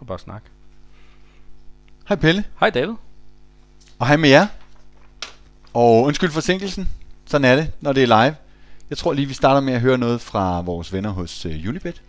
og bare snakke. Hej Pelle, Hej David. og hej med jer. Og undskyld forsinkelsen, sådan er det, når det er live. Jeg tror lige, vi starter med at høre noget fra vores venner hos uh, Unibet.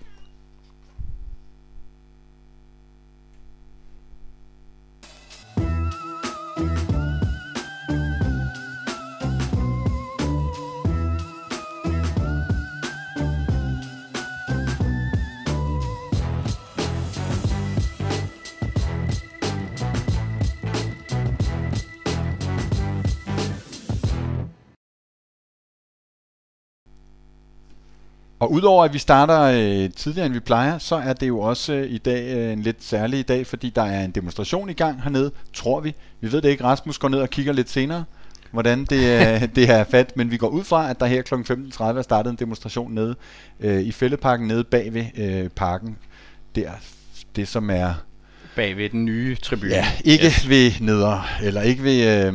Og udover at vi starter øh, tidligere end vi plejer, så er det jo også øh, i dag øh, en lidt særlig dag, fordi der er en demonstration i gang hernede, tror vi. Vi ved det ikke, Rasmus går ned og kigger lidt senere, hvordan det, er, det er fat, men vi går ud fra, at der her kl. 15.30 er startet en demonstration nede øh, i fældeparken, nede bag ved øh, parken. Der, det som er, Bag ved den nye tribune. ja, ikke yes. ved neder, eller ikke ved... Øh,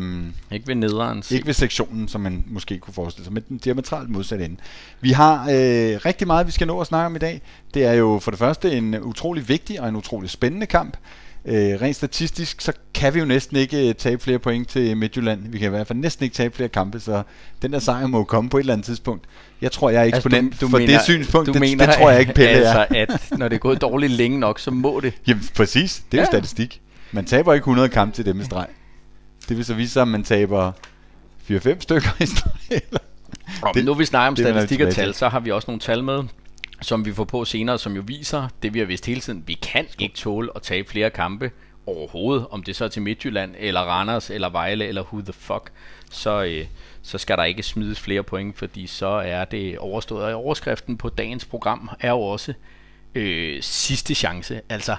Ikke ved nederen. ikke ved sektionen, som man måske kunne forestille sig, men den diametralt modsatte ende. Vi har øh, rigtig meget, vi skal nå at snakke om i dag. Det er jo for det første en utrolig vigtig og en utrolig spændende kamp. Øh, rent statistisk, så kan vi jo næsten ikke øh, tabe flere point til Midtjylland. Vi kan i hvert fald næsten ikke tabe flere kampe, så den der sejr må jo komme på et eller andet tidspunkt. Jeg tror, jeg er eksponent altså, for det synspunkt. Du det, mener, det tror jeg ikke, Pelle altså, er. at når det er gået dårligt længe nok, så må det. Jamen præcis, det er jo Ja. statistik. Man taber ikke 100 kampe til dem i streg. Det vil så vise sig, at man taber 4-5 stykker i streg. eller- Og Det- nu vi snakker om det statistik og tal, så har vi også nogle tal med, som vi får på senere, som jo viser det, vi har vidst hele tiden. Vi kan ikke tåle at tabe flere kampe overhovedet, om det så er til Midtjylland, eller Randers, eller Vejle, eller who the fuck, så, øh, så skal der ikke smides flere point, fordi så er det overstået. Og overskriften på dagens program er jo også øh, sidste chance. Altså,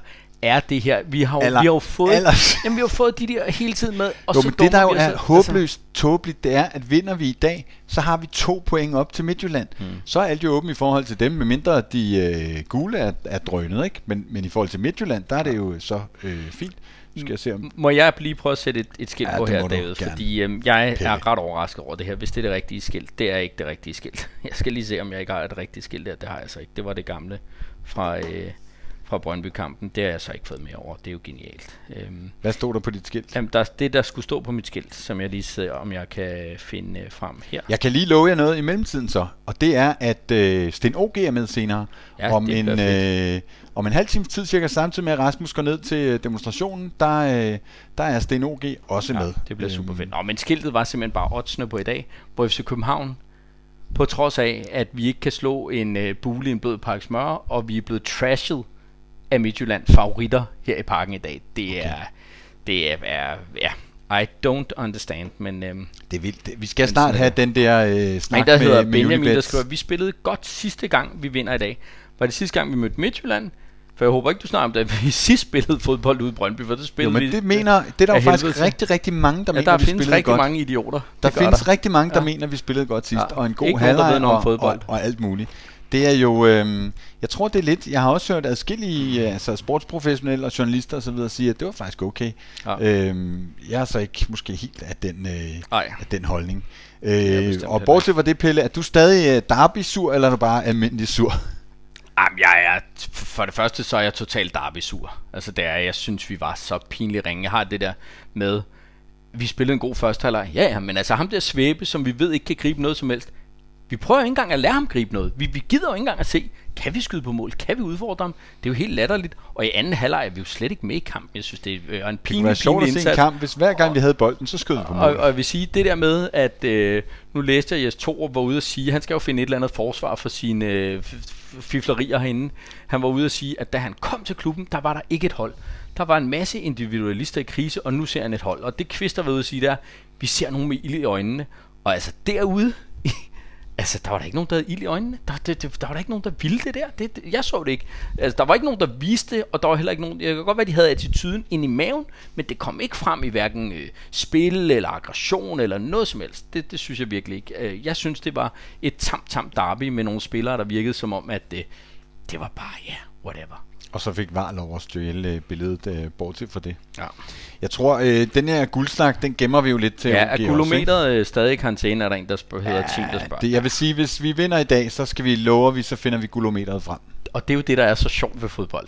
er det her, vi har jo, Aller- vi har jo fået, aller- jamen, vi har fået de der hele tiden med, og Jo, så men det der jo er os- håbløst tåbeligt, det er, at vinder vi i dag, så har vi to point op til Midtjylland. Mm. Så er alt jo åbent i forhold til dem, medmindre de øh, gule er, er drønet, ikke? Men, men i forhold til Midtjylland, der er det jo så øh, fint. Skal jeg se om... Må jeg lige prøve at sætte et, et skilt Ja, på her, David? Fordi øhm, jeg Pelle. er ret overrasket over det her, hvis det er det rigtige skilt. Det er ikke det rigtige skilt. Jeg skal lige se, om jeg ikke har et rigtigt skilt der. Det har jeg så ikke. Det var det gamle fra, øh, fra Brøndby-kampen. Det har jeg så ikke fået med over. Det er jo genialt. Øhm, Hvad stod der på dit skilt? jamen, der, det, der skulle stå på mit skilt, som jeg lige ser, om jeg kan finde øh, frem her. Jeg kan lige love jer noget i mellemtiden så, og det er, at øh, Sten OG er med senere. Ja, om, en, øh, om en halv times tid cirka, samtidig med at Rasmus går ned til øh, demonstrationen, der, øh, der er Sten OG også Ja, med. det bliver super Øhm, fedt. Nå, men skiltet var simpelthen bare oddsene på i dag, hvor FC København, på trods af, at vi ikke kan slå en uh, bule i en blød pakke smør, og vi er blevet trashet af Midtjylland favoritter her i parken i dag. Det okay. er, det er, er, ja, I don't understand, men øhm, Det er vildt. Det- Vi skal Men snart sådan have det. den der øh, snak der med, hedder med Benjamin, der Unibet. skriver, vi spillede godt sidste gang, vi vinder i dag. Var det sidste gang, vi mødte Midtjylland? For jeg håber ikke, du snakker om, da vi sidst spillede fodbold ude i Brøndby, for det Jo, spillede men vi... det mener, det er der jo faktisk helvede rigtig, rigtig mange, der ja, mener, der vi findes rigtig godt. mange idioter. Der Det findes rigtig mange, der Ja. mener, vi spillede godt sidst, Ja. og en god der halvleg og, og, og alt muligt. Det er jo, øhm, jeg tror det er lidt, jeg har også hørt adskillige altså sportsprofessionelle og journalister osv. sige, at det var faktisk okay. Ja. Øhm, jeg er så ikke måske helt af den, øh, Nej. af den holdning. Øh, og bortset fra det, Pelle, er du stadig øh, derby-sur, eller er du bare almindelig sur? Jamen, jeg er, for det første, så er jeg totalt derby-sur. Altså, det er, jeg synes, vi var så pinligt ringe. Jeg har det der med, vi spillede en god første halvleg. Ja, ja, men altså ham der svæbe, som vi ved ikke kan gribe noget som helst. Vi prøver ikke engang at lære ham gribe noget. Vi, vi gider jo ikke engang at se, kan vi skyde på mål? Kan vi udfordre ham? Det er jo helt latterligt. Og i anden halvleg er vi jo slet ikke med i kampen. Jeg synes, det er øh, en Det kunne pinlig, være sjovt at pinlig se en indsats. kamp, hvis hver gang vi havde bolden, så skød vi på Og, mål. og jeg vil sige, det der med, at øh, nu læste jeg, at Jes Torup var ude at sige, han skal jo finde et eller andet forsvar for sine øh, fiflerier herinde. Han var ude at sige, at da han kom til klubben, der var der ikke et hold. Der var en masse individualister i krise, og nu ser han et hold. Og det Kvist har været ude at sige der, vi ser nogen med ild i øjnene. Og altså derude, Altså, der var der ikke nogen, der havde ild i øjnene. Der, det, det, der var der ikke nogen, der ville det der. Det, det, jeg så det ikke. Altså, der var ikke nogen, der viste det, og der var heller ikke nogen... Jeg kan godt være, de havde attituden ind i maven, men det kom ikke frem i hverken øh, spil eller aggression eller noget som helst. Det, det synes jeg virkelig ikke. Øh, jeg synes, det var et tamt, tamt derby med nogle spillere, der virkede som om, at det, det var bare, ja, yeah, whatever. Og så fik VAR lov at stjæle øh, billedet øh, bortset fra det. Ja, Jeg tror, øh, den her guldslag, den gemmer vi jo lidt til ja er gulometeret øh, stadig i karantæne, er der en, der spørger, hedder ja, team, der spørger. Det, jeg vil sige, hvis vi vinder i dag, så skal vi love, vi så finder vi gulometeret frem. og det er jo det, der er så sjovt ved fodbold.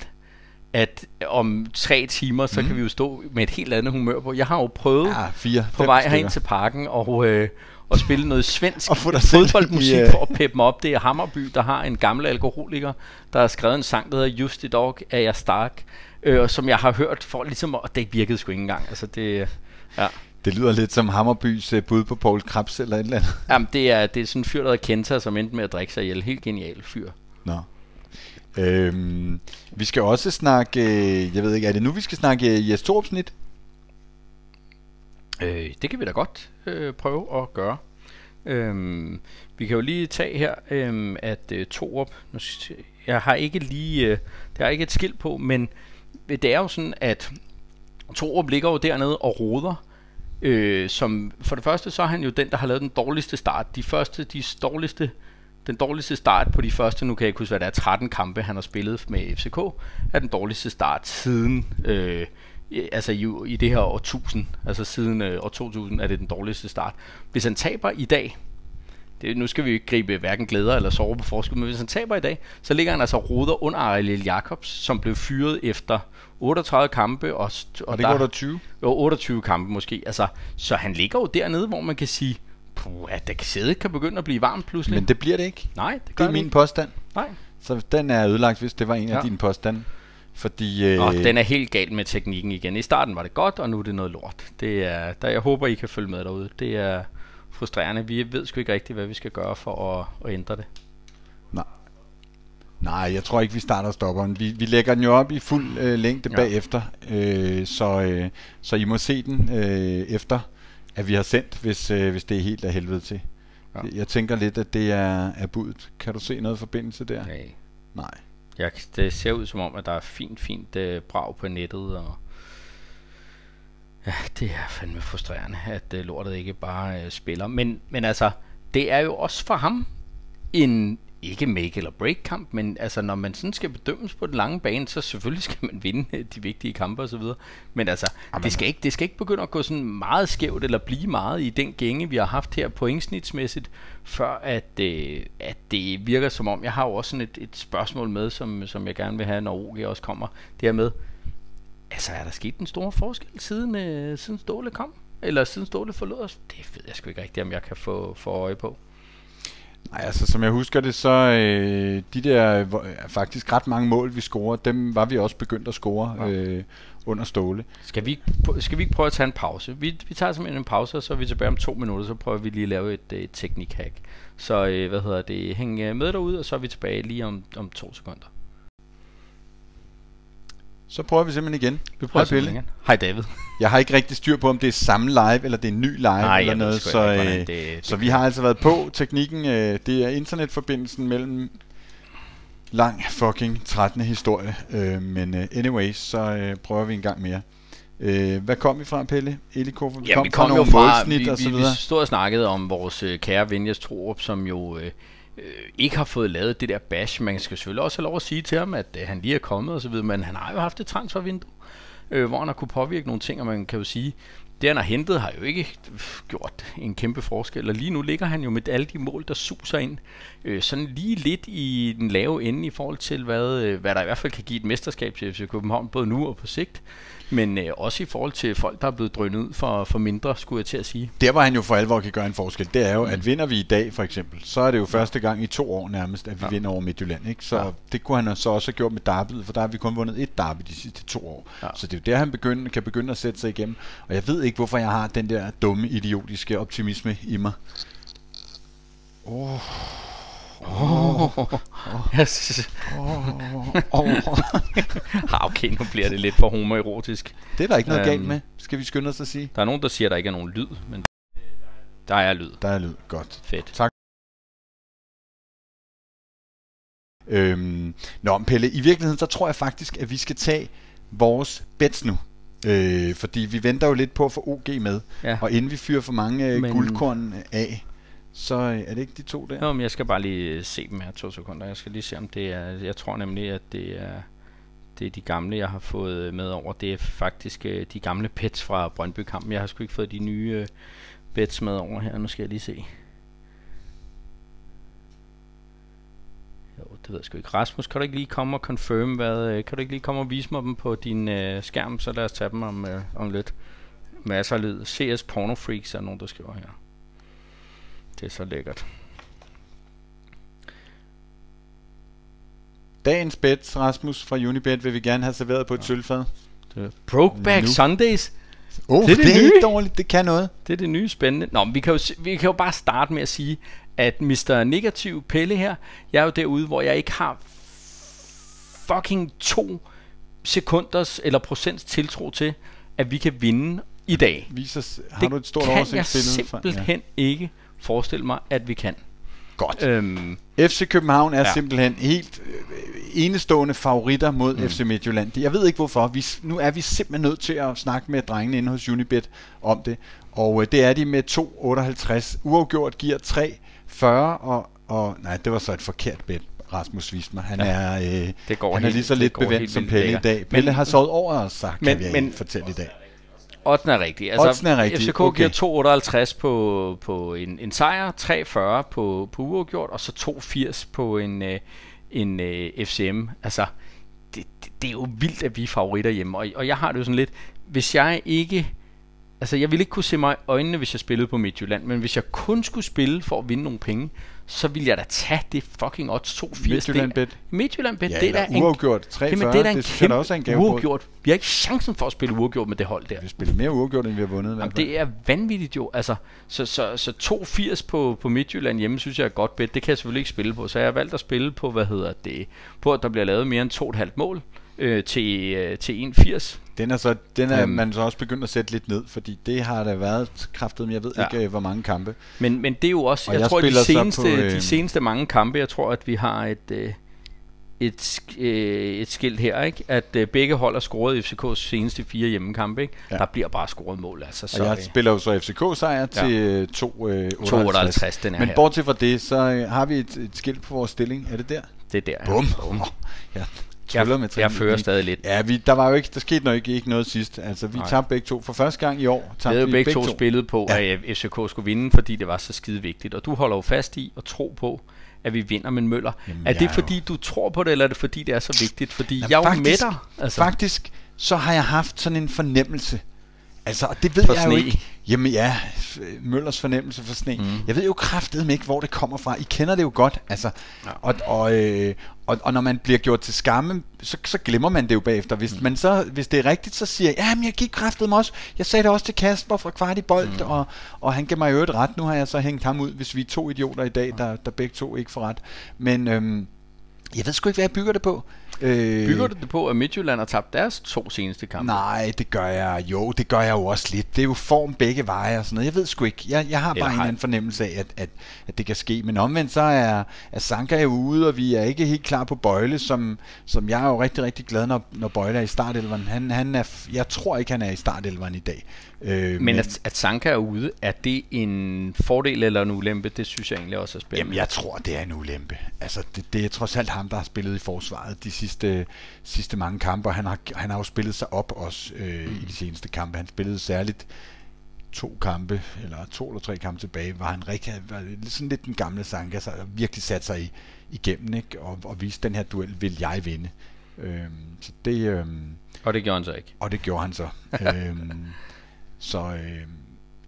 at om tre timer, så Mm. kan vi jo stå med et helt andet humør på. Jeg har jo prøvet Ja, fire, på vej herind til parken og, øh, og spille noget svensk Og fodboldmusik i, øh, for at peppe mig op. Det er Hammerby, der har en gammel alkoholiker, der har skrevet en sang, der hedder Just i Dog af jeg Stark, øh, som jeg har hørt for ligesom, og det virkede sgu ikke engang. Altså det, ja. Det lyder lidt som Hammerbys øh, bud på Paul Krebs eller et eller andet. Jamen, det er, det er sådan en fyr, der hedder Kenta, som endte med at drikke sig ihjel. Helt genial fyr. Nå. Øhm, vi skal også snakke, øh, jeg ved ikke, er det nu vi skal snakke øh, Jes Torp snit? Øh, det kan vi da godt øh, prøve at gøre. Øhm, vi kan jo lige tage her, øhm, at øh, Torup, nu, jeg har ikke lige, øh, der er ikke et skilt på, men det er jo sådan, at Torup ligger jo dernede og roder. Øh, som, for det første, så er han jo den, der har lavet den dårligste start. De første, de dårligste, den dårligste start på de første, nu kan jeg ikke huske, hvad det er, 13 kampe, han har spillet med FCK, er den dårligste start siden, øh, altså i, i det her år 1000, altså siden øh, år 2000 er det den dårligste start. Hvis han taber i dag, det, nu skal vi jo ikke gribe hverken glæder eller sove på forskud, men hvis han taber i dag, så ligger han altså og roder under Ariel Jacobs, som blev fyret efter 38 kampe, og, st- Og det der 20. jo, 28 kampe måske. Altså, så han ligger jo dernede, hvor man kan sige, puh, at det sædet kan begynde at blive varmt pludselig. Men det bliver det ikke. Nej, det Det er det min påstand. Nej. Så den er ødelagt, hvis det var en af Ja. dine påstande. Fordi øh, Og den er helt galt med teknikken igen. I starten var det godt, og nu er det noget lort. Det er, der, jeg håber, I kan følge med derude. Det er frustrerende. Vi ved sgu ikke rigtigt, hvad vi skal gøre for at, at ændre det. nej. Nej, jeg tror ikke, vi starter stopperen. Vi, vi lægger den jo op i fuld øh, længde Ja. bagefter, øh, så, øh, så I må se den øh, efter, at vi har sendt, hvis, øh, hvis det er helt af helvede til. Ja. Jeg tænker lidt, at det er, er budet. Kan du se noget forbindelse der? Nej. Nej. Jeg, det ser ud som om, at der er fint, fint uh, brag på nettet, og ja, det er fandme frustrerende, at uh, lortet ikke bare uh, spiller. Men, men altså, det er jo også for ham en ikke make eller break kamp, men altså når man sådan skal bedømmes på den lange bane, så selvfølgelig skal man vinde øh, de vigtige kampe og så videre. Men altså, det skal, ikke, det skal ikke begynde at gå sådan meget skævt eller blive meget i den gænge, vi har haft her pointsnitsmæssigt, før at, øh, at det virker som om, jeg har jo også sådan et, et spørgsmål med, som, som jeg gerne vil have, når OG også kommer, det her med, altså er der sket en stor forskel siden, øh, siden Ståle kom? Eller siden Ståle forlod os? Det ved jeg sgu ikke rigtigt, om jeg kan få, få øje på. Nej, altså som jeg husker det, så øh, de der øh, faktisk ret mange mål, vi scorer, dem var vi også begyndt at score Ja. øh, under Ståle. Skal vi, skal vi ikke prøve at tage en pause? Vi, vi tager simpelthen en pause, og så er vi tilbage om to minutter, så prøver vi lige at lave et, øh, teknikhack. Så øh, hvad hedder det, hæng øh, med derude, og så er vi tilbage lige om, om to sekunder. Så prøver vi simpelthen igen. Vi prøver Hej, Pelle. Hej David. Jeg har ikke rigtig styr på, om det er samme live, eller det er en ny live, Nej, eller noget. sgu Så, ikke, øh, det- så det vi har altså været på teknikken. Øh, det er internetforbindelsen mellem lang fucking 13. historie. Øh, men øh, anyways, så øh, prøver vi en gang mere. Øh, hvad kom vi fra, Pelle? Elikoffer? Ja, vi kom fra jo nogle fra, vi, og så vi, vi videre. stod og snakkede om vores øh, kære ven Jes Torup, som jo øh, øh, ikke har fået lavet det der bash. Man skal selvfølgelig også have lov at sige til ham, at øh, han lige er kommet og så videre, men han har jo haft et transfervindue, øh, hvor han har kunne påvirke nogle ting, og man kan jo sige, det han har hentet har jo ikke øh, gjort en kæmpe forskel, og lige nu ligger han jo med alle de mål, der suser ind, øh, sådan lige lidt i den lave ende i forhold til, hvad, øh, hvad der i hvert fald kan give et mesterskab til FC København, både nu og på sigt, men øh, også i forhold til folk, der er blevet drønet ud for, for mindre, skulle jeg til at sige. Der, hvor han jo for alvor kan gøre en forskel, det er jo, at vinder vi i dag for eksempel, så er det jo første gang i to år nærmest, at vi Ja. vinder over Midtjylland. Ikke? Så Ja. det kunne han så også have gjort med derbyet, for der har vi kun vundet et derby de sidste to år. Ja. Så det er jo der, han begynder, kan begynde at sætte sig igennem. Og jeg ved ikke, hvorfor jeg har den der dumme, idiotiske optimisme i mig. Jeg synes, Oh, oh. ah, okay, nu bliver det lidt for homoerotisk. Det er der ikke noget Øhm. galt med, skal vi skynde os at sige. Der er nogen, der siger, at der ikke er nogen lyd, men der er lyd. Der er lyd. Godt. Fedt. Øhm, nå, Pelle, i virkeligheden, så tror jeg faktisk, at vi skal tage vores bets nu. Øh, fordi vi venter jo lidt på at få OG med. Ja. Og inden vi fyrer for mange øh, Men- guldkorn af, så øh, er det ikke de to der? Nå, men jeg skal bare lige se dem her to sekunder. Jeg skal lige se, om det er... Jeg tror nemlig, at det er, det er de gamle, jeg har fået med over. Det er faktisk øh, de gamle pets fra Brøndby-kampen. Jeg har sgu ikke fået de nye øh, bets med over her. Nu skal jeg lige se. Jo, det ved jeg sgu ikke. Rasmus, kan du ikke lige komme og confirm, hvad, øh, kan du ikke lige komme og vise mig dem på din øh, skærm, så lad os tage dem om, øh, om lidt. Masser af lyd. CS Porno Freaks er nogen, der skriver her. Det er så lækkert. Dagens bet, Rasmus fra Unibet, vil vi gerne have serveret på et ja. sølvfad. Brokeback Nu. Sundays. Oh, Det er det, det det er nye. ikke dårligt. Det kan noget. Det er det nye spændende. Nå, men vi kan, jo, vi kan jo bare starte med at sige, at Mr. Negativ Pelle her, jeg er jo derude, hvor jeg ikke har fucking to sekunders eller procents tiltro til, at vi kan vinde i dag. Viser, har det du et stort kan jeg simpelthen ja. ikke forestille mig, at vi kan. Godt. Øhm, FC København er ja. Simpelthen helt øh, enestående favoritter mod mm. FC Midtjylland. Jeg ved ikke hvorfor. Vi, nu er vi simpelthen nødt til at snakke med drengene inde hos Unibet om det. Og øh, det er de med 2,58. Uafgjort giver 3,40. Og, og nej, det var så et forkert bet. Rasmus mig. Han, ja. er, øh, Det går han er helt- lige så lidt bevendt som Pelle i lækkert. dag. Pelle Men- har sovet over os, kan Men- vi men- fortælle i dag. Oddsen er rigtig. Altså, Oddsen er rigtig, FCK okay. giver 2,58 på, på en, en sejr, 3,40 på, på uafgjort, og så 2,80 på en, øh, en øh, FCM. Altså, det, det, det er jo vildt, at vi er favoritter hjemme. Og, og jeg har det jo sådan lidt, hvis jeg ikke... Altså, jeg ville ikke kunne se mig i øjnene, hvis jeg spillede på Midtjylland, men hvis jeg kun skulle spille for at vinde nogle penge, så ville jeg da tage det fucking odds 2,80. Midtjylland bet. Midtjylland bet, Ja, det er en uafgjort 3,40. Jamen, det er da en det kæmpe også en gave på. uafgjort. Vi har ikke chancen for at spille uafgjort med det hold der. Vi spiller mere uafgjort, end vi har vundet. Jamen, det er vanvittigt jo. Altså, så, så, så 2,80 på, på Midtjylland hjemme, synes jeg er godt bet. Det kan jeg selvfølgelig ikke spille på. Så jeg har valgt at spille på, hvad hedder det, på at der bliver lavet mere end 2,5 mål øh, til, øh, til 1,80. Den er, så, den er Øhm. man så også begyndt at sætte lidt ned, fordi det har der været kraftet, men jeg ved ja. Ja. ikke, øh, hvor mange kampe. Men, men det er jo også, Og jeg, jeg tror, de seneste, på, øh, de seneste mange kampe, jeg tror, at vi har et, øh, et, øh, et skilt her, ikke? at øh, begge hold har scoret FCK's seneste fire hjemmekampe. Ikke? Ja. Ja. Der bliver bare scoret mål. Altså, så, Og jeg øh, spiller jo så FCK-sejr til øh, 2,58. Øh, 2,58, den er Men her. bortset fra det, så øh, har vi et, et skilt på vores stilling. Er det der? det er der. Bum. Bum. Ja, tryller Jeg, med jeg fører stadig lidt. Ja, vi, der var jo ikke, der skete nok ikke, ikke noget sidst. Altså, vi Nej. tabte begge to. For første gang i år Vi tabte havde jo vi begge to spillet på, Ja. at øh, FCK skulle vinde, fordi det var så skide vigtigt. Og du holder jo fast i og tro på, at vi vinder med Møller. Jamen, er det jo- fordi, du tror på det, eller er det fordi, det er så vigtigt? Fordi Jamen, jeg er jo faktisk- med dig. Altså, Faktisk, så har jeg haft sådan en fornemmelse. Altså, og det ved For jeg jo sne. ikke. Jamen ja, Møllers fornemmelse for sne. Mm. Jeg ved jo kraftedeme ikke, hvor det kommer fra. I kender det jo godt. Altså, ja. og, og, øh, og, og når man bliver gjort til skamme, så, så glemmer man det jo bagefter. Hvis, mm. man så, hvis det er rigtigt, så siger jeg, jamen jeg gik kraftedeme også. Jeg sagde det også til Kasper fra kvart i bold, mm. og, og han gav mig jo et ret. Nu har jeg så hængt ham ud, hvis vi er to idioter i dag, der, der begge to ikke får ret. Men øhm, jeg ved sgu ikke, hvad jeg bygger det på. Øh, bygger du det på, at Midtjylland har tabt deres to seneste kampe? Nej, det gør jeg. Jo, det gør jeg jo også lidt. Det er jo form begge veje og sådan noget. Jeg ved sgu ikke. Jeg, jeg har Eller bare en eller anden fornemmelse af, at, at, at det kan ske. Men omvendt så er, er Sanka jo ude, og vi er ikke helt klar på Bøjle, som, som jeg er jo rigtig, rigtig glad, når, når Bøjle er i startelveren. Han, han er, jeg tror ikke, han er i startelveren i dag. Øh, Men at, at Sanka er ude, er det en fordel eller en ulempe? Det synes jeg egentlig også er spændende. Jamen, jeg tror, det er en ulempe. Altså, det, det er trods alt ham, der har spillet i forsvaret de sidste, sidste mange kampe, og han har, han har jo spillet sig op også øh, i de seneste kampe. Han spillede særligt to kampe, eller to eller tre kampe tilbage, var han rigtig, var sådan lidt den gamle Sanka, så virkelig sat sig i, igennem, ikke? Og, og viste, den her duel vil jeg vinde. Øhm, så det, øhm, Og det gjorde han så ikke. og det gjorde han så. øhm, så øh,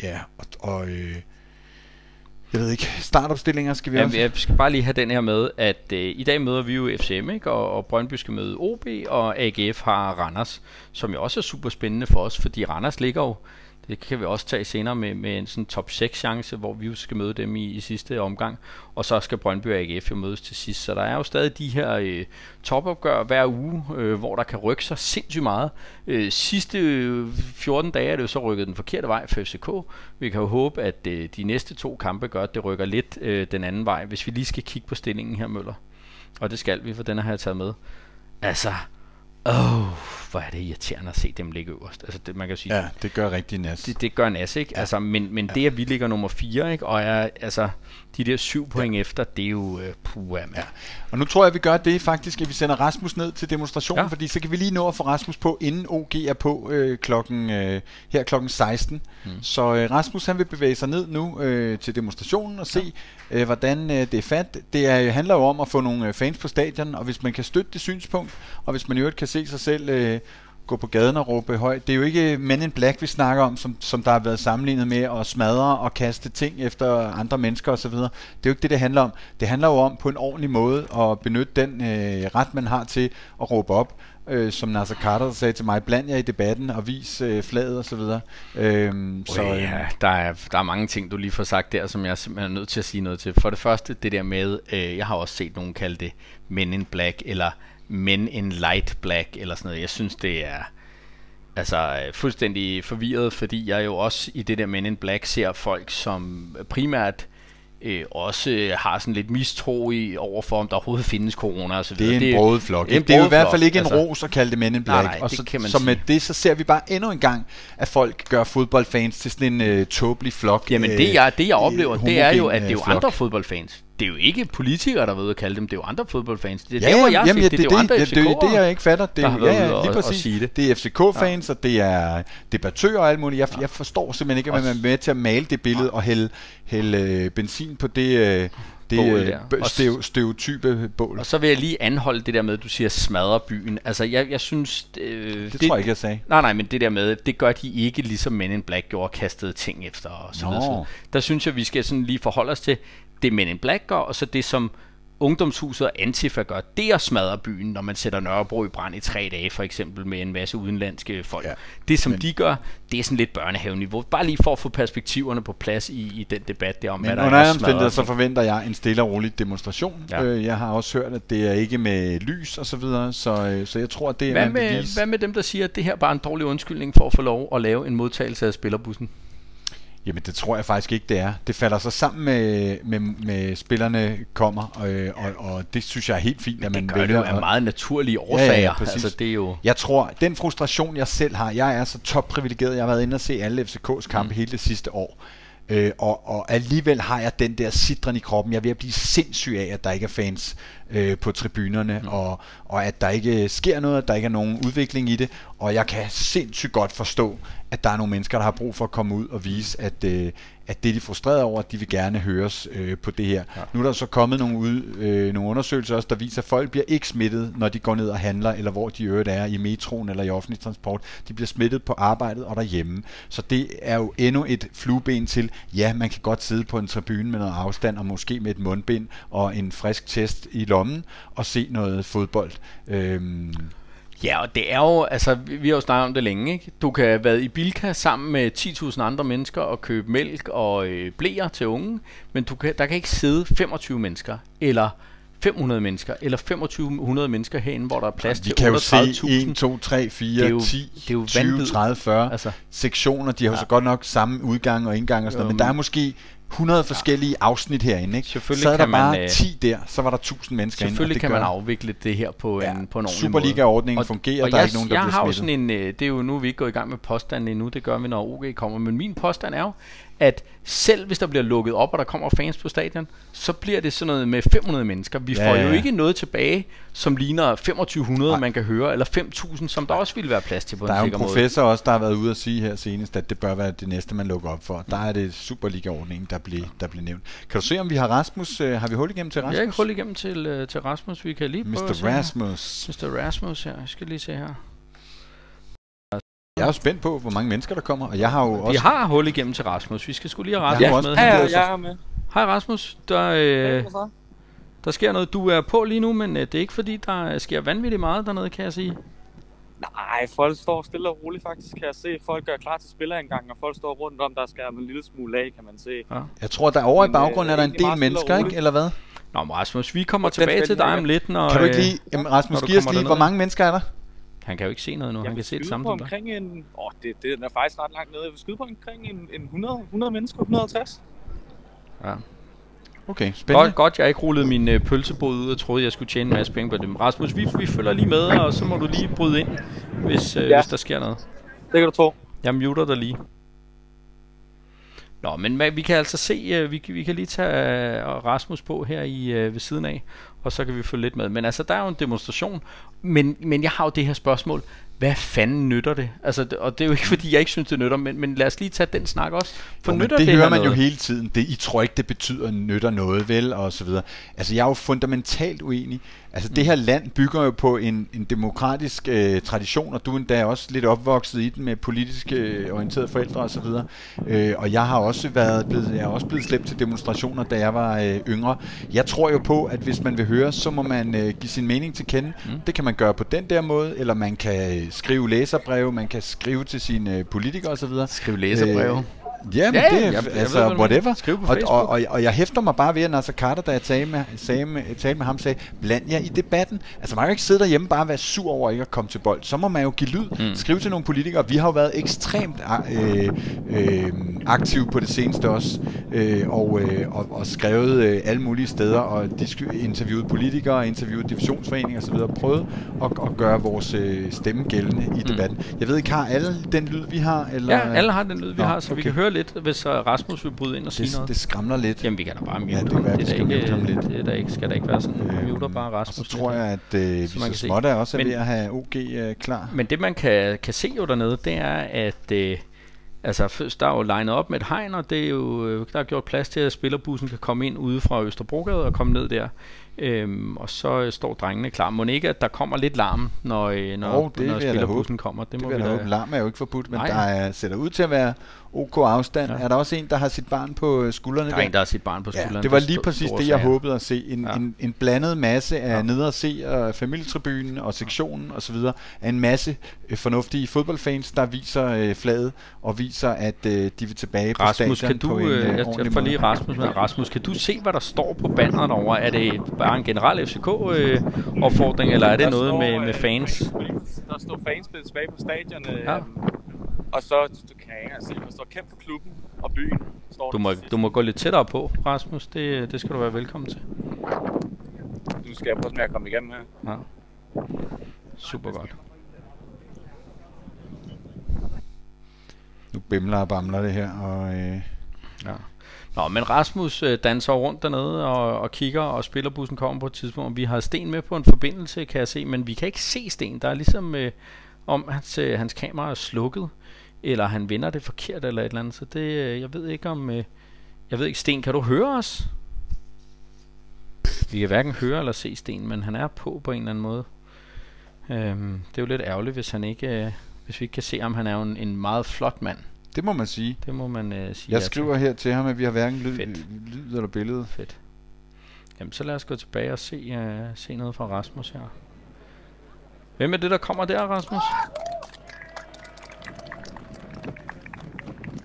ja, og, og øh, jeg ved ikke, startopstillinger skal vi Ja, også... jeg skal bare lige have den her med, at øh, i dag møder vi jo FCM, ikke? Og, og Brøndby skal møde OB, og AGF har Randers, som jo også er super spændende for os, fordi Randers ligger jo, det kan vi også tage senere med, med en sådan top 6 chance, hvor vi skal møde dem i, i sidste omgang, og så skal Brøndby og AGF jo mødes til sidst, så der er jo stadig de her øh, topopgør hver uge, øh, hvor der kan rykke sig sindssygt meget. Øh, sidste øh, 14 dage er det jo så rykket den forkerte vej for FCK. Vi kan jo håbe, at øh, de næste to kampe gør, at det rykker lidt øh, den anden vej, hvis vi lige skal kigge på stillingen her, Møller. Og det skal vi, for den har jeg taget med. Altså, Åh, oh, hvor er det irriterende at se dem ligge øverst. Altså, det, man kan sige, Ja, det gør rigtig nas. det, det gør Nas, ikke? Ja. Altså, men men ja. det, at vi ligger nummer 4, ikke? Og er, altså, de der syv point ja. efter, det er jo øh, puh, ja. Ja. Og nu tror jeg, vi gør det faktisk, at vi sender Rasmus ned til demonstrationen, Ja. ja. fordi så kan vi lige nå at få Rasmus på, inden OG er på øh, klokken, øh, her klokken 16. Mm. Så øh, Rasmus han vil bevæge sig ned nu øh, til demonstrationen og se, øh, hvordan øh, det er fat. Det er, handler jo om at få nogle øh, fans på stadion, og hvis man kan støtte det synspunkt, og hvis man i øvrigt kan se sig selv... Øh, gå på gaden og råbe højt. Det er jo ikke Men in Black, vi snakker om, som, som der har været sammenlignet med at smadre og kaste ting efter andre mennesker osv. Det er jo ikke det, det handler om. Det handler jo om på en ordentlig måde at benytte den øh, ret, man har til at råbe op. Øh, som Nasser Carter sagde til mig, bland jer i debatten og vis øh, flaget osv. Øhm, Så, øh, ja, der er, der er mange ting, du lige får sagt der, som jeg simpelthen er nødt til at sige noget til. For det første, det der med, øh, jeg har også set nogen kalde det Men in Black, eller Men in Light Black, eller sådan noget. Jeg synes, det er altså øh, fuldstændig forvirret, fordi jeg jo også i det der Men in Black ser folk, som primært øh, også har sådan lidt mistro i overfor, om der overhovedet findes corona og så Det videre. er en broget flok. det er en Det er jo i hvert fald ikke en altså. ros at kalde det Men in Black. nej, og det så, kan man så med sige. det, så ser vi bare endnu en gang, at folk gør fodboldfans til sådan en uh, tåbelig flok. Jamen øh, det jeg, det jeg oplever, øh, det er jo, at det er jo øh, flok. andre fodboldfans. Det er jo ikke politikere, der ved at kalde dem, det er jo andre fodboldfans. Det er Ja, der, hvor ja, jeg jamen, siger, ja, det, det, er jo andre ja, det, det, det, jeg ikke fatter. Det, der er- har ja, ja, lige præcis. sige det. det er FCK-fans, og det er debattører og alt muligt. Jeg, jeg forstår simpelthen ikke, at man er med til at male det billede og hælde, hælde øh, benzin på det, øh, det Bål øh, der. bø- Og s- steo, stereotype bål. Og så vil jeg lige anholde det der med, at du siger smadre byen. Altså, jeg, jeg synes... Øh, Det tror jeg ikke, jeg sagde. Nej, nej, men det der med, det gør de ikke ligesom Men in Black gjorde, kastede ting efter og så Nå. videre. så videre. Der synes jeg, vi skal sådan lige forholde os til det Men in Black gør, og så det som ungdomshuset og Antifa gør, det er at smadre byen, når man sætter Nørrebro i brand i tre dage, for eksempel med en masse udenlandske folk. Ja. Det som Men- de gør, det er sådan lidt børnehaveniveau. Bare lige for at få perspektiverne på plads i, i den debat der om, Men hvad der under er alle at smadre omstændigheder, så forventer jeg en stille og rolig demonstration. Ja. Øh, jeg har også hørt, at det er ikke med lys og så videre, så, øh, så jeg tror, at det er Hvad med, hvad med dem, der siger, at det her bare er en dårlig undskyldning for at få lov at lave en modtagelse af spillerbussen? Jamen det tror jeg faktisk ikke, det er. Det falder så sammen med, med, med spillerne kommer, øh, og, og det synes jeg er helt fint, at man Det gør det jo vælger af at- meget naturlige årsager. præcis. altså, det er jo... Jeg tror, den frustration, jeg selv har, jeg er så topprivilegeret, jeg har været inde og se alle FCK's kampe mm. hele det sidste år. Øh, og, og alligevel har jeg den der sidren i kroppen. Jeg er ved at blive sindssyg af, at der ikke er fans øh, på tribunerne, mm. og, og at der ikke sker noget, at der ikke er nogen udvikling i det. Og jeg kan sindssygt godt forstå, at der er nogle mennesker, der har brug for at komme ud og vise, at, øh, at det er de frustrerede over, at de vil gerne høres øh, på det her. Ja. Nu er der så kommet nogle, ud, øh, nogle undersøgelser også, der viser, at folk bliver ikke smittet, når de går ned og handler, eller hvor de øvrigt er, i metroen eller i offentlig transport. De bliver smittet på arbejdet og derhjemme. Så det er jo endnu et flueben til, ja, man kan godt sidde på en tribune med noget afstand, og måske med et mundbind og en frisk test i lommen, og se noget fodbold. Øhm, Ja, og det er jo, altså, vi vi har jo snakket om det længe, ikke? Du kan have været i Bilka sammen med 10.000 andre mennesker og købe mælk og øh, blæer til unge, men du kan, der kan ikke sidde 25 mennesker, eller 500 mennesker, eller 2500 mennesker herinde, hvor der er plads vi til kan jo se 38.000. 1, 2, 3, 4, Det jo- 10, det er jo 20, vanvid. 30, 40 Altså. sektioner. De har jo Ja. så godt nok samme udgang og indgang og sådan Jo, noget, men der er måske 100 forskellige afsnit herinde. Ikke? Selvfølgelig så er der kan man, bare øh, 10 der, så var der 1000 mennesker inde. og Selvfølgelig det kan man afvikle det her på, Ja, en, på en ordentlig Superliga-ordningen måde. fungerer, og der er jeg, ikke nogen, der jeg bliver har smittet. sådan en, øh, det er jo nu, vi er ikke gået i gang med påstanden endnu, det gør vi, når OG kommer, men min påstand er jo, at selv hvis der bliver lukket op, og der kommer fans på stadion, så bliver det sådan noget med 500 mennesker. Vi Ja, får jo ja. ikke noget tilbage, som ligner 2500, Nej. man kan høre, eller 5000, som der også ville være plads til på Der er en jo en sikker måde. professor også, der har været ude at sige her senest, at det bør være det næste, man lukker op for. Der er det Superliga-ordningen, der blev, der blev nævnt. Kan du se, om vi har Rasmus? Øh, har vi hul igennem til Jeg Rasmus? har ikke hul igennem til, øh, til Rasmus, vi kan lige prøve Mr. her. Rasmus. Mr. Rasmus her, jeg skal lige se her. Jeg er jo spændt på, hvor mange mennesker der kommer, og jeg har jo Vi også... har hul igennem til Rasmus, vi skal skulle lige have Rasmus også med. Ja, ja, jeg er med. Hej Rasmus, der, øh, der sker noget. Du er på lige nu, men øh, det er ikke fordi, der sker vanvittigt meget dernede, kan jeg sige. Nej, folk står stille og roligt faktisk, kan jeg se. Folk gør klar til spillerindgang, og folk står rundt om, der skal en lille smule af, kan man se. Ja. Jeg tror, der over i øh, baggrunden er der en del mennesker, ikke? Eller hvad? Nå, men Rasmus, vi kommer tilbage til dig om lidt, når... Kan du ikke øh, lige... Jamen, Rasmus, giv os lige, hvor mange mennesker er der? Han kan jo ikke se noget nu, Jeg han kan se det samme på omkring en... Åh, oh, det, det er faktisk ret langt nede. Jeg vil skyde på omkring en, en 100, 100 mennesker, 150. Ja. Okay, spændende. Godt, godt, jeg ikke rullede min øh, pølsebod ud og troede, jeg skulle tjene en masse penge på det. Rasmus, vi, vi følger lige med, og så må du lige bryde ind, hvis, øh, Ja. hvis der sker noget. Det kan du tro. Jeg muter dig lige. Nå, men vi kan altså se, øh, vi, kan- vi kan lige tage øh, Rasmus på her i øh, ved siden af, og så kan vi følge lidt med. Men altså, der er jo en demonstration, men, men jeg har jo det her spørgsmål. Hvad fanden nytter det? Altså, og det er jo ikke fordi, jeg ikke synes, det nytter, men, men lad os lige tage den snak også. For Jo, nytter det, det hører man jo noget? hele tiden. Det, I tror ikke, det betyder nytter noget, vel? Og så videre. Altså, jeg er jo fundamentalt uenig. Altså, Mm. det her land bygger jo på en, en demokratisk øh, tradition, og du er endda også lidt opvokset i den med politisk øh, orienterede forældre og så videre. Øh, og jeg har også været blevet, jeg er også blevet slæbt til demonstrationer, da jeg var øh, yngre. Jeg tror jo på, at hvis man vil høre, så må man øh, give sin mening til kende. Mm. Det kan man gøre på den der måde, eller man kan øh, skrive læserbreve, man kan skrive til sine øh, politikere og så videre. Skrive læserbreve. Øh, Ja, men Ja, det er jeg- jeg altså ved, du mener. whatever. Skriv på og, Facebook. og, og, og jeg hæfter mig bare ved, at Nasser Carter, da jeg talte med, sagde med, talte med ham, sagde, bland jer i debatten. Altså man kan jo ikke sidde derhjemme bare og være sur over ikke at komme til bold. Så må man jo give lyd, mm. skrive til nogle politikere. Vi har jo været ekstremt øh, øh, aktive på det seneste også, øh, og, øh, og, og skrevet øh, alle mulige steder, og interviewet politikere, interviewet divisionsforeninger osv., prøvet at, at gøre vores øh, stemme gældende i debatten. Jeg ved ikke, har alle den lyd, vi har? Eller? Ja, alle har den lyd, vi Nå, har, så vi okay. kan høre lidt, hvis uh, Rasmus vil bryde ind og sige det, noget. det skramler lidt. Jamen, vi kan da bare mute Ja, det ham. være, det, er ikke, ham lidt. det er da ikke, skal da ikke være sådan. Øhm, muter bare Og Rasmus. så tror jeg, at øh, vi Så småt er også Men- ved at have OG øh, klar. Men det man kan, kan se jo dernede, det er, at øh, altså, først, der er jo legnet op med et hegn, og det er jo, øh, der er gjort plads til, at spillerbussen kan komme ind ude fra Østerbrogade og komme ned der. Øhm, og så øh, står drengene klar. Må ikke, at der kommer lidt larm, når, øh, når, Åh, det når spillerbussen kommer. Det, Det må vi da. håbe. Larm er jo ikke forbudt, men Nej. der er, ser der ud til at være OK afstand. Ja. Er der også en, der har sit barn på øh, skuldrene Der er en, der har sit barn på skulderen. Ja, det var lige præcis det, jeg sager. håbede at se. En, Ja. en, en blandet masse af Ja. nede at se og familietribunen og sektionen osv. af en masse øh, fornuftige fodboldfans, der viser øh, flaget og viser, at øh, de vil tilbage på Rasmus, stadion kan på du, en øh, øh, jeg, jeg får lige Rasmus med. Rasmus, kan du se, hvad der står på banneret derovre? Er det bare en generel FCK-opfordring, eller er det Der noget står, med, øh, med fans? Der står fans tilbage på stadion. Øh, Ja. Og så du kan jeg ikke engang se, der står kæmpe for klubben og byen. Står Du må, du må gå lidt tættere på, Rasmus. Det, det skal du være velkommen til. Nu skal jeg prøve med at komme igennem her. Ja. Super godt. Nu bimler og bamler det her, og øh, Ja. Nå, men Rasmus øh, danser rundt dernede og, og kigger, og spillerbussen kommer på et tidspunkt. Vi har Sten med på en forbindelse, kan jeg se, men vi kan ikke se Sten. Der er ligesom, øh, om hans, øh, hans kamera er slukket, eller han vender det forkert eller et eller andet. Så det, øh, jeg ved ikke om... Øh, jeg ved ikke, Sten, kan du høre os? Vi kan hverken høre eller se Sten, men han er på på en eller anden måde. Øhm, det er jo lidt ærgerligt, hvis han ikke... Øh, hvis vi ikke kan se ham. Han er jo en, en meget flot mand. det må man sige. Det må man øh, sige. Jeg ja til. skriver her til ham, at vi har hverken lyd, Fedt. lyd eller billede. Fedt. Jamen, så lad os gå tilbage og se, uh, se noget fra Rasmus her. Hvem er det, der kommer der, Rasmus?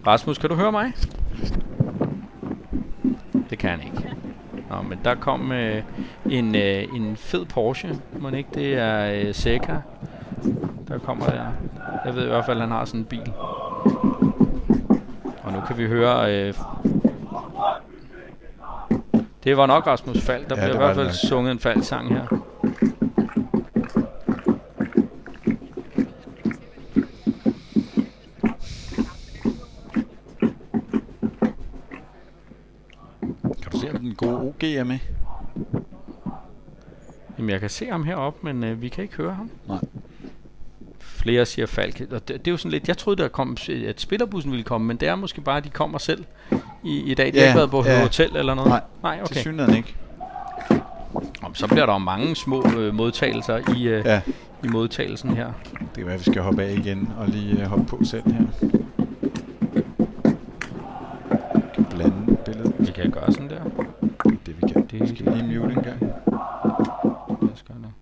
Rasmus, kan du høre mig? Det kan han ikke. Nå, men der kom uh, en, uh, en fed Porsche. Må ikke det er uh, Seca, der kommer der. Jeg ved i hvert fald, at han har sådan en bil. Og nu kan vi høre uh, det var nok Rasmus Fald. Der Ja, det i hvert fald nok. sunget en Fald-sang her. Du se, om den gode OG er med? Jamen, jeg kan se ham heroppe, men øh, vi kan ikke høre ham. Nej. Flere siger Falk. Og det, det er jo sådan lidt... Jeg troede, der kom, at spillerbussen ville komme, men det er måske bare, at de kommer selv i, i dag. De har Ja, ikke været på ja. hotel eller noget. Nej, Nej okay. synligheden ikke. Om, så bliver der jo mange små øh, modtagelser i, øh, Ja, i modtagelsen her. det kan være, at vi skal hoppe af igen og lige øh, hoppe på selv her. Kan blande billedet. Vi kan gøre sådan der. Det vi kan. Det- Skal vi lige mute en gang. Lad os gøre det.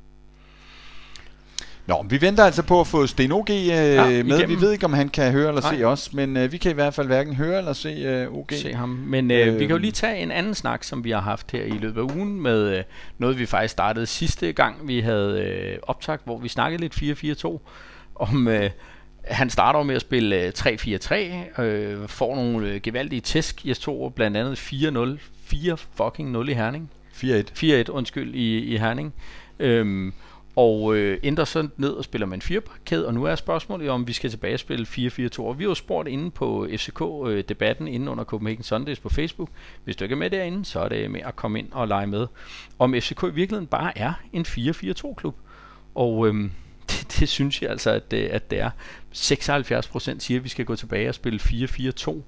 Nå, vi venter altså på at få Sten OG øh, ja, med. igennem. Vi ved ikke, om han kan høre eller Nej. se os, men øh, vi kan i hvert fald hverken høre eller se øh, OG. se ham. Men øh, vi kan jo Øhm. lige tage en anden snak, som vi har haft her i løbet af ugen, med øh, noget, vi faktisk startede sidste gang, vi havde øh, optagt, hvor vi snakkede lidt 4-4-2, om... Øh, han starter med at spille øh, 3-4-3, øh, får nogle øh, gevaldige tæsk. Jeg tog blandt andet 4-0, 4 fucking 0 i Herning. 4-1. 4-1, undskyld, i, i Herning. Øhm, og øh, ændrer så ned og spiller med en firebakkæde, og nu er spørgsmålet om vi skal tilbage og spille 4-4-2. Og vi har jo spurgt inde på FCK-debatten øh, inde under Copenhagen Sundays på Facebook. Hvis du ikke er med derinde, så er det med at komme ind og lege med. Om FCK i virkeligheden bare er en 4-4-2-klub. Og øhm, det, det synes jeg altså, at det, at det er. 76% siger, at vi skal gå tilbage og spille 4-4-2.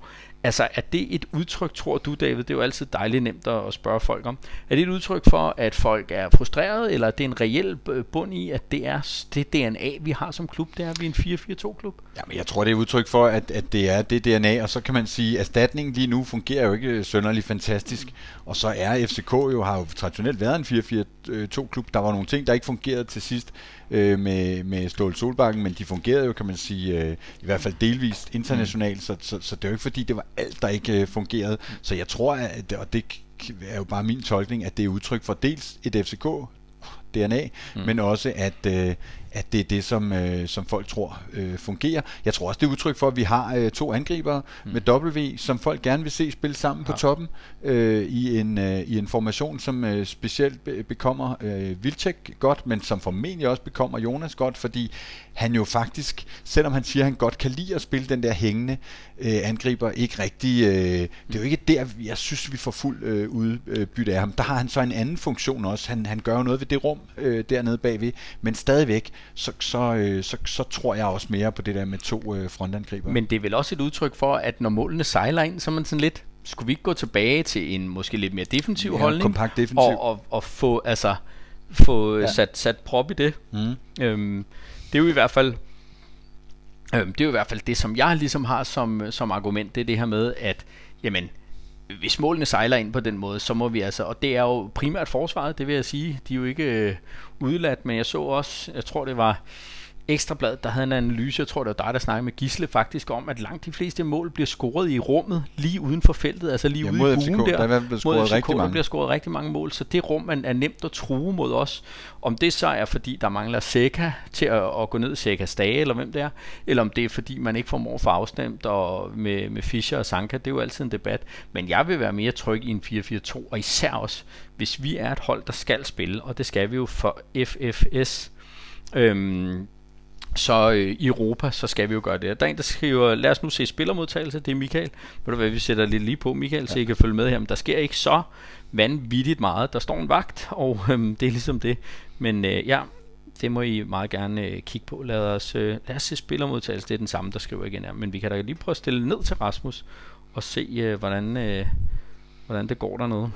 Altså, er det et udtryk, tror du, David? Det er jo altid dejligt nemt at spørge folk om. Er det et udtryk for, at folk er frustrerede, eller er det en reel bund i, at det er det DNA, vi har som klub, det er, vi er en 4-4-2-klub? Jamen, jeg tror, det er et udtryk for, at, at det er det DNA, og så kan man sige, at erstatningen lige nu fungerer jo ikke sønderlig fantastisk, og så er FCK jo, har jo traditionelt været en 4-4-2-klub. Der var nogle ting, der ikke fungerede til sidst øh, med, med Ståle Solbakken, men de fungerede jo, kan man sige, øh, i hvert fald delvist internationalt, mm. så, så, så det er jo ikke fordi, det var alt, der ikke øh, fungerede. Så jeg tror, at, og det er jo bare min tolkning, at det er udtryk for dels et FCK DNA, mm. men også at, øh, at det er det, som, øh, som folk tror øh, fungerer. Jeg tror også, det er udtryk for, at vi har øh, to angribere mm. med W, som folk gerne vil se spille sammen ja. på toppen øh, i, en, øh, i en formation, som øh, specielt be- bekommer øh, Vilcek godt, men som formentlig også bekommer Jonas godt, fordi han jo faktisk, selvom han siger, at han godt kan lide at spille den der hængende øh, angriber, ikke rigtig, øh, det er jo ikke der, jeg synes, vi får fuld øh, udbytte af ham. Der har han så en anden funktion også. Han, han gør jo noget ved det rum øh, dernede bagved, men stadigvæk, så, så, øh, så, så tror jeg også mere på det der med to øh, frontangriber. Men det er vel også et udtryk for, at når målene sejler ind, så er man sådan lidt, skulle vi ikke gå tilbage til en måske lidt mere defensiv ja, holdning? kompakt defensiv. Og, og, og få, altså, få ja. sat, sat prop i det. Mm. Øhm, det er jo i hvert fald øhm, det er jo i hvert fald det, som jeg ligesom har som, som argument, det er det her med, at jamen, hvis målene sejler ind på den måde, så må vi altså, og det er jo primært forsvaret, det vil jeg sige, de er jo ikke øh, udladt, men jeg så også, jeg tror det var Ekstrablad, der havde en analyse, jeg tror det var dig, der snakkede med Gisle faktisk om, at langt de fleste mål bliver scoret i rummet, lige uden for feltet, altså lige ja, ude i buen der. Der, scoret mod FCK, rigtig mange. der bliver scoret rigtig mange mål, så det rum man er nemt at true mod os. Om det så er, fordi der mangler Seca til at, at gå ned i Secas dage, eller hvem det er, eller om det er, fordi man ikke formår for afstemt og med, med Fischer og Sanka, det er jo altid en debat. Men jeg vil være mere tryg i en 4-4-2, og især også, hvis vi er et hold, der skal spille, og det skal vi jo for FFS, Øhm, så øh, i Europa, så skal vi jo gøre det. Der er en, der skriver, lad os nu se spillermodtagelse, det er Michael. Ved du hvad, vi sætter lidt lige på, Michael, så I kan følge med her. Men der sker ikke så vanvittigt meget. Der står en vagt, og øh, det er ligesom det. Men øh, ja, det må I meget gerne øh, kigge på. Lad os, øh, lad os se spillermodtagelse, det er den samme, der skriver igen her. Men vi kan da lige prøve at stille ned til Rasmus, og se, øh, hvordan, øh, hvordan det går dernede.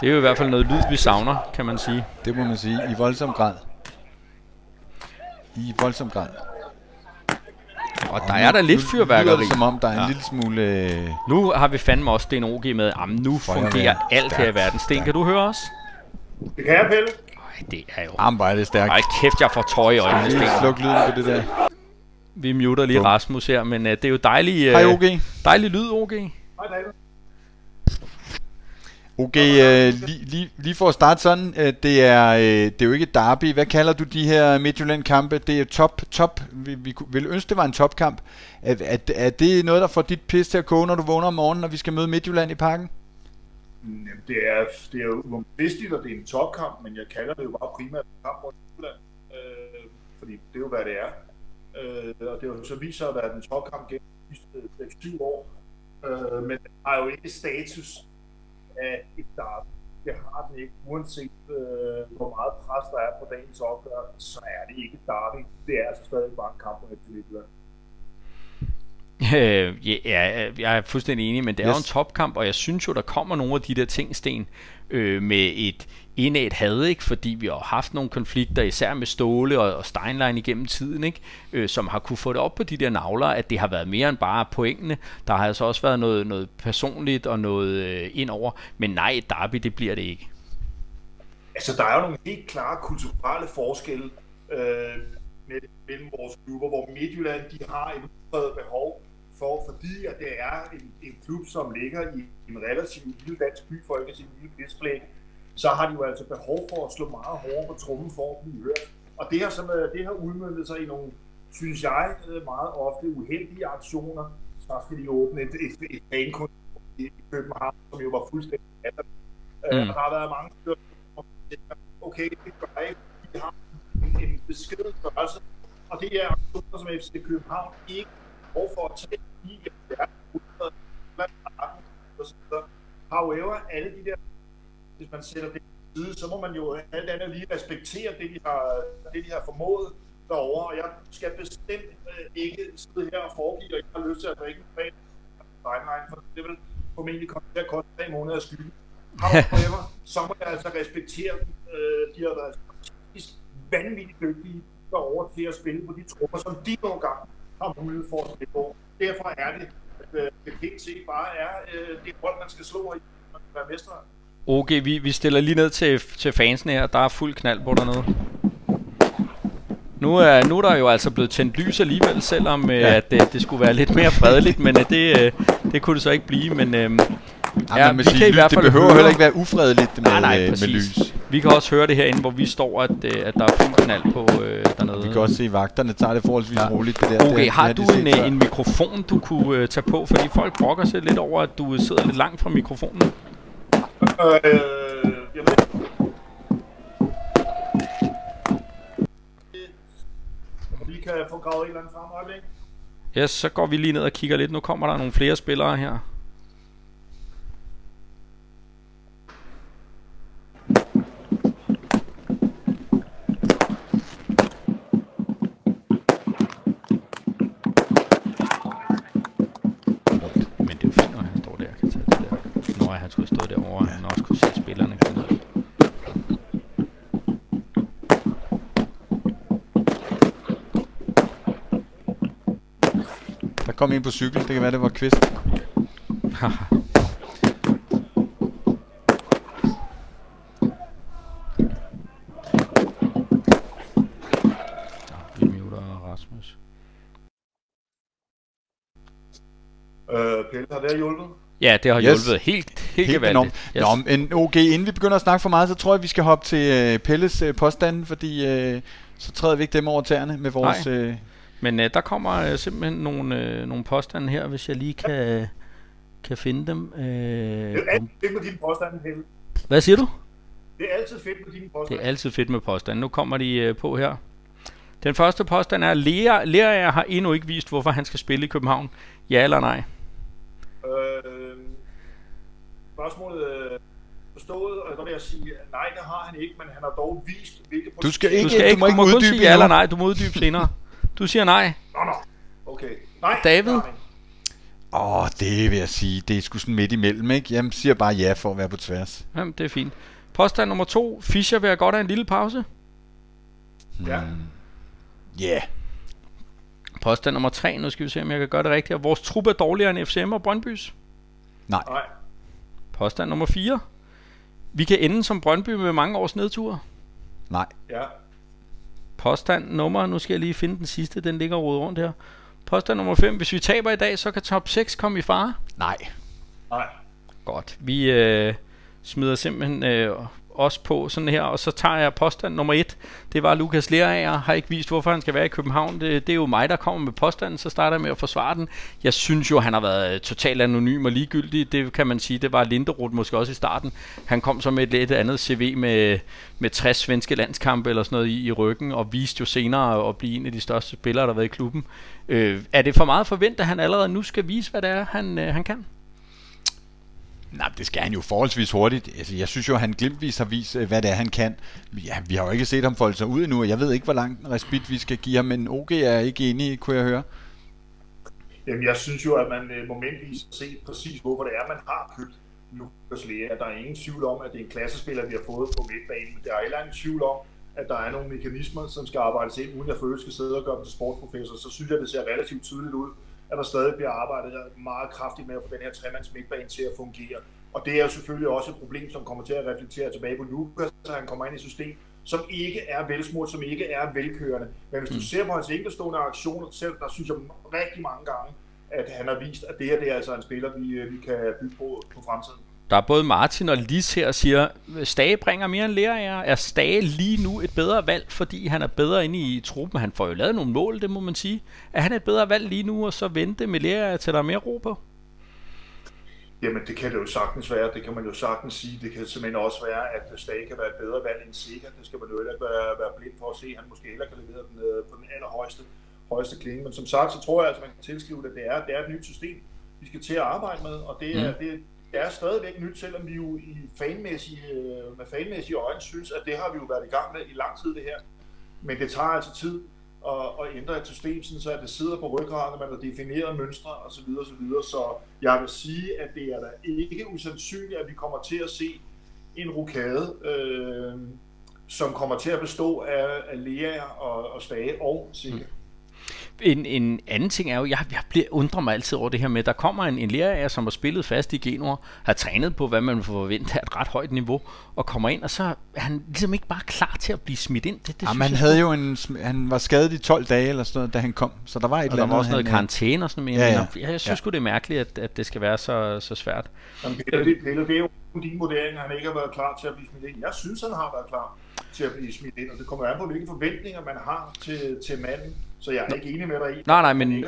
Det er jo i hvert fald noget lyd, vi savner, kan man sige. Det må man sige, i voldsom grad i voldsom grad. Og, og der nu, er der lidt fyrværkeri. Det som om, der er ja. en lille smule... Øh... Nu har vi fandme også Sten OG med. Jamen, nu fungerer alt her i verden. Sten, kan du høre os? Det kan jeg, Pelle. Ej, det er jo... Jamen, er det stærkt. Ej, kæft, jeg får tøj i øjnene, Sten. Sluk lyden på det der. Vi muter lige Rasmus her, men uh, det er jo dejlig... Uh, Hej, OG. Dejlig lyd, OG. Hej, David. Okay, øh, lige, lige, lige for at starte sådan, øh, det, er, øh, det er jo ikke derby. Hvad kalder du de her Midtjylland-kampe? Det er top, top. Vi, vi ville ønske, det var en topkamp. Er, er, er det noget, der får dit pis til at koge, når du vågner om morgenen, når vi skal møde Midtjylland i parken? Jamen, det er, det er jo uomtvisteligt, at det er en topkamp, men jeg kalder det jo bare primært kamp mod Midtjylland. Øh, fordi det er jo, hvad det er. Øh, og det har jo så vist sig at være en topkamp gennem de sidste 7 år. Øh, men det har jo ikke status af et derby. Det har den ikke, uanset øh, hvor meget pres der er på dagens opgør, så er det ikke et derby. Det er altså stadig bare en kamp om efter Midtjylland. Øh, ja, jeg er fuldstændig enig, men det er yes. jo en topkamp, og jeg synes jo, der kommer nogle af de der ting, Sten, øh, med et indad havde, ikke? fordi vi har haft nogle konflikter, især med Ståle og, og Steinlein igennem tiden, ikke? Øh, som har kunne få det op på de der navler, at det har været mere end bare pointene. Der har altså også været noget, noget personligt og noget øh, indover, men nej, derby, det bliver det ikke. Altså, der er jo nogle helt klare kulturelle forskelle øh, mellem vores klubber, hvor Midtjylland, de har et behov for, fordi at det er en, en klub, som ligger i en relativt lille dansk by, for ikke at sige en lille så har de jo altså behov for at slå meget hårdere på trummen for at blive hørt. Og det har, som, det har udmyndtet sig i nogle, synes jeg, meget ofte uheldige aktioner. Så skal de åbne et, et, et banekontor i København, som jo var fuldstændig andet. Mm. Mm. Der har været mange tænker, okay, det gør ikke, vi har en, en beskeden størrelse, og det er aktioner, som FC København ikke har for at tage i, at det er 100 blandt andet, og så videre. However, alle de der, hvis man sætter det til side, så må man jo alt andet lige respektere det, de har, det, de har formået derovre, og jeg skal bestemt øh, ikke sidde her og foregive, og jeg har lyst til at drikke en bag for det vil formentlig komme til at koste tre måneder at skylde. However, så må jeg altså respektere dem. Øh, de har været vanvittigt dygtige derovre til at spille på de trupper, som de nogle gange har mulighed for at spille på. Derfor er det, at øh, det helt set bare er øh, det hold, man skal slå i, man skal være mestre. Okay, vi, vi stiller lige ned til, til fansene her. Der er fuld knald på dernede. Nu er, nu er der jo altså blevet tændt lys alligevel, selvom øh, Ja. at, øh, det skulle være lidt mere fredeligt, men øh, det, øh, det kunne det så ikke blive. Men øh, Ja, Ja, man vi sige, kan i hvert det fald behøver høre- heller ikke være ufredeligt med, nej, nej, øh, med lys. Vi kan også høre det herinde, hvor vi står, at, øh, at der er fuld knald på øh, dernede. Vi kan også se, at vagterne tager det forholdsvis Ja. roligt. Det der. Det Okay, det har de du en, øh, en mikrofon, du kunne øh, tage på? Fordi folk brokker sig lidt over, at du sidder lidt langt fra mikrofonen. Øh, jeg ved ikke. Vi kan få gravet en eller andet frem øjeblik. Ja, så går vi lige ned og kigger lidt. Nu kommer der nogle flere spillere her. Kom en på cykel. Det kan være, det var Kvist. Vi muter Rasmus. Øh, Pelle, har det hjulpet? Ja, det har Yes. hjulpet helt, helt, Helt enormt. gevaldigt. Nå, men okay, inden vi begynder at snakke for meget, så tror jeg, vi skal hoppe til øh, Pelles øh, påstande, fordi øh, så træder vi ikke dem over tæerne med vores... Nej. Øh, Men øh, der kommer øh, simpelthen nogle, øh, nogle påstande her, hvis jeg lige kan, kan finde dem. Øh, Det er altid fedt med dine påstande, Pelle. hvad siger du? Det er altid fedt med dine Det påstande. er altid fedt med påstande. Nu kommer de øh, på her. Den første påstand er, Lea, Lea har endnu ikke vist, hvorfor han skal spille i København. Ja eller nej? Øh, spørgsmålet øh, forstået, og der vil jeg sige, at nej, det har han ikke, men han har dog vist, hvilke Du skal Du Ikke- skal du ikke, må du ikke må kun uddybe sige ja eller nej. Du må uddybe senere. Du siger nej. Nå, nå. Okay. Nej, David? Åh, oh, det vil jeg sige. Det er sgu sådan midt imellem, ikke? Jamen, siger bare ja for at være på tværs. Jamen, det er fint. Påstand nummer to. Fischer vil have godt af en lille pause. Ja. Ja. Yeah. Påstand nummer tre. Nu skal vi se, om jeg kan gøre det rigtigt. Vores trup er dårligere end FCM og Brøndbys. Nej. Nej. Påstand nummer 4. Vi kan ende som Brøndby med mange års nedtur. Nej. Ja. Påstand nummer, nu skal jeg lige finde den sidste, den ligger rodet rundt her. Påstand nummer 5. Hvis vi taber i dag, så kan top 6 komme i fare. Nej. Nej. Godt. Vi øh, smider simpelthen øh, også på sådan her, og så tager jeg påstand nummer 1. Det var Lukas Lerager, har ikke vist, hvorfor han skal være i København. Det, det er jo mig, der kommer med påstanden, så starter jeg med at forsvare den. Jeg synes jo, han har været øh, totalt anonym og ligegyldig. Det kan man sige, det var Linderoth måske også i starten. Han kom så med et lidt andet CV med, med 60 svenske landskampe eller sådan noget i, i ryggen, og viste jo senere at blive en af de største spillere, der har været i klubben. Øh, er det for meget forventet, at han allerede nu skal vise, hvad det er, han, øh, han kan? Nej, det skal han jo forholdsvis hurtigt. Altså, jeg synes jo, han glimtvis har vist, øh, hvad det er, han kan. Ja, vi har jo ikke set ham folde sig ud endnu, og jeg ved ikke, hvor lang respit vi skal give ham, men OG er ikke enig, kunne jeg høre. Jamen, jeg synes jo, at man øh, momentvis har set præcis, hvorfor det er, man har købt Lukas Lea. Der er ingen tvivl om, at det er en klassespiller, vi har fået på midtbanen. Der er heller ingen tvivl om, at der er nogle mekanismer, som skal arbejdes ind, uden at føle skal sidde og gøre dem til sportsprofessor. Så synes jeg, det ser relativt tydeligt ud, at der stadig bliver arbejdet meget kraftigt med at få den her tremands midtbane til at fungere. Og det er jo selvfølgelig også et problem, som kommer til at reflektere tilbage på Lukas, så han kommer ind i et system, som ikke er velsmurt, som ikke er velkørende. Men hvis du ser på hans enkeltstående aktioner, selv, der synes jeg rigtig mange gange, at han har vist, at det her det er altså en spiller, vi, øh, vi kan bygge på på fremtiden. Der er både Martin og Lis her, og siger, Stage bringer mere end lærer. Er Stage lige nu et bedre valg, fordi han er bedre inde i truppen? Han får jo lavet nogle mål, det må man sige. Er han et bedre valg lige nu, og så vente med lærer til der er mere ro på? Jamen, det kan det jo sagtens være. Det kan man jo sagtens sige. Det kan simpelthen også være, at Stage kan være et bedre valg end Sikker. Det skal man jo ikke være, være blind for at se. Han måske heller kan levere den øh, på den allerhøjeste højeste klinge. Men som sagt, så tror jeg, at man kan tilskrive det, at det er, det er et nyt system, vi skal til at arbejde med. Og det er, mm. det, det er stadigvæk nyt, selvom vi jo i fanmæssige, øh, med fanmæssige øjne synes, at det har vi jo været i gang med i lang tid det her. Men det tager altså tid at, at ændre et system, sådan så at det sidder på ryggraden, man har defineret mønstre osv. osv. Så jeg vil sige, at det er da ikke usandsynligt, at vi kommer til at se en rokade, øh, som kommer til at bestå af, af læger og, og Stage og sikker. Mm. En, en anden ting er jo, jeg, jeg bliver, undrer mig altid over det her med, at der kommer en, en lærer, som har spillet fast i Genua, har trænet på, hvad man forventer af et ret højt niveau, og kommer ind, og så er han ligesom ikke bare klar til at blive smidt ind. Det, det Jamen, han, jeg, havde jo en, han var skadet i 12 dage eller sådan noget, da han kom, så der var et eller andet. der var også noget karantæne og sådan noget. Ja, ja. Jeg, jeg synes ja. det er mærkeligt, at, at det skal være så, så svært. Jamen, Peter, det, Peter, det er jo din vurdering, han ikke har været klar til at blive smidt ind. Jeg synes, han har været klar til at blive smidt ind, og det kommer an på, hvilke forventninger man har til, til manden. Så jeg er ikke enig med dig i. Nej, nej, men,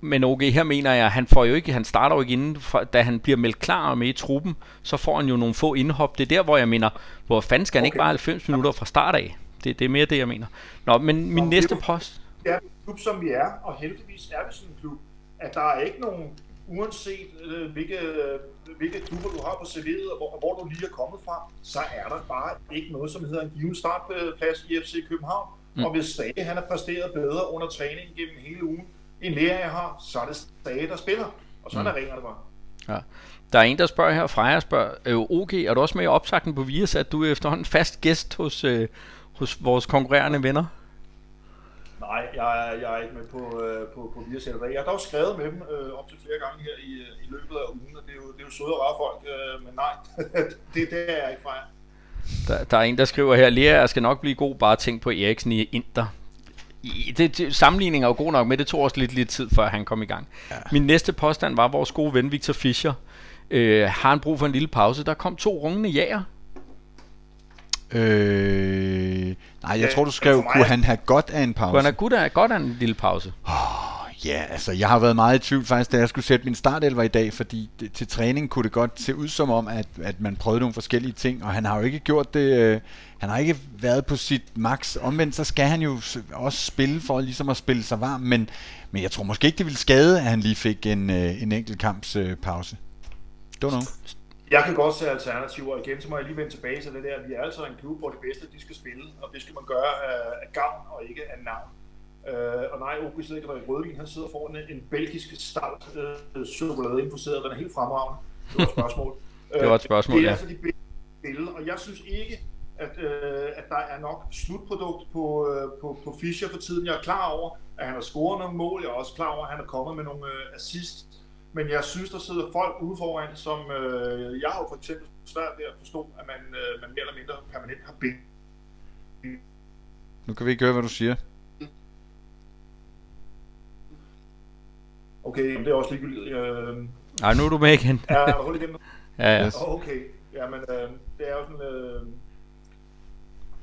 men okay, her mener jeg, han får jo ikke, han starter jo ikke inden, for, da han bliver meldt klar med i truppen, så får han jo nogle få indhop. Det er der, hvor jeg mener, hvor fanden skal han okay. ikke bare 90 minutter fra start af? Det, det er mere det, jeg mener. Nå, men min Nå, næste post... Det er en klub, som vi er, og heldigvis er vi sådan en klub, at der er ikke nogen, uanset øh, hvilke, hvilke klubber du har på CV'et, og hvor, hvor du lige er kommet fra, så er der bare ikke noget, som hedder en given startplads i FC København. Mm. Og hvis Stage han har præsteret bedre under træning gennem hele ugen, end lærer jeg har, så er det Stage, der spiller. Og så mm. er det bare. Ja. Der er en, der spørger her, Freja spørger, øh, OG, er du også med i opsagten på Vias, at du er efterhånden fast gæst hos, øh, hos vores konkurrerende venner? Nej, jeg er, jeg er ikke med på, øh, på, på Viasat. Jeg har dog skrevet med dem øh, op til flere gange her i, i løbet af ugen, og det er jo, det er jo søde og rare folk, øh, men nej, det, det er jeg ikke fra jer. Der, der er en, der skriver her, Lea, jeg skal nok blive god, bare tænk på Eriksen i Inter. I, det, det, sammenligningen er jo god nok med, det tog også lidt, lidt tid, før han kom i gang. Ja. Min næste påstand var vores gode ven Victor Fischer. Øh, har han brug for en lille pause? Der kom to rungende jager. Øh, nej, jeg tror, du skrev, kunne han have godt af en pause? Kunne han have godt af en lille pause? Oh, Ja, altså jeg har været meget i tvivl faktisk, da jeg skulle sætte min startelver i dag, fordi det, til træning kunne det godt se ud som om, at, at man prøvede nogle forskellige ting, og han har jo ikke gjort det, øh, han har ikke været på sit max. Omvendt så skal han jo også spille for ligesom at spille sig varm, men, men jeg tror måske ikke, det ville skade, at han lige fik en, øh, en enkelt kamps øh, pause. Don't know. Jeg kan godt se alternativer, igen så må jeg lige vende tilbage til det der. Vi er altså en klub, hvor det bedste de skal spille, og det skal man gøre af, af gavn og ikke af navn. Øh, og nej, OB sidder ikke der i rødvin, han sidder foran en, belgisk start øh, chokolade infuseret, den er helt fremragende. Det var et spørgsmål. det var et spørgsmål, øh, det er ja. altså de billeder, og jeg synes ikke, at, øh, at der er nok slutprodukt på, øh, på, på Fischer for tiden. Jeg er klar over, at han har scoret nogle mål. Jeg er også klar over, at han er kommet med nogle øh, assist. Men jeg synes, der sidder folk ude foran, som øh, jeg har for eksempel svært ved at forstå, at man, øh, man mere eller mindre permanent har bedt. Nu kan vi ikke høre, hvad du siger. Okay, det er også ligegyldigt. Øh... Nej, nu er du med igen. ja, er hul igen? ja, ja. Yes. Okay, jamen øh, det er jo sådan... Øh...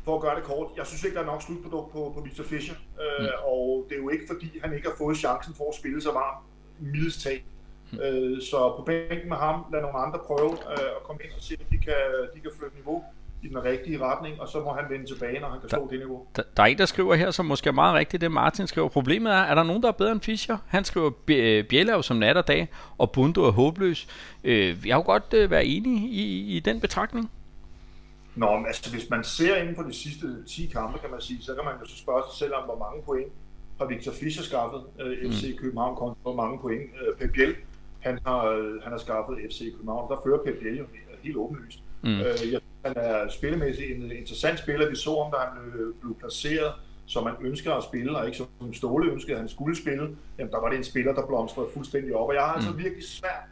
For at gøre det kort, jeg synes ikke, der er nok slutprodukt på, på Victor Fischer. Øh, mm. Og det er jo ikke, fordi han ikke har fået chancen for at spille sig varm. Mildest tag. Mm. Øh, så på bænken med ham, lad nogle andre prøve øh, at komme ind og se, at de kan, de kan flytte niveau i den rigtige retning, og så må han vende tilbage, når han kan der, slå det niveau. Der, der er en, der skriver her, som måske er meget rigtigt, det Martin skriver. Problemet er, er der nogen, der er bedre end Fischer? Han skriver, Bjellau som nat og dag, og Bundo er håbløs. Øh, jeg har jo godt øh, være enig i, i den betragtning. Nå, men altså hvis man ser inden på de sidste 10 kampe, kan man sige, så kan man jo så spørge sig selv om, hvor mange point har Victor Fischer skaffet øh, FC mm. København kontra hvor mange point øh, Pep Biel, han har, øh, han har skaffet FC København. Der fører Pep Biel jo helt åbenlyst. Mm. Øh, jeg han er spillemæssigt en interessant spiller. Vi så ham, da han blev, blev placeret, som man ønsker at spille, og ikke som Ståle ønskede, at han skulle spille. Jamen, der var det en spiller, der blomstrede fuldstændig op. Og jeg har altså mm. virkelig svært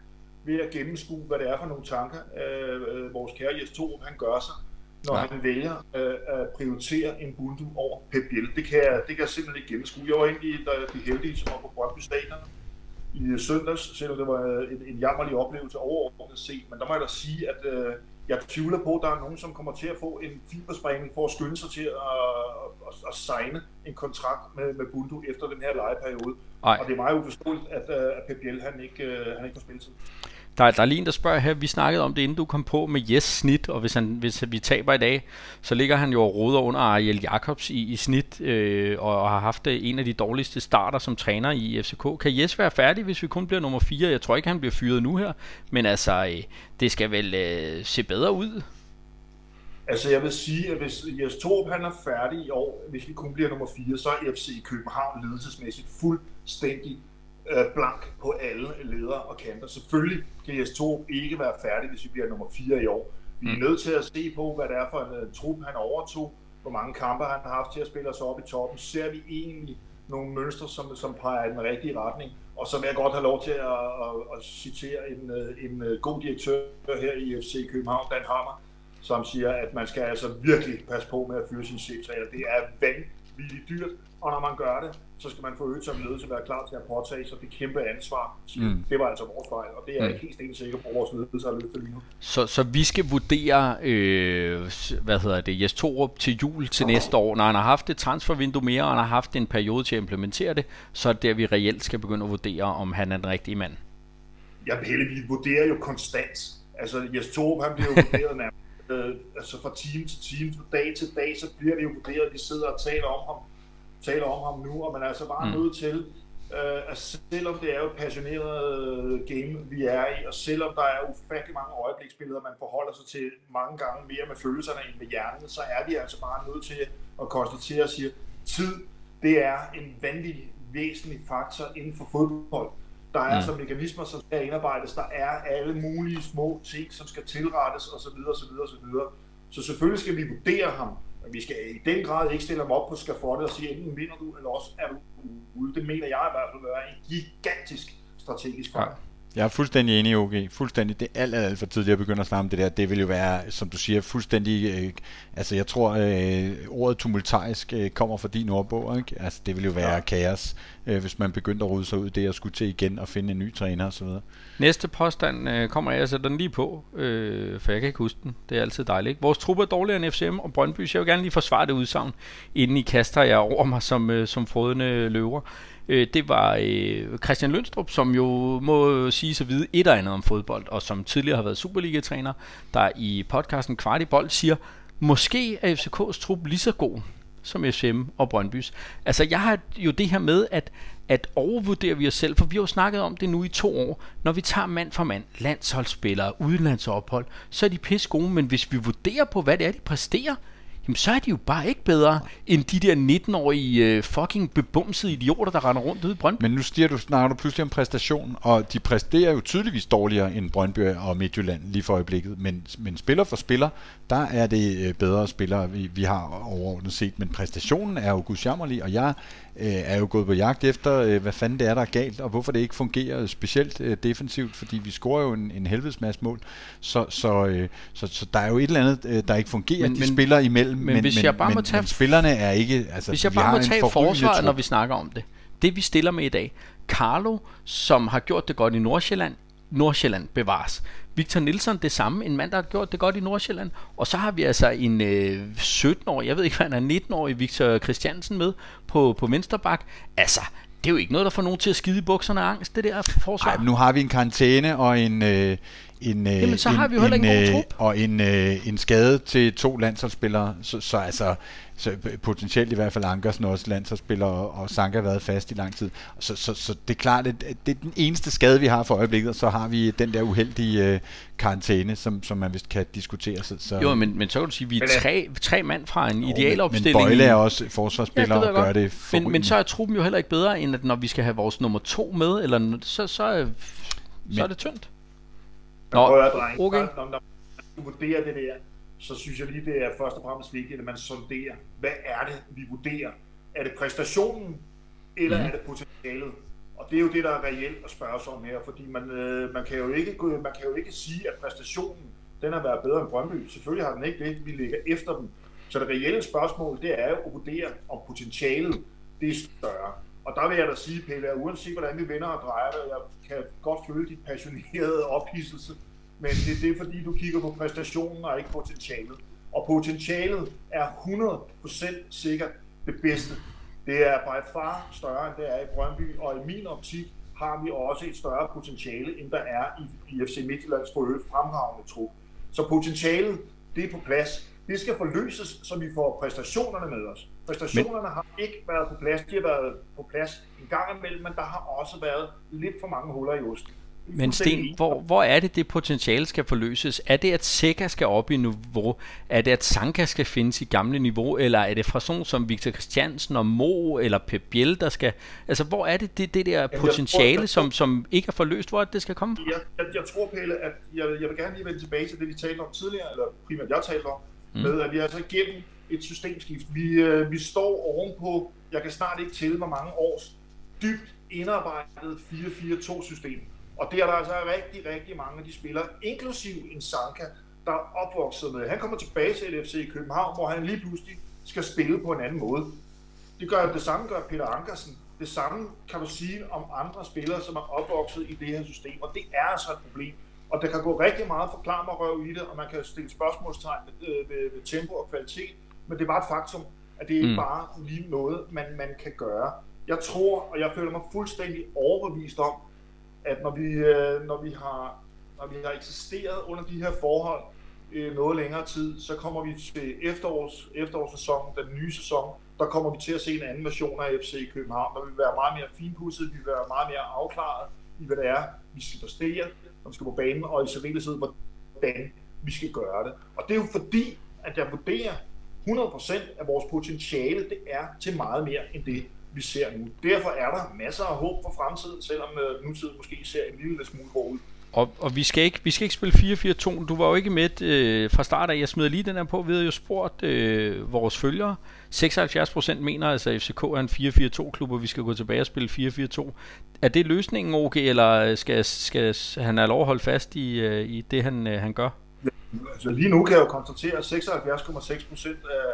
ved at gennemskue, hvad det er for nogle tanker, øh, vores kære Jes Torup, han gør sig, når ja. han vælger øh, at prioritere en bundu over Pep Biel. Det kan, jeg, det kan jeg simpelthen ikke gennemskue. Jeg var egentlig de heldige, som var på Brøndby Stadion i søndags, selvom det var en, en jammerlig oplevelse overordnet set. Men der må jeg da sige, at øh, jeg tvivler på, at der er nogen, som kommer til at få en fiberspringning for at skynde sig til at, at, at signe en kontrakt med, med Bundu efter den her legeperiode. Ej. Og det er meget uforståeligt, at, øh, at Pep Biel, han ikke, øh, han ikke får spilletid. Der, der er lige en, der spørger her, vi snakkede om det, inden du kom på med Jes snit, og hvis, han, hvis vi taber i dag, så ligger han jo og roder under Ariel Jacobs i, i snit, øh, og, og har haft øh, en af de dårligste starter som træner i FCK. Kan Jes være færdig, hvis vi kun bliver nummer 4? Jeg tror ikke, han bliver fyret nu her, men altså, øh, det skal vel øh, se bedre ud? Altså jeg vil sige, at hvis Jes Torp han er færdig i år, hvis vi kun bliver nummer 4, så er FC København ledelsesmæssigt fuldstændig øh, blank på alle ledere og kanter. Selvfølgelig kan Jes Torp ikke være færdig, hvis vi bliver nummer 4 i år. Vi er mm. nødt til at se på, hvad det er for en uh, trup, han overtog, hvor mange kampe han har haft til at spille os op i toppen. Ser vi egentlig nogle mønstre, som, som peger i den rigtige retning? Og så vil jeg godt have lov til at, at, at citere en, øh, en, en god direktør her i FC København, Dan Hammer, som siger, at man skal altså virkelig passe på med at fyre sin cheftræner. Det er vanvittigt dyrt, og når man gør det, så skal man få øget som ledelse at være klar til at påtage sig det kæmpe ansvar. Mm. Det var altså vores fejl, og det er jeg mm. ikke helt enig sikker på, at vores ledelse har løftet lige nu. Så, så vi skal vurdere, øh, hvad hedder det, Jes Torup til jul til næste år, når han har haft et transfervindue mere, og han har haft en periode til at implementere det, så er det der, vi reelt skal begynde at vurdere, om han er den rigtige mand. Ja, Pelle, vi vurderer jo konstant. Altså, Jes Torup, han bliver jo vurderet nærmest øh, altså fra time til time, fra dag til dag, så bliver det jo vurderet, vi sidder og taler om ham, taler om ham nu, og man er altså bare mm. nødt til, øh, at selvom det er jo et passioneret game, vi er i, og selvom der er ufattelig mange øjebliksbilleder, man forholder sig til mange gange mere med følelserne end med hjernen, så er vi altså bare nødt til at konstatere og sige, tid, det er en vanvittig væsentlig faktor inden for fodbold. Der er mm. altså mekanismer, som skal indarbejdes. Der er alle mulige små ting, som skal tilrettes osv. osv. osv. Så selvfølgelig skal vi vurdere ham, men vi skal i den grad ikke stille ham op på skafottet og sige, enten vinder du, eller også er du ude. Det mener jeg i hvert fald vil være en gigantisk strategisk fejl. Ja. Jeg er fuldstændig enig i OG. Fuldstændig. Det er alt, alt, alt for tidligt at begynde at snakke om det der. Det vil jo være, som du siger, fuldstændig... Øh, altså, jeg tror, øh, ordet tumultarisk øh, kommer fra din ordbog. Ikke? Altså, det vil jo være ja. kaos, øh, hvis man begyndte at rode sig ud det og skulle til igen og finde en ny træner osv. Næste påstand øh, kommer jeg, at sætte den lige på, øh, for jeg kan ikke huske den. Det er altid dejligt. Ikke? Vores truppe er dårligere end FCM og Brøndby, så jeg vil gerne lige forsvare det udsagn, inden I kaster jer over mig som, øh, som frodende løver. Øh, det var øh, Christian Lønstrup, som jo må sige så vide et eller andet om fodbold, og som tidligere har været Superliga-træner, der i podcasten Kvart i Bold siger, måske er FCK's trup lige så god som FCM og Brøndbys. Altså jeg har jo det her med, at, at overvurderer vi os selv, for vi har jo snakket om det nu i to år. Når vi tager mand for mand, landsholdsspillere, udenlandsophold, så er de pisse gode, men hvis vi vurderer på, hvad det er, de præsterer, jamen så er de jo bare ikke bedre end de der 19-årige uh, øh, fucking bebumsede idioter, der render rundt ude i Brøndby. Men nu stiger du, snakker du pludselig om præstation, og de præsterer jo tydeligvis dårligere end Brøndby og Midtjylland lige for øjeblikket, men, men spiller for spiller, der er det øh, bedre spillere, vi, vi har overordnet set, men præstationen er jo gudsjammerlig, og jeg øh, er jo gået på jagt efter, øh, hvad fanden det er, der er galt, og hvorfor det ikke fungerer specielt øh, defensivt, fordi vi scorer jo en, en helvedes masse mål, så, så, øh, så, så der er jo et eller andet, øh, der ikke fungerer, men, de men, spiller imellem, men, men, hvis jeg bare men, må tage, men spillerne er ikke... Altså, hvis jeg bare må tage forsvaret, når vi snakker om det, det vi stiller med i dag, Carlo, som har gjort det godt i Nordsjælland, Nordsjælland bevares. Victor Nielsen det samme, en mand, der har gjort det godt i Nordsjælland. Og så har vi altså en øh, 17-årig, jeg ved ikke, hvad han er, 19-årig Victor Christiansen med på, på Vensterbak. Altså, det er jo ikke noget, der får nogen til at skide i bukserne af angst, det der forsvar. Ej, nu har vi en karantæne og en... Øh en, øh, Jamen, så en, har vi jo heller en, ikke en god øh, trup. Og en, øh, en skade til to landsholdsspillere, så, så altså så potentielt i hvert fald Ankersen også landsholdsspiller, og, og Sanka har været fast i lang tid. Så, så, så det er klart, at det er den eneste skade, vi har for øjeblikket, og så har vi den der uheldige øh, karantæne, som, som man vist kan diskutere. Så, så jo, men, men så kan du sige, at vi er tre, tre mand fra en idealopstilling. Men Bøjle er også forsvarsspiller ja, og gør det men, men så er truppen jo heller ikke bedre, end at når vi skal have vores nummer to med, eller så, så, er, så er det tyndt. Nå, prøver, dreng, okay. når, når man vurderer det der, så synes jeg lige, det er først og fremmest vigtigt, at man sonderer, hvad er det, vi vurderer? Er det præstationen, eller mm. er det potentialet? Og det er jo det, der er reelt at spørge sig om her, fordi man, øh, man, kan jo ikke, man kan jo ikke sige, at præstationen den har været bedre end Brøndby. Selvfølgelig har den ikke det, vi ligger efter dem. Så det reelle spørgsmål, det er jo at vurdere, om potentialet det er større. Og der vil jeg da sige, Pelle, at uanset hvordan vi vender og drejer det, jeg kan godt føle dit passionerede ophidselse, men det, det er fordi, du kigger på præstationen og ikke potentialet. Og potentialet er 100% sikkert det bedste. Det er by far større, end det er i Brøndby, og i min optik har vi også et større potentiale, end der er i, i FC Midtjyllands for øvrigt fremragende trup. Så potentialet, det er på plads. Det skal forløses, så vi får præstationerne med os. Præstationerne men... har ikke været på plads. De har været på plads en gang imellem, men der har også været lidt for mange huller i osten. Men Sten, hvor, hvor er det, det potentiale skal forløses? Er det, at Sega skal op i niveau? Er det, at Sanka skal findes i gamle niveau? Eller er det fra sådan som Victor Christiansen og Mo eller Pep Biel, der skal... Altså, hvor er det, det, det der potentiale, tror, som, som ikke er forløst? Hvor det, skal komme Jeg, jeg, jeg tror, Pelle, at jeg, jeg vil gerne lige vende tilbage til det, vi talte om tidligere, eller primært jeg talte om, mm. med at vi er altså igennem et systemskift. Vi, øh, vi står ovenpå, jeg kan snart ikke tælle, hvor mange års dybt indarbejdet 4-4-2-system og det er der altså rigtig, rigtig mange af de spillere, inklusiv en Sanka, der er opvokset med. Han kommer tilbage til LFC i København, hvor han lige pludselig skal spille på en anden måde. Det gør det samme gør Peter Ankersen. Det samme kan du sige om andre spillere, som er opvokset i det her system, og det er altså et problem. Og der kan gå rigtig meget forklare mig røv i det, og man kan stille spørgsmålstegn ved, øh, ved, ved tempo og kvalitet, men det er bare et faktum, at det er ikke mm. bare lige noget, man, man kan gøre. Jeg tror, og jeg føler mig fuldstændig overbevist om, at når vi, øh, når vi, har, når vi har eksisteret under de her forhold øh, noget længere tid, så kommer vi til efterårs, efterårssæsonen, den nye sæson, der kommer vi til at se en anden version af FC København, der vil være meget mere finpudset, vi vil være meget mere afklaret i, hvad det er, vi skal præstere, når vi skal på banen, og i særdeleshed, hvordan vi skal gøre det. Og det er jo fordi, at jeg vurderer 100% af vores potentiale, det er til meget mere end det, vi ser nu. Derfor er der masser af håb for fremtiden, selvom øh, nutiden måske ser en lille smule grå ud. Og, og vi, skal ikke, vi skal ikke spille 4-4-2. Du var jo ikke med øh, fra start af. Jeg smider lige den her på. Vi havde jo spurgt øh, vores følgere. 76% mener altså, at FCK er en 4-4-2-klub, og vi skal gå tilbage og spille 4-4-2. Er det løsningen, OG, eller skal, skal han have lov at holde fast i, øh, i det, han, øh, han gør? Altså lige nu kan jeg jo konstatere, at 76,6 procent af,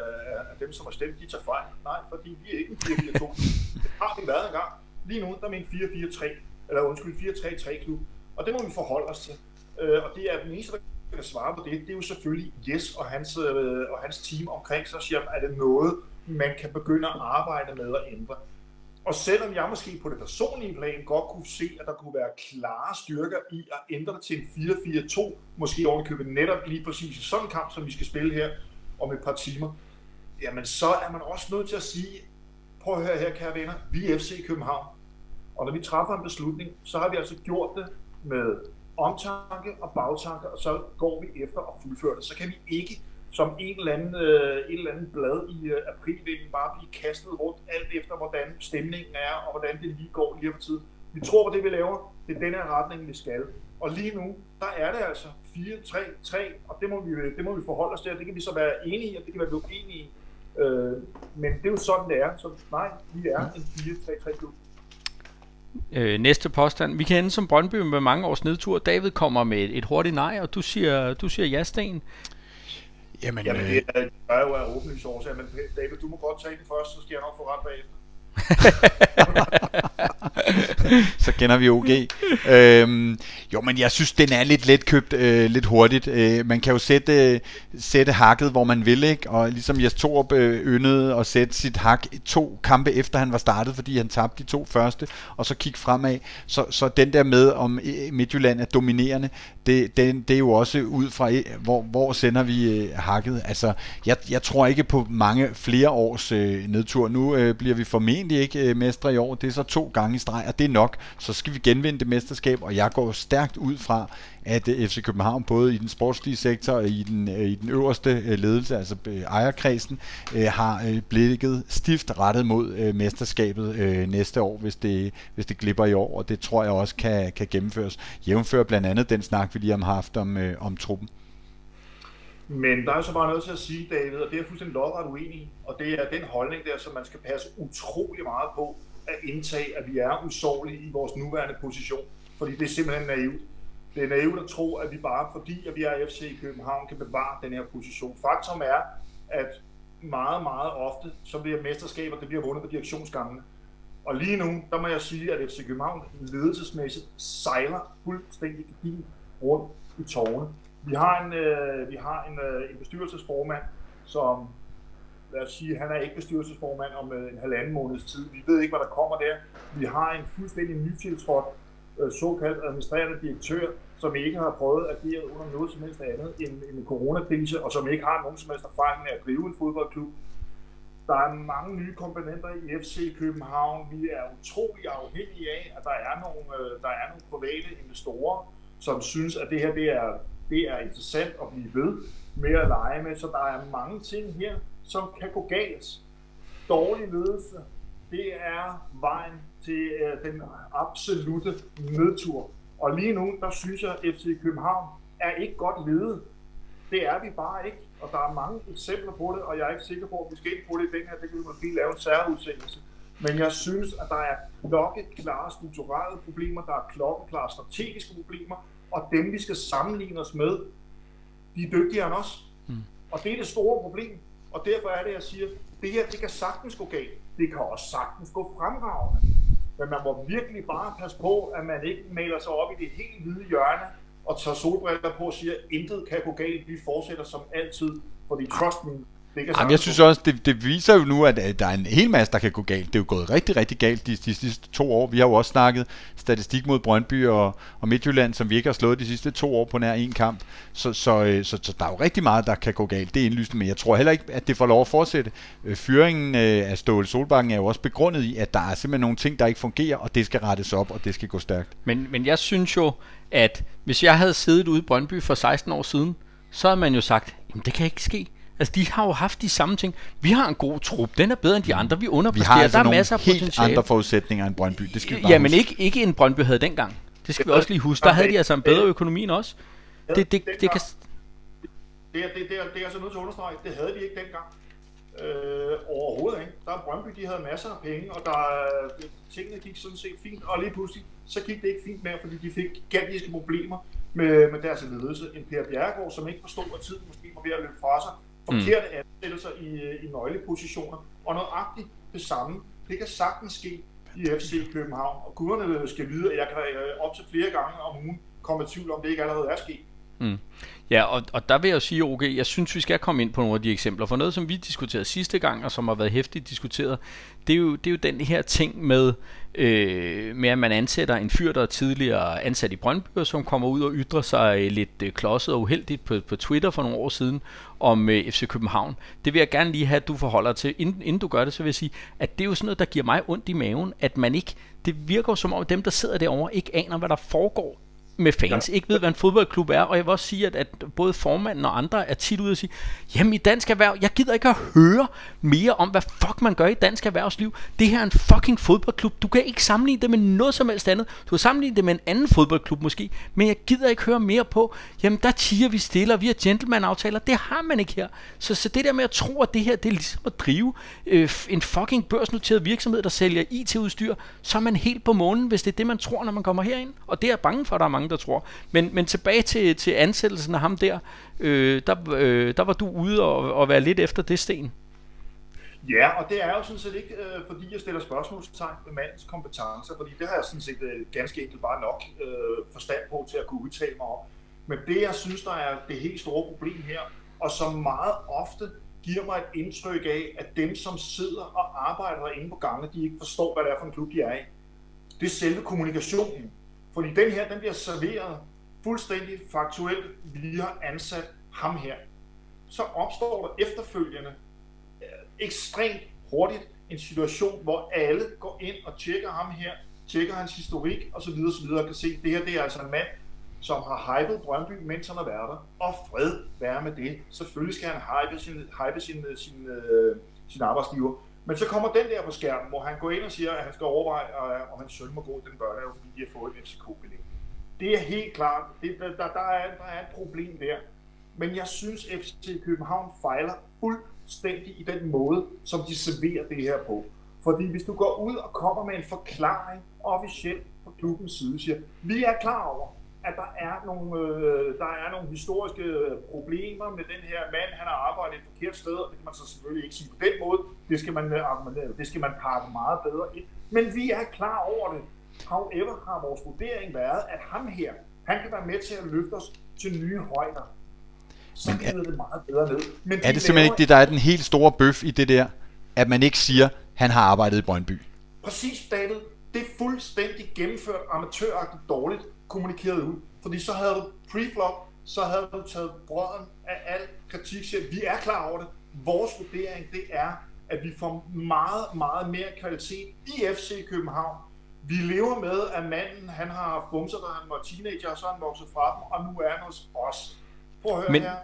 af dem, som har stemt, de tager fejl. Nej, fordi vi er ikke en 4-4-2. det har vi været engang. Lige nu, der er vi en 4-4-3, eller undskyld, 4-3-3 klub. Og det må vi forholde os til. Øh, og det er den eneste, der kan svare på det, det er jo selvfølgelig Jes og hans, øh, og hans team omkring sig, siger, er det noget, man kan begynde at arbejde med at ændre. Og selvom jeg måske på det personlige plan godt kunne se, at der kunne være klare styrker i at ændre det til en 4-4-2, måske ovenikøbet netop lige præcis i sådan en kamp, som vi skal spille her om et par timer, jamen så er man også nødt til at sige, prøv at høre her, kære venner, vi er FC København. Og når vi træffer en beslutning, så har vi altså gjort det med omtanke og bagtanke, og så går vi efter at fuldføre det. Så kan vi ikke som en eller anden, øh, en eller anden blad i øh, aprilvinden bare blive kastet rundt, alt efter hvordan stemningen er, og hvordan det lige går lige for tid. Vi tror på det, vi laver. Det er den her retning, vi skal. Og lige nu, der er det altså 4-3-3, og det må, vi, øh, det må vi forholde os til, og det kan vi så være enige i, og det kan vi være uenige i. Øh, men det er jo sådan, det er. Så nej, vi er en 4-3-3 klub. Øh, næste påstand. Vi kan ende som Brøndby med mange års nedtur. David kommer med et, et hurtigt nej, og du siger, du siger ja, Sten. Jamen, Jamen det er, er jo af åbningsårsager, men David, du må godt tage den først, så skal jeg nok få ret bagefter. så kender vi OG. øhm, jo, men jeg synes, den er lidt letkøbt, øh, lidt hurtigt. Øh, man kan jo sætte, sætte hakket, hvor man vil, ikke? Og ligesom Jes Torup øh, yndede at sætte sit hak to kampe efter han var startet, fordi han tabte de to første, og så kigge fremad. Så, så den der med, om øh, Midtjylland er dominerende, det, det, det er jo også ud fra, øh, hvor, hvor sender vi øh, hakket. Altså, jeg, jeg tror ikke på mange flere års øh, nedtur. Nu øh, bliver vi formentlig ikke øh, mestre i år. Det er så to gange i streg, og det er nok. Så skal vi genvinde det mesterskab, og jeg går stærkt ud fra, at øh, FC København både i den sportslige sektor og i den, øh, i den øverste øh, ledelse, altså øh, ejerkredsen, øh, har øh, blikket stift rettet mod øh, mesterskabet øh, næste år, hvis det, hvis det glipper i år, og det tror jeg også kan, kan gennemføres. Jævnfør blandt andet den snak, vi lige har haft om, øh, om truppen. Men der er så bare noget til at sige, David, og det er jeg fuldstændig lodret uenig i, og det er den holdning der, som man skal passe utrolig meget på at indtage, at vi er usårlige i vores nuværende position, fordi det er simpelthen naivt. Det er naivt at tro, at vi bare, fordi at vi er FC i København, kan bevare den her position. Faktum er, at meget, meget ofte, så bliver mesterskaber, det bliver vundet på direktionsgangene. Og lige nu, der må jeg sige, at FC København ledelsesmæssigt sejler fuldstændig rundt i tårne. Vi har en, øh, vi har en, øh, en bestyrelsesformand, som lad os sige, han er ikke bestyrelsesformand om øh, en halvanden måneds tid. Vi ved ikke, hvad der kommer der. Vi har en fuldstændig nytiltrådt øh, såkaldt administrerende direktør, som ikke har prøvet at agere under noget som helst andet end en coronakrise, og som ikke har nogen som helst erfaring med at drive en fodboldklub. Der er mange nye komponenter i FC København. Vi er utrolig afhængige af, at der er nogle, øh, der er nogle private investorer, som synes, at det her det er, det er interessant at blive ved med at lege med. Så der er mange ting her, som kan gå galt. Dårlig ledelse, det er vejen til uh, den absolute nedtur. Og lige nu, der synes jeg, at FC København er ikke godt ledet. Det er vi bare ikke, og der er mange eksempler på det, og jeg er ikke sikker på, at vi skal ind på det i den her, det kan vi måske lave en særudsendelse. Men jeg synes, at der er klokkeklare strukturelle problemer, der er klokkeklare strategiske problemer, og dem vi skal sammenligne os med, de er dygtigere end os. Mm. Og det er det store problem, og derfor er det, jeg siger, det her, det kan sagtens gå galt. Det kan også sagtens gå fremragende. Men man må virkelig bare passe på, at man ikke maler sig op i det helt hvide hjørne, og tager solbriller på og siger, intet kan gå galt, vi fortsætter som altid, fordi trust me, Jamen, jeg synes også, det, det viser jo nu, at, at der er en hel masse, der kan gå galt. Det er jo gået rigtig, rigtig galt de, de sidste to år. Vi har jo også snakket statistik mod Brøndby og, og Midtjylland, som vi ikke har slået de sidste to år på nær en kamp. Så, så, øh, så, så der er jo rigtig meget, der kan gå galt. Det er indlysende, men jeg tror heller ikke, at det får lov at fortsætte. Øh, fyringen af Ståle Solbakken er jo også begrundet i, at der er simpelthen nogle ting, der ikke fungerer, og det skal rettes op, og det skal gå stærkt. Men, men jeg synes jo, at hvis jeg havde siddet ude i Brøndby for 16 år siden, så havde man jo sagt, jamen det kan ikke ske. Altså, de har jo haft de samme ting. Vi har en god trup. Den er bedre end de andre. Vi underpresterer. Vi har altså der er nogle masser af helt potentiale. andre forudsætninger end Brøndby. Det skal vi bare Ja, men huske. ikke, ikke en Brøndby havde dengang. Det skal vi også lige huske. Der havde de altså en bedre økonomi end os. Det, det, det kan... Det er, det, det, er, det er altså nødt til at understrege. Det havde vi ikke dengang. Øh, overhovedet ikke. Der er Brøndby, de havde masser af penge, og der, tingene gik sådan set fint, og lige pludselig, så gik det ikke fint mere, fordi de fik gigantiske problemer med, med deres ledelse. En Per Bjerregaard, som ikke forstod, at tiden måske var ved at løbe fra sig, forkerte mm. ansættelser i, i nøglepositioner, og nøjagtigt det samme. Det kan sagtens ske i FC København, og guderne skal vide, at jeg kan øh, op til flere gange om ugen komme i tvivl om, det ikke allerede er sket. Mm. Ja, og, og der vil jeg jo sige, okay, jeg synes, vi skal komme ind på nogle af de eksempler. For noget, som vi diskuterede sidste gang, og som har været hæftigt diskuteret, det er jo, det er jo den her ting med, øh, med, at man ansætter en fyr, der er tidligere ansat i Brøndby, og som kommer ud og ytrer sig øh, lidt øh, klodset og uheldigt på, på Twitter for nogle år siden om øh, FC København. Det vil jeg gerne lige have, at du forholder dig til. Inden, inden du gør det, så vil jeg sige, at det er jo sådan noget, der giver mig ondt i maven, at man ikke, det virker som om, at dem, der sidder derovre, ikke aner, hvad der foregår med fans, ikke ved, hvad en fodboldklub er, og jeg vil også sige, at, at både formanden og andre er tit ude og sige, jamen i dansk erhverv, jeg gider ikke at høre mere om, hvad fuck man gør i dansk erhvervsliv. Det her er en fucking fodboldklub. Du kan ikke sammenligne det med noget som helst andet. Du kan sammenligne det med en anden fodboldklub måske, men jeg gider ikke høre mere på, jamen der tiger vi stille, og vi har gentleman-aftaler. Det har man ikke her. Så, så det der med at tro, at det her, det er ligesom at drive øh, en fucking børsnoteret virksomhed, der sælger IT-udstyr, så er man helt på månen, hvis det er det, man tror, når man kommer herind. Og det er jeg bange for, at der er mange, der tror. Men, men tilbage til, til ansættelsen af ham der, øh, der, øh, der var du ude og, og være lidt efter det sten. Ja, og det er jo sådan set ikke, øh, fordi jeg stiller spørgsmålstegn ved mandens kompetencer, fordi det har jeg sådan set øh, ganske enkelt bare nok øh, forstand på til at kunne udtale mig om. Men det, jeg synes, der er det helt store problem her, og som meget ofte giver mig et indtryk af, at dem, som sidder og arbejder inde på gangene, de ikke forstår, hvad det er for en klub, de er i. Det er selve kommunikationen. Fordi den her, den bliver serveret fuldstændig faktuelt, vi har ansat ham her. Så opstår der efterfølgende øh, ekstremt hurtigt en situation, hvor alle går ind og tjekker ham her, tjekker hans historik osv. osv. og kan se, at det her det er altså en mand, som har hypet Brøndby, mens han har været der. Og fred være med det. Selvfølgelig skal han hype sin, hype sin, sin, øh, sin arbejdsgiver. Men så kommer den der på skærmen, hvor han går ind og siger, at han skal overveje, øh, om hans søn må gå den børnehave, fordi de har fået en FCK-billet. Det er helt klart. Det, der, der, er, der er et problem der. Men jeg synes, FC København fejler fuldstændig i den måde, som de serverer det her på. Fordi hvis du går ud og kommer med en forklaring officielt fra klubbens side, siger, vi er klar over, at der er nogle, øh, der er nogle historiske problemer med den her mand. Han har arbejdet et forkert sted, og det kan man så selvfølgelig ikke sige på den måde. Det skal man, det skal man pakke meget bedre ind. Men vi er klar over det. However har vores vurdering været, at ham her, han kan være med til at løfte os til nye højder. så Men er, det meget bedre ned. Men er de det simpelthen ikke det, der er den helt store bøf i det der, at man ikke siger, han har arbejdet i Brøndby? Præcis, David. Det er fuldstændig gennemført amatøragtigt dårligt kommunikeret ud. Fordi så havde du preflop, så havde du taget brøden af al kritik. Vi er klar over det. Vores vurdering, det er, at vi får meget, meget mere kvalitet i FC København. Vi lever med, at manden han har haft bumser, da han var teenager, og så han vokset fra dem, og nu er han hos os. Prøv at høre Men... her.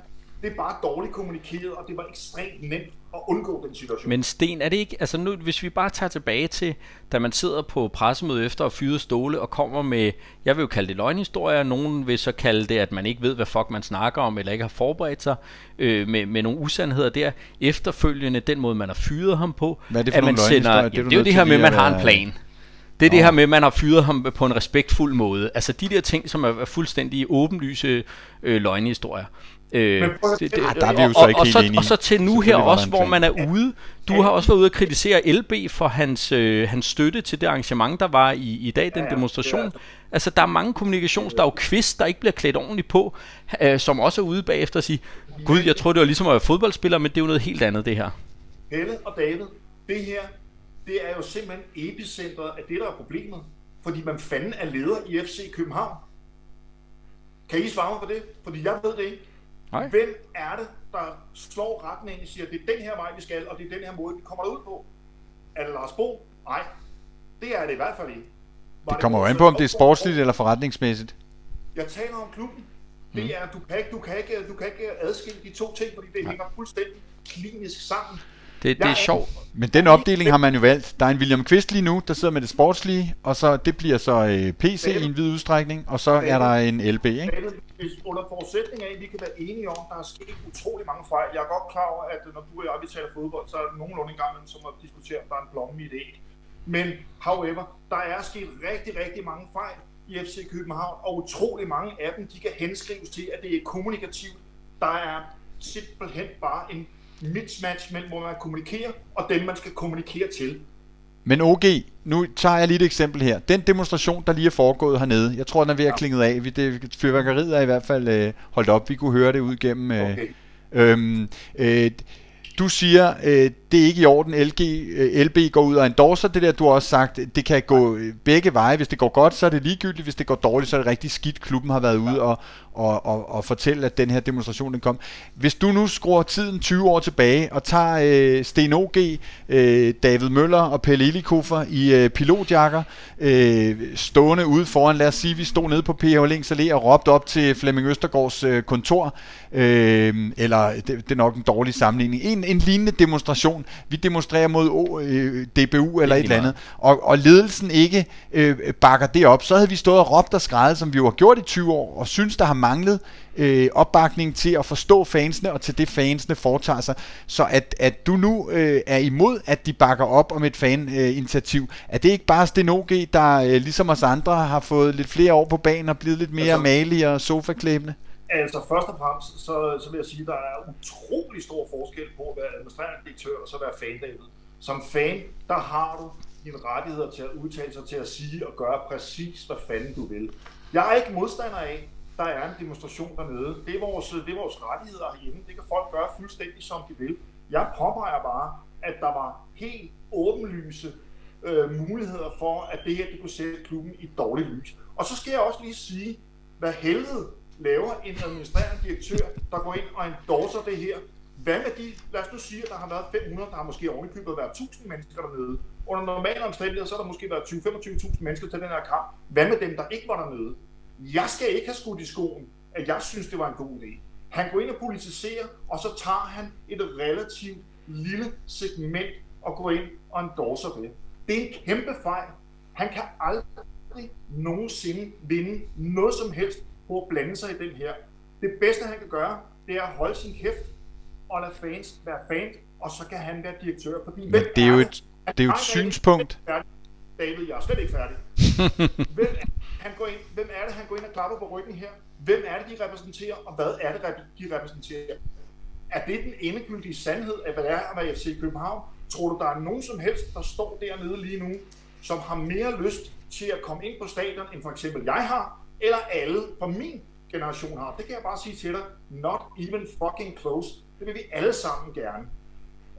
Det er bare dårligt kommunikeret, og det var ekstremt nemt at undgå den situation. Men Sten, er det ikke, altså nu, hvis vi bare tager tilbage til, da man sidder på pressemødet efter at fyre Ståle og kommer med, jeg vil jo kalde det løgnhistorier, nogen vil så kalde det, at man ikke ved, hvad fuck man snakker om, eller ikke har forberedt sig øh, med, med nogle usandheder der, efterfølgende den måde, man har fyret ham på, hvad er det for at man sender, jamen, det, det er jo det her med, at man har en plan. Det er det her med, at man har fyret ham på en respektfuld måde. Altså de der ting, som er fuldstændig åbenlyse øh, løgnhistorier. Øh, det, det, ah, der er vi jo så ikke og, helt og, så, og så til nu her også, hvor man er ude. Du har også været ude at kritisere LB for hans, øh, hans støtte til det arrangement, der var i, i dag, den demonstration. Altså, der er mange kommunikations, der er jo kvist, der ikke bliver klædt ordentligt på, øh, som også er ude bagefter og sige, Gud, jeg tror det var ligesom at være fodboldspiller, men det er jo noget helt andet, det her. Helle og David, det her, det er jo simpelthen epicentret af det, der er problemet. Fordi man fanden er leder i FC København. Kan I svare mig på det? Fordi jeg ved det ikke. Nej. Hvem er det, der slår retningen og siger, at det er den her vej, vi skal, og det er den her måde, vi kommer ud på? Er det Lars Bo? Nej, det er det i hvert fald ikke. Var det kommer jo an på, om det er sportsligt eller forretningsmæssigt. Jeg taler om klubben. Det mm. er, du, kan ikke, du, kan ikke, du kan ikke adskille de to ting, fordi det hænger fuldstændig klinisk sammen. Det, det er, sjovt. Men den opdeling har man jo valgt. Der er en William Kvist lige nu, der sidder med det sportslige, og så det bliver så øh, PC i en vid udstrækning, og så er der en LB, ikke? Hvis under forudsætning af, at vi kan være enige om, der er sket utrolig mange fejl. Jeg er godt klar over, at når du og jeg vi taler fodbold, så er det nogenlunde en gang, som at diskutere, om der er en blomme i det æg. Men however, der er sket rigtig, rigtig mange fejl i FC København, og utrolig mange af dem, de kan henskrives til, at det er kommunikativt. Der er simpelthen bare en mismatch mellem, hvor man kommunikerer, og dem, man skal kommunikere til. Men OG, nu tager jeg lige et eksempel her. Den demonstration, der lige er foregået hernede, jeg tror, den er ved at klinge af. Vi, det, fyrværkeriet er i hvert fald øh, holdt op. Vi kunne høre det ud gennem... Øh, okay. øhm, øh, du siger, øh, det er ikke i orden, LG, øh, LB går ud og endorser det der, du har også sagt, det kan gå øh, begge veje. Hvis det går godt, så er det ligegyldigt. Hvis det går dårligt, så er det rigtig skidt. Klubben har været ude og, og, og, og fortælle, at den her demonstration den kom. Hvis du nu skruer tiden 20 år tilbage og tager øh, Sten OG, øh, David Møller og Pelle Elikoffer i øh, pilotjakker, øh, stående ude foran, lad os sige, vi stod nede på PH Links Allé og råbte op til Flemming Østergaards øh, kontor, øh, eller det, det er nok en dårlig sammenligning, en, en lignende demonstration. Vi demonstrerer mod øh, DBU eller et eller andet, og, og ledelsen ikke øh, bakker det op, så havde vi stået og råbt og skrevet, som vi jo har gjort i 20 år, og synes, der har manglet øh, opbakning til at forstå fansene og til det fansene foretager sig. Så at, at du nu øh, er imod, at de bakker op om et faninitiativ, øh, er det ikke bare Stenoge, der øh, ligesom os andre har fået lidt flere år på banen og blevet lidt mere altså, malige og sofaklæbende? Altså først og fremmest, så, så vil jeg sige, at der er utrolig stor forskel på at være administrerende direktør og så være fan, David. Som fan, der har du dine rettigheder til at udtale sig til at sige og gøre præcis, hvad fanden du vil. Jeg er ikke modstander af, der er en demonstration dernede. Det er vores, det er vores rettigheder herhjemme. Det kan folk gøre fuldstændig som de vil. Jeg påpeger bare, at der var helt åbenlyse øh, muligheder for, at det her det kunne sætte klubben i dårligt lys. Og så skal jeg også lige sige, hvad helvede laver en administrerende direktør, der går ind og endorser det her. Hvad med de, lad os nu sige, at der har været 500, der har måske ovenikøbet været 1000 mennesker dernede. Under normale omstændigheder, så har der måske været 20-25.000 mennesker til den her kamp. Hvad med dem, der ikke var dernede? Jeg skal ikke have skudt i skoen, at jeg synes, det var en god idé. Han går ind og politiserer, og så tager han et relativt lille segment og går ind og endorser det. Det er en kæmpe fejl. Han kan aldrig nogensinde vinde noget som helst på at blande sig i den her. Det bedste, han kan gøre, det er at holde sin kæft og lade fans være fans, og så kan han være direktør. Fordi Men det er jo et, det er jo et synspunkt. David, jeg er slet ikke færdig. hvem, han går ind, hvem er det, han går ind og klapper på ryggen her? Hvem er det, de repræsenterer, og hvad er det, de repræsenterer? Er det den endegyldige sandhed af, hvad det er at være FC København? Tror du, der er nogen som helst, der står dernede lige nu, som har mere lyst til at komme ind på stadion, end for eksempel jeg har, eller alle fra min generation har. Det kan jeg bare sige til dig. Not even fucking close. Det vil vi alle sammen gerne.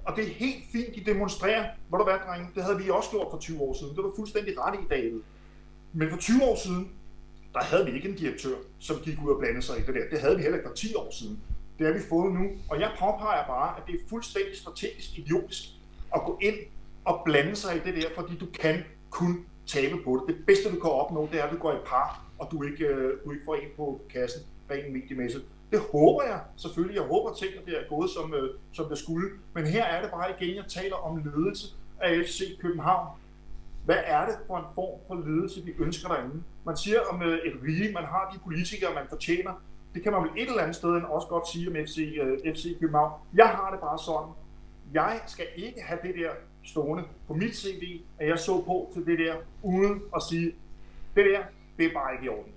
Og det er helt fint, de demonstrerer. Hvor du hvad, drenge? Det havde vi også gjort for 20 år siden. Det var fuldstændig ret i, David. Men for 20 år siden, der havde vi ikke en direktør, som gik ud og blandede sig i det der. Det havde vi heller ikke for 10 år siden. Det har vi fået nu. Og jeg påpeger bare, at det er fuldstændig strategisk idiotisk at gå ind og blande sig i det der, fordi du kan kun tabe på det. Det bedste, du kan opnå, det er, at du går i par, og du ikke, øh, du ikke får en på kassen rent mediemæssigt. Det håber jeg selvfølgelig. Jeg håber, at tingene det er gået, som, øh, som det skulle. Men her er det bare igen, jeg taler om ledelse af FC København. Hvad er det for en form for ledelse, vi ønsker derinde? Man siger om øh, et rige, man har de politikere, man fortjener. Det kan man vel et eller andet sted også godt sige om FC, øh, FC København. Jeg har det bare sådan. Jeg skal ikke have det der stående på mit CV, at jeg så på til det der, uden at sige, det der, det er bare ikke i orden.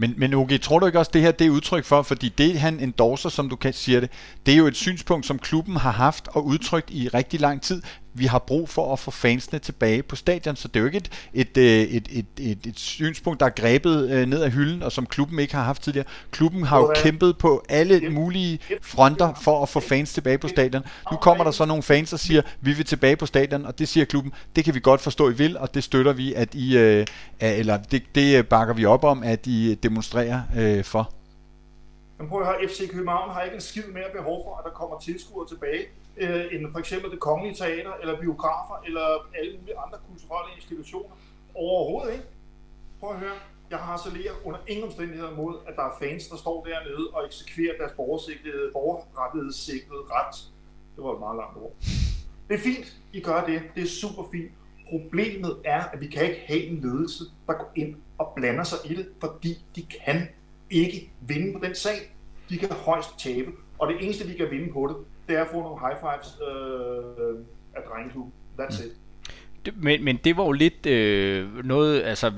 Men, men okay, tror du ikke også, det her det er udtryk for, fordi det han endorser, som du kan sige det, det er jo et synspunkt, som klubben har haft og udtrykt i rigtig lang tid. Vi har brug for at få fansene tilbage på stadion, så det er jo ikke et, et, øh, et, et, et, et synspunkt, der er grebet øh, ned af hylden, og som klubben ikke har haft tidligere. Klubben har jo kæmpet på alle mulige fronter for at få fans tilbage på stadion. Nu kommer der så nogle fans, der siger, vi vil tilbage på stadion, og det siger klubben, det kan vi godt forstå, I vil, og det støtter vi, at I, øh, eller det, det bakker vi op om, at I demonstrerer øh, for. Men prøv at høre, FC København har ikke en skid mere behov for, at der kommer tilskuere tilbage, øh, end for eksempel det kongelige teater, eller biografer, eller alle mulige andre kulturelle institutioner. Overhovedet ikke. Prøv at høre, jeg har harcelerer under ingen omstændigheder mod, at der er fans, der står dernede og eksekverer deres borgersigtede, borgerrettighedssigtede ret. Det var et meget langt ord. Det er fint, I gør det. Det er super fint. Problemet er, at vi kan ikke have en ledelse, der går ind og blander sig i det, fordi de kan ikke vinde på den sag. De kan højst tabe, og det eneste, de kan vinde på det, det er at få nogle high fives øh, af drengeklubben. That's it. Men, men det var jo lidt øh, noget, altså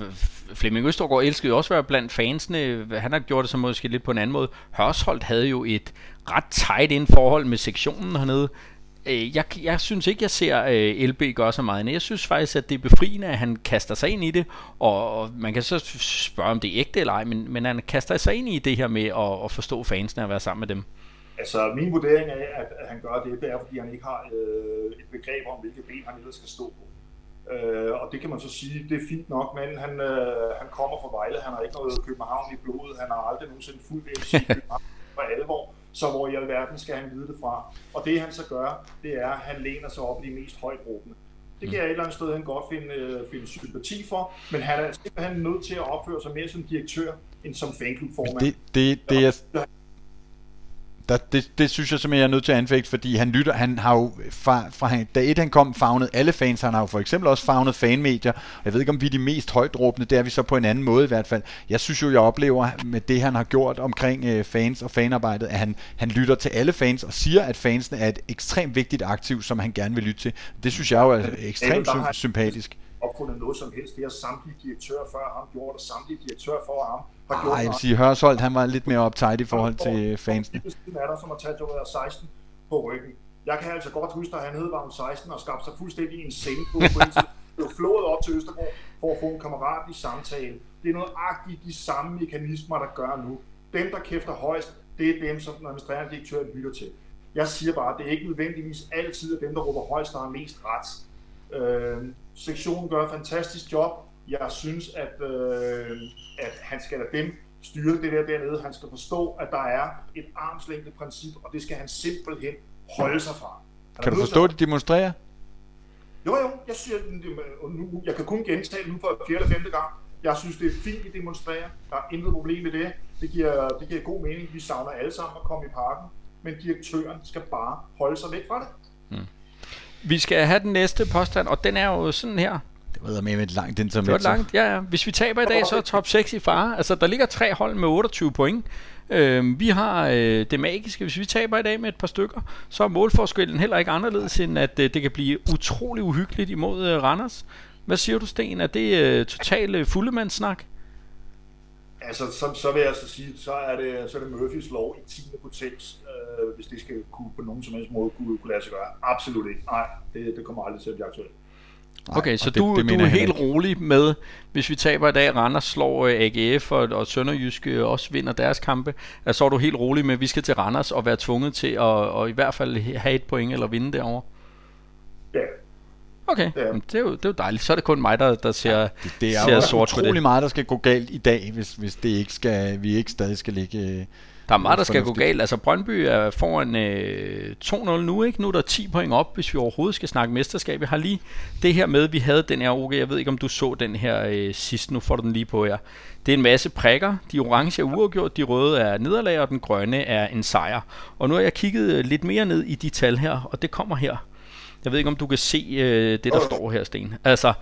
Flemming Østergaard elskede også at være blandt fansene. Han har gjort det så måske lidt på en anden måde. Hørsholdt havde jo et ret tight ind forhold med sektionen hernede. Øh, jeg, jeg synes ikke, jeg ser øh, LB gøre så meget. Jeg synes faktisk, at det er befriende, at han kaster sig ind i det. Og, og man kan så spørge, om det er ægte eller ej, men, men han kaster sig ind i det her med at, at forstå fansene og være sammen med dem. Altså, min vurdering af, at, at han gør det, det er, fordi han ikke har øh, et begreb om, hvilke ben han ellers skal stå på. Øh, og det kan man så sige, det er fint nok, men han, øh, han kommer fra Vejle, han har ikke noget København i blodet, han har aldrig nogensinde fuldt FC København for alvor. Så hvor i alverden skal han vide det fra? Og det han så gør, det er, at han læner sig op i de mest højtråbende. Det kan jeg et eller andet sted han godt finde, øh, finde sympati for, men han er simpelthen nødt til at opføre sig mere som direktør, end som fanklubformand. Det, det, det er, der, det, det synes jeg simpelthen, jeg er nødt til at anfægte, fordi han lytter, han har jo fra, fra da et han kom, fagnet alle fans, han har jo for eksempel også fagnet fanmedier, jeg ved ikke om vi er de mest højdråbende, det er vi så på en anden måde i hvert fald. Jeg synes jo, jeg oplever med det, han har gjort omkring øh, fans og fanarbejdet, at han, han lytter til alle fans og siger, at fansene er et ekstremt vigtigt aktiv, som han gerne vil lytte til. Det synes jeg jo er ekstremt sy- sympatisk opfundet noget som helst. Det har samtlige direktører før ham gjort, og samtlige direktører for ham. Nej, jeg vil sige, Hørsholdt, han var lidt mere uptight i forhold til fansene. Det er der, som har taget 16 på ryggen. Jeg kan altså godt huske, at han hed var 16 og skabte sig fuldstændig en scene på, blev flået op til Østergaard for at få en kammerat i samtale. Det er noget agtigt de samme mekanismer, der gør nu. Dem, der kæfter højst, det er dem, som den administrerende direktør lytter til. Jeg siger bare, at det er ikke nødvendigvis altid at dem, der råber højst, der har mest ret. Øh, sektionen gør et fantastisk job. Jeg synes, at, øh, at han skal lade dem styre det der dernede. Han skal forstå, at der er et armslængde princip, og det skal han simpelthen holde sig fra. Han kan du forstå, at de demonstrerer? Jo, jo. Jeg, synes, nu, jeg kan kun gentage nu for fjerde eller femte gang. Jeg synes, det er fint, at demonstrerer. Der er intet problem med det. Det giver, det giver god mening. Vi savner alle sammen at komme i parken. Men direktøren skal bare holde sig væk fra det. Hmm. Vi skal have den næste påstand, og den er jo sådan her. Det var med et langt internet. Det var langt, ja, ja. Hvis vi taber i dag, så er top 6 i fare. Altså, der ligger tre hold med 28 point. Øh, vi har øh, det magiske. Hvis vi taber i dag med et par stykker, så er målforskellen heller ikke anderledes, end at øh, det kan blive utrolig uhyggeligt imod øh, Randers. Hvad siger du, Sten? Er det øh, totalt øh, fuldemandssnak? Altså, så, så vil jeg så sige, så er det, så er det Murphys lov i 10. potens, øh, hvis det skal kunne på nogen som helst måde kunne, kunne lade sig gøre. Absolut ikke. Nej, det, det kommer aldrig til at blive aktuelt. Okay, så du, det du er helt rolig med, hvis vi taber i dag, Randers slår øh, AGF og, og Sønderjyske også vinder deres kampe, at så er du helt rolig med, at vi skal til Randers og være tvunget til at og i hvert fald have et point eller vinde derovre? Ja, Okay, Ja. men det, er jo, det er jo dejligt. Så er det kun mig, der, der ser, Det, det er ser jo sort på utrolig det. meget, der skal gå galt i dag, hvis, hvis det ikke skal, vi ikke stadig skal ligge... Der er meget, der skal gå galt. Altså Brøndby er foran øh, 2-0 nu, ikke? Nu er der 10 point op, hvis vi overhovedet skal snakke mesterskab. Jeg har lige det her med, vi havde den her OG. Jeg ved ikke, om du så den her øh, sidst. Nu får du den lige på her. Det er en masse prikker. De orange er uafgjort, de røde er nederlag, og den grønne er en sejr. Og nu har jeg kigget øh, lidt mere ned i de tal her, og det kommer her. Jeg ved ikke, om du kan se øh, det, der står her, Sten. Altså,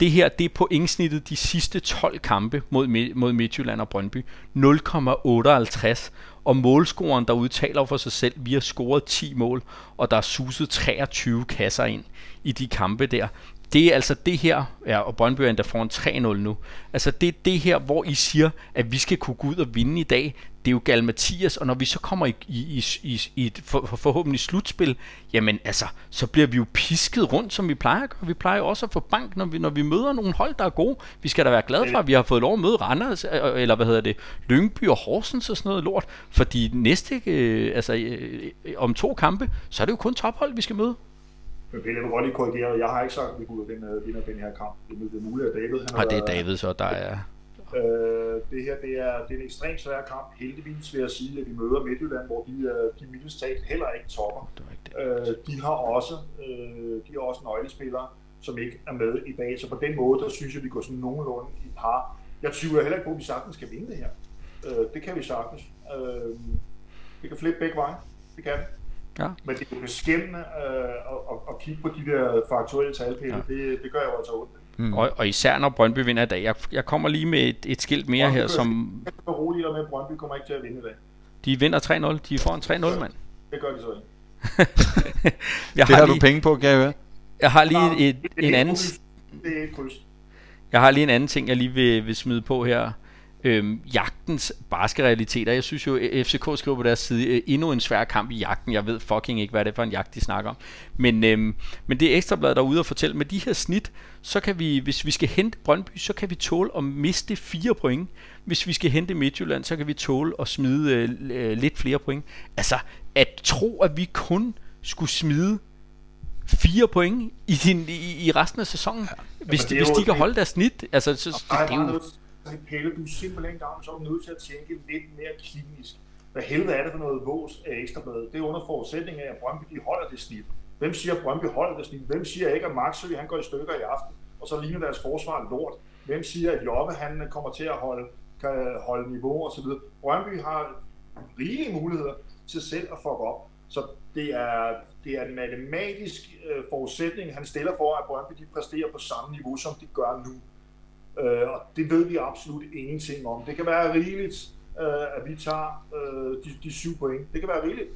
det her, det er pointsnittet de sidste 12 kampe mod, mod Midtjylland og Brøndby. 0,58. Og målscoren, der udtaler for sig selv, vi har scoret 10 mål, og der er suset 23 kasser ind i de kampe der. Det er altså det her, ja, og Brøndby er endda foran 3-0 nu. Altså det er det her, hvor I siger, at vi skal kunne gå ud og vinde i dag. Det er jo Gal Mathias, og når vi så kommer i, i, i, i, i et for, for, forhåbentlig slutspil, jamen altså, så bliver vi jo pisket rundt, som vi plejer at gøre. Vi plejer jo også at få bank, når vi, når vi møder nogle hold, der er gode. Vi skal da være glade for, at vi har fået lov at møde Randers, øh, eller hvad hedder det, Lyngby og Horsens og sådan noget lort. Fordi næste, øh, altså øh, om to kampe, så er det jo kun tophold, vi skal møde. men Pelle, jeg vil godt lige korrigere. Jeg har ikke sagt, at vi kunne vinde, vinde den her kamp. Det er muligt, at David... Han Og det er David så, der er... Øh, det her det er, det er en ekstremt svær kamp. Heldigvis vil jeg sige, at vi møder Midtjylland, hvor de, de mildest talt heller ikke topper. Det det. Øh, de har også øh, de har også nøglespillere, som ikke er med i dag. Så på den måde, der synes jeg, at vi går sådan nogenlunde i par. Jeg tvivler heller ikke på, at vi sagtens skal vinde det her. Øh, det kan vi sagtens. Øh, vi kan flippe begge veje. Det kan vi. Ja. Men det er jo beskæmmende øh, at, at, at kigge på de der faktuelle talpæle. Ja. Det, det gør jeg jo altså ondt. Mm. Og, og især når Brøndby vinder i dag. Jeg, jeg kommer lige med et, et skilt mere her, som Jeg kan berolige dig med, at Brøndby kommer ikke til at vinde i dag. de vinder 3-0. De får en 3-0, mand. Det gør de så ikke. Jeg Det har du lige, penge på, kan jeg høre. jeg har lige et, Det er en anden. Det er et kryds. jeg har lige en anden ting, jeg lige vil, vil smide på her. Øhm, jagtens barske realiteter. Jeg synes jo, FCK skriver på deres side, øh, endnu en svær kamp i jagten. Jeg ved fucking ikke, hvad det er for en jagt, de snakker om. Men, øhm, men det er ekstrabladet, der er ude og fortælle, med de her snit, så kan vi, hvis vi skal hente Brøndby, så kan vi tåle at miste fire point. Hvis vi skal hente Midtjylland, så kan vi tåle at smide øh, øh, lidt flere point. Altså, at tro, at vi kun skulle smide fire point i, din, i, i resten af sæsonen, ja, hvis, er hvis de kan holde deres snit. Altså, så, det, det, er jo, til, Pelle, du er simpelthen gang, så er du nødt til at tænke lidt mere klinisk. Hvad helvede er det for noget vås af ekstrabladet? Det er under forudsætning af, at Brøndby de holder det snit. Hvem siger, at Brøndby holder det snit? Hvem siger ikke, at Maxø han går i stykker i aften, og så ligner deres forsvar lort? Hvem siger, at Jobbe han kommer til at holde, kan holde niveau og så videre? Brøndby har rigelige muligheder til selv at fuck op. Så det er, det er en matematisk øh, forudsætning, han stiller for, at Brøndby de præsterer på samme niveau, som de gør nu. Øh, og det ved vi absolut ingenting om. Det kan være rigeligt, øh, at vi tager øh, de, de syv point. Det kan være rigeligt.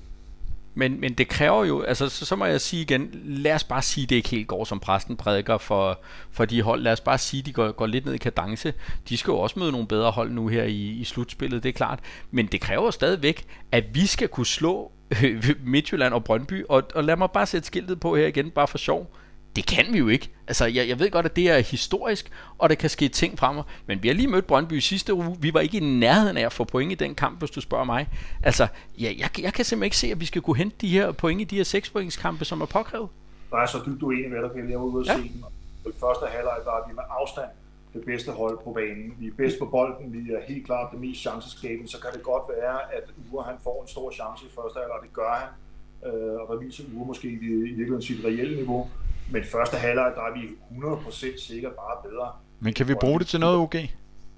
Men, men det kræver jo, altså så, så må jeg sige igen, lad os bare sige, det ikke helt går, som præsten prædiker for, for de hold. Lad os bare sige, de går, går lidt ned i kadence. De skal jo også møde nogle bedre hold nu her i, i slutspillet, det er klart. Men det kræver stadigvæk, at vi skal kunne slå Midtjylland og Brøndby. Og, og lad mig bare sætte skiltet på her igen, bare for sjov. Det kan vi jo ikke. Altså, jeg, jeg ved godt, at det er historisk, og der kan ske ting frem. Men vi har lige mødt Brøndby sidste uge. Vi var ikke i nærheden af at få point i den kamp, hvis du spørger mig. Altså, ja, jeg, jeg kan simpelthen ikke se, at vi skal kunne hente de her point i de her sekspointskampe, som er påkrævet. Der er så dybt uenig med dig, Pelle. Jeg var ude at Ja. se den. Den første halvleg, er vi med afstand det bedste hold på banen. Vi er bedst på bolden, vi er helt klart det mest chanceskabende. Så kan det godt være, at Ure han får en stor chance i første halvleg, det gør han. Øh, og der viser Ure måske i, i virkeligheden sit reelle niveau. Men første halvleg, der er vi 100% sikkert bare bedre. Men kan vi bruge det til noget, OG?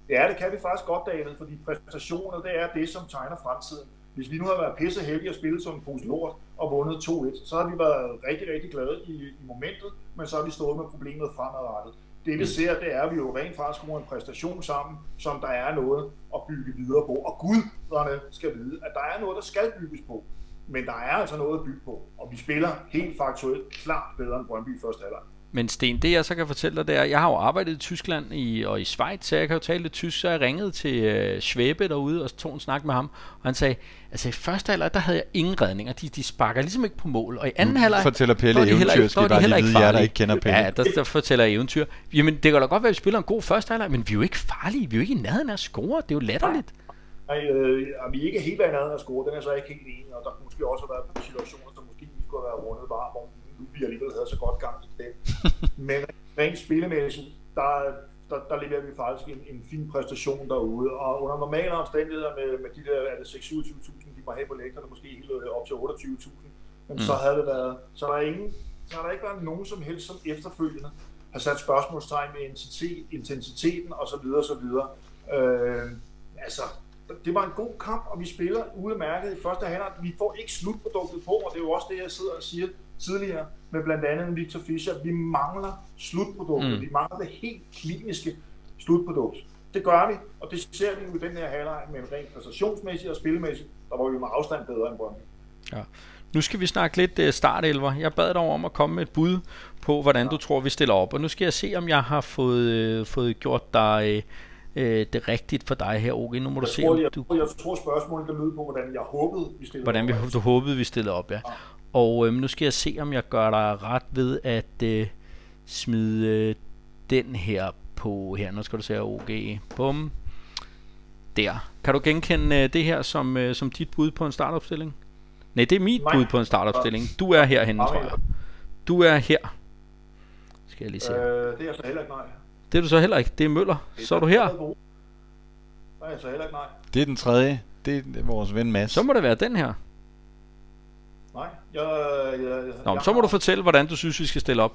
Ja, det kan vi faktisk godt, David, fordi præstationer, det er det, som tegner fremtiden. Hvis vi nu havde været pisse heldige at spille som en pose lort og vundet 2-1, så har vi været rigtig, rigtig glade i, i momentet, men så har vi stået med problemet fremadrettet. Det vi ser, det er, at vi jo rent faktisk kommer en præstation sammen, som der er noget at bygge videre på. Og guderne skal vide, at der er noget, der skal bygges på. Men der er altså noget at bygge på, og vi spiller helt faktuelt klart bedre end Brøndby i første halvleg. Men Sten, det jeg så kan fortælle dig, det er, jeg har jo arbejdet i Tyskland i, og i Schweiz, så jeg kan jo tale lidt tysk, så jeg ringede til øh, Schwebe derude og tog en snak med ham, og han sagde, altså i første halvleg, der havde jeg ingen redninger, de, de sparker ligesom ikke på mål, og i anden halvleg, fortæller Pelle der eventyr, ikke- skal bare heller lige ikke vide, jer, der ikke kender Pelle. Ja, der, der fortæller eventyr. Jamen, det kan da godt være, at vi spiller en god første halvleg, men vi er jo ikke farlige, vi er jo ikke i nærheden af at score, det er jo latterligt. Nej, øh, og vi er ikke helt af nærheden af score, den er så ikke helt enig, og der kunne måske også have været nogle situationer, som måske vi skulle have været rundet bare, hvor vi alligevel havde så godt gang i det. Men rent spillemæssigt, der, der, der leverer vi faktisk en, en fin præstation derude, og under normale omstændigheder med, med de der er det 26.000, de må have på lægterne, måske helt øh, op til 28.000, men mm. så havde det været, så er der ingen, så har der ikke været nogen som helst, som efterfølgende har sat spørgsmålstegn med intensitet, intensiteten og så videre, så videre. Øh, altså, det var en god kamp, og vi spiller udmærket i første halvleg. Vi får ikke slutproduktet på, og det er jo også det, jeg sidder og siger tidligere med blandt andet Victor Fischer. Vi mangler slutproduktet. Mm. Vi mangler det helt kliniske slutprodukt. Det gør vi, og det ser vi nu i den her halvleg, men rent præstationsmæssigt og spilmæssigt, der var vi med afstand bedre end Brøndby. Ja. Nu skal vi snakke lidt uh, startelver. Jeg bad dig om at komme med et bud på, hvordan du tror, vi stiller op. Og nu skal jeg se, om jeg har fået, øh, fået gjort dig øh, det rigtigt for dig her, OG. Nu må du Jeg se, tror, om jeg, du, jeg tror spørgsmålet kan lyde på, hvordan jeg håbede, vi stillede hvordan vi, op. du håbede, vi stillede op. Ja. Og øh, nu skal jeg se, om jeg gør dig ret ved at øh, smide øh, den her på her. Nu skal du se OG. Bum. Der. Kan du genkende øh, det her som, øh, som dit bud på en startopstilling? Nej, det er mit Nej. bud på en startopstilling. Du er herhenne, tror jeg. Du er her. Skal jeg lige se. Øh, det er så heller ikke nej. Det er du så heller ikke. Det er Møller. Så er du her. Nej, så heller ikke nej. Det er den tredje. Det er vores ven Mads. Så må det være den her. Nej, jeg, jeg, jeg, Nå, jeg så må har- du fortælle, hvordan du synes, vi skal stille op.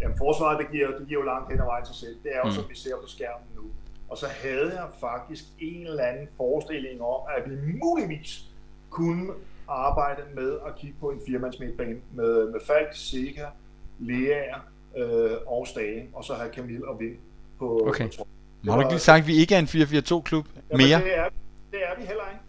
Jamen, forsvaret, det giver, det giver jo langt hen ad vejen sig selv. Det er jo, Mm. som vi ser på skærmen nu. Og så havde jeg faktisk en eller anden forestilling om, at vi muligvis kunne arbejde med at kigge på en firmandsmidtbane med, med Falk, Sega, Lea øh, og Stage, og så have Camille og Vind på, Okay. på. Har du ikke lige sagt, at vi ikke er en 4-4-2-klub Jamen, mere? Det er, det er vi heller ikke.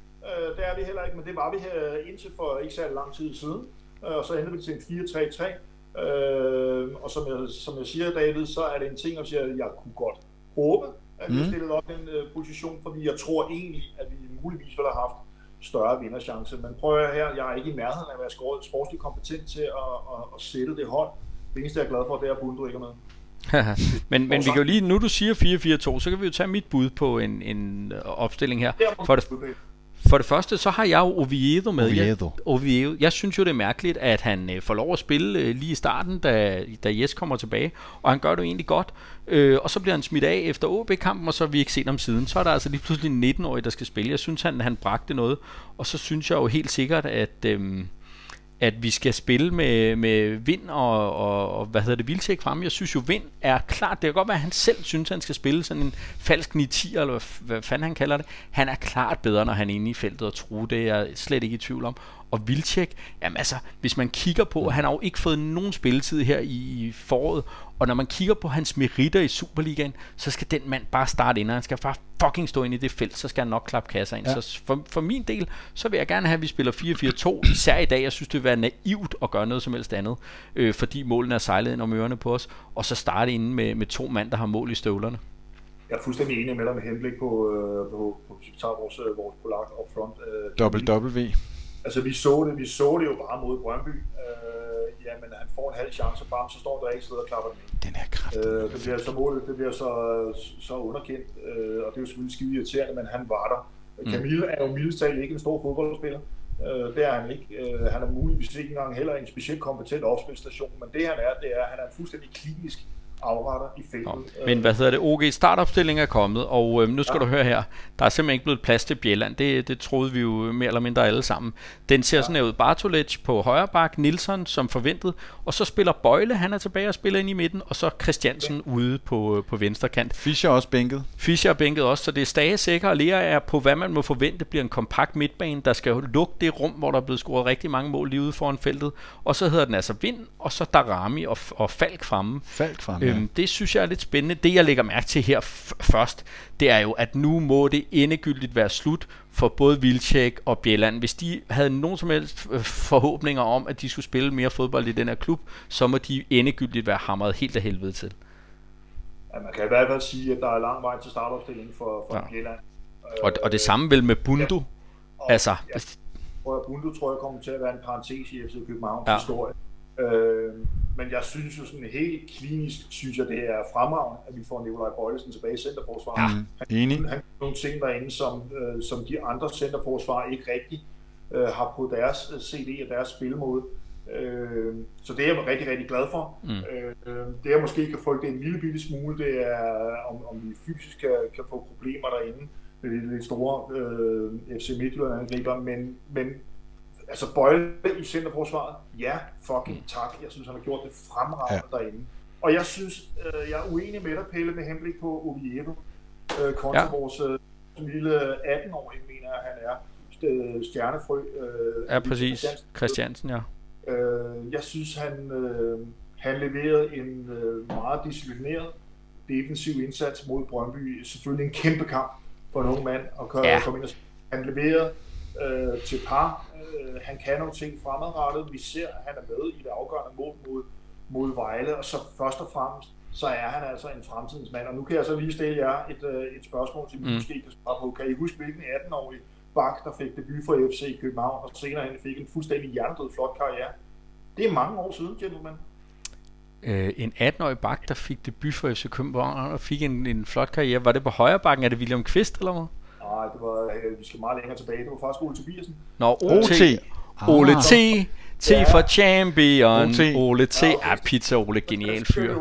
Øh, det er vi heller ikke, men det var vi her indtil for ikke særlig lang tid siden. Øh, og så endte vi til en 4-3-3. Øh, og som jeg, som jeg siger, David, så er det en ting, jeg siger, at jeg kunne godt håbe, at vi Mm. stillede op i en øh, position, fordi jeg tror egentlig, at vi muligvis ville have haft større vinderchance. Men prøv at høre her, jeg er ikke i nærheden af at være skåret sportsligt kompetent til at, at, at sætte det hold. Det eneste, jeg er glad for, det er, at Bundu ikke er med. men, men vi kan jo lige, nu du siger 4-4-2, så kan vi jo tage mit bud på en, en øh, opstilling her. Er For det, for det første, så har jeg jo Oviedo med. Oviedo. Jeg, Oviedo. Jeg synes jo, det er mærkeligt, at han øh, får lov at spille øh, lige i starten, da, da Jes kommer tilbage. Og han gør det jo egentlig godt. Øh, og så bliver han smidt af efter OB-kampen, og så har vi ikke set ham siden. Så er der altså lige pludselig en 19-årig, der skal spille. Jeg synes, han, han bragte noget. Og så synes jeg jo helt sikkert, at... Øh, at vi skal spille med, med Vind og, og, og hvad hedder det, Vildtæk frem. Jeg synes jo, Vind er klart, det kan godt være, at han selv synes, han skal spille sådan en falsk 9 eller hvad, hvad fanden han kalder det. Han er klart bedre, når han er inde i feltet og true, det er jeg slet ikke i tvivl om. Og Vildtjek, jamen altså, hvis man kigger på, han har jo ikke fået nogen spilletid her i foråret, og når man kigger på hans meritter i Superligaen, så skal den mand bare starte ind, og han skal bare fucking stå ind i det felt, så skal han nok klappe kasser ind. Ja. Så for, for min del, så vil jeg gerne have, at vi spiller 4-4-2, især i dag. Jeg synes, det vil være naivt at gøre noget som helst andet, øh, fordi målene er sejlet ind om ørerne på os, og så starte inde med, med to mand, der har mål i støvlerne. Jeg er fuldstændig enig med dig med henblik på, øh, på, på hvis vi tager vores, øh, vores polak up front. Øh, Dobbelt W. Altså, vi så det, vi så det jo bare mod Brøndby. Øh, jamen, han får en halv chance, bam, så står der ikke og klapper den ind. Den er kraftig. Øh, det bliver så målet, det bliver så, så underkendt, øh, og det er jo selvfølgelig skide irriterende, men han var der. Mm. Camille er jo mildest talt ikke en stor fodboldspiller. Øh, det er han ikke. Øh, han er muligvis ikke engang heller en specielt kompetent opspilstation, men det han er, det er, at han er en fuldstændig klinisk afretter i feltet. Nå, men hvad hedder det? OG startopstilling er kommet, og øh, nu skal ja. du høre her. Der er simpelthen ikke blevet plads til Bjelland. Det, det troede vi jo mere eller mindre alle sammen. Den ser ja. sådan her ud. Bartolec på højre bak, Nilsson som forventet, og så spiller Bøjle, han er tilbage og spiller ind i midten, og så Christiansen ja. ude på, øh, på venstre kant. Fischer er også bænket. Fischer er bænket også, så det er Stage, Sækker og Lea er på, hvad man må forvente bliver en kompakt midtbane, der skal jo lukke det rum, hvor der er blevet scoret rigtig mange mål lige ude foran feltet. Og så hedder den altså Vind, og så Darami og, og Falk fremme. Falk frem, Øh, Øhm, Det synes jeg er lidt spændende. Det jeg lægger mærke til her først, det er jo, at nu må det endegyldigt være slut for både Vilcek og Bjelland. Hvis de havde nogen som helst øh, forhåbninger om, at de skulle spille mere fodbold i den her klub, så må de endegyldigt være hamret helt af helvede til. Ja, man kan i hvert fald sige, at der er lang vej til startopstillingen for, for Ja. ja. Bjelland. Og, og det samme vel med Bundu. Og, Altså, ja, Bundu tror jeg kommer til at være en parentes i FC Københavns Ja. ja. historie. Øh, men jeg synes jo sådan helt klinisk, synes jeg det er fremragende, at vi får Nikolaj Bøjlesen tilbage i centerforsvaret. Ja. Han, Enig. han har nogle ting derinde, som, øh, som de andre centerforsvar ikke rigtig øh, har på deres øh, CD og deres spilmåde. Øh, så det er jeg rigtig, rigtig glad for. Mm. Øh, det jeg måske kan frygte en lille bitte smule, det er, om, om vi fysisk kan, kan få problemer derinde med de lidt store øh, FC Midtjylland angriber, men, men altså Bøjle i centerforsvaret, ja, fucking tak. Jeg synes, han har gjort det fremragende ja. derinde. Og jeg synes, øh, jeg er uenig med dig, Pelle, med henblik på Oviedo, øh, kontra Ja. vores øh, lille 18-årige, mener jeg, han er, st- stjernefrø. Øh, Ja, præcis. Christiansen, ja. Øh, jeg synes, han, øh, han leverede en øh, meget disciplineret defensiv indsats mod Brøndby. Selvfølgelig en kæmpe kamp for en ung mand at komme, Ja. ind og. Han leverede øh, til par. Øh, han kan nogle ting fremadrettet. Vi ser, at han er med i det afgørende mål mod, mod Vejle, og så først og fremmest, så er han altså en fremtidens mand. Og nu kan jeg så lige stille jer et, øh, et spørgsmål, som I Mm. måske kan svare på. Kan I huske, hvilken 18-årig bak, der fik debut for FC København, og senere hen fik en fuldstændig hjernedød flot karriere? Det er mange år siden, gentlemen. Øh, en 18-årig bak, der fik debut for FC København og fik en, en flot karriere. Var det på højre bakken? Er det William Kvist, eller hvad? Nej, det var, øh, vi skal meget længere tilbage. Det var faktisk Ole Tobiasen. Nå, OT. OT. Ole Ah. T. T Ja. for Champion. OT. Ole T. Ja, okay. pizza Ole, genial fyr.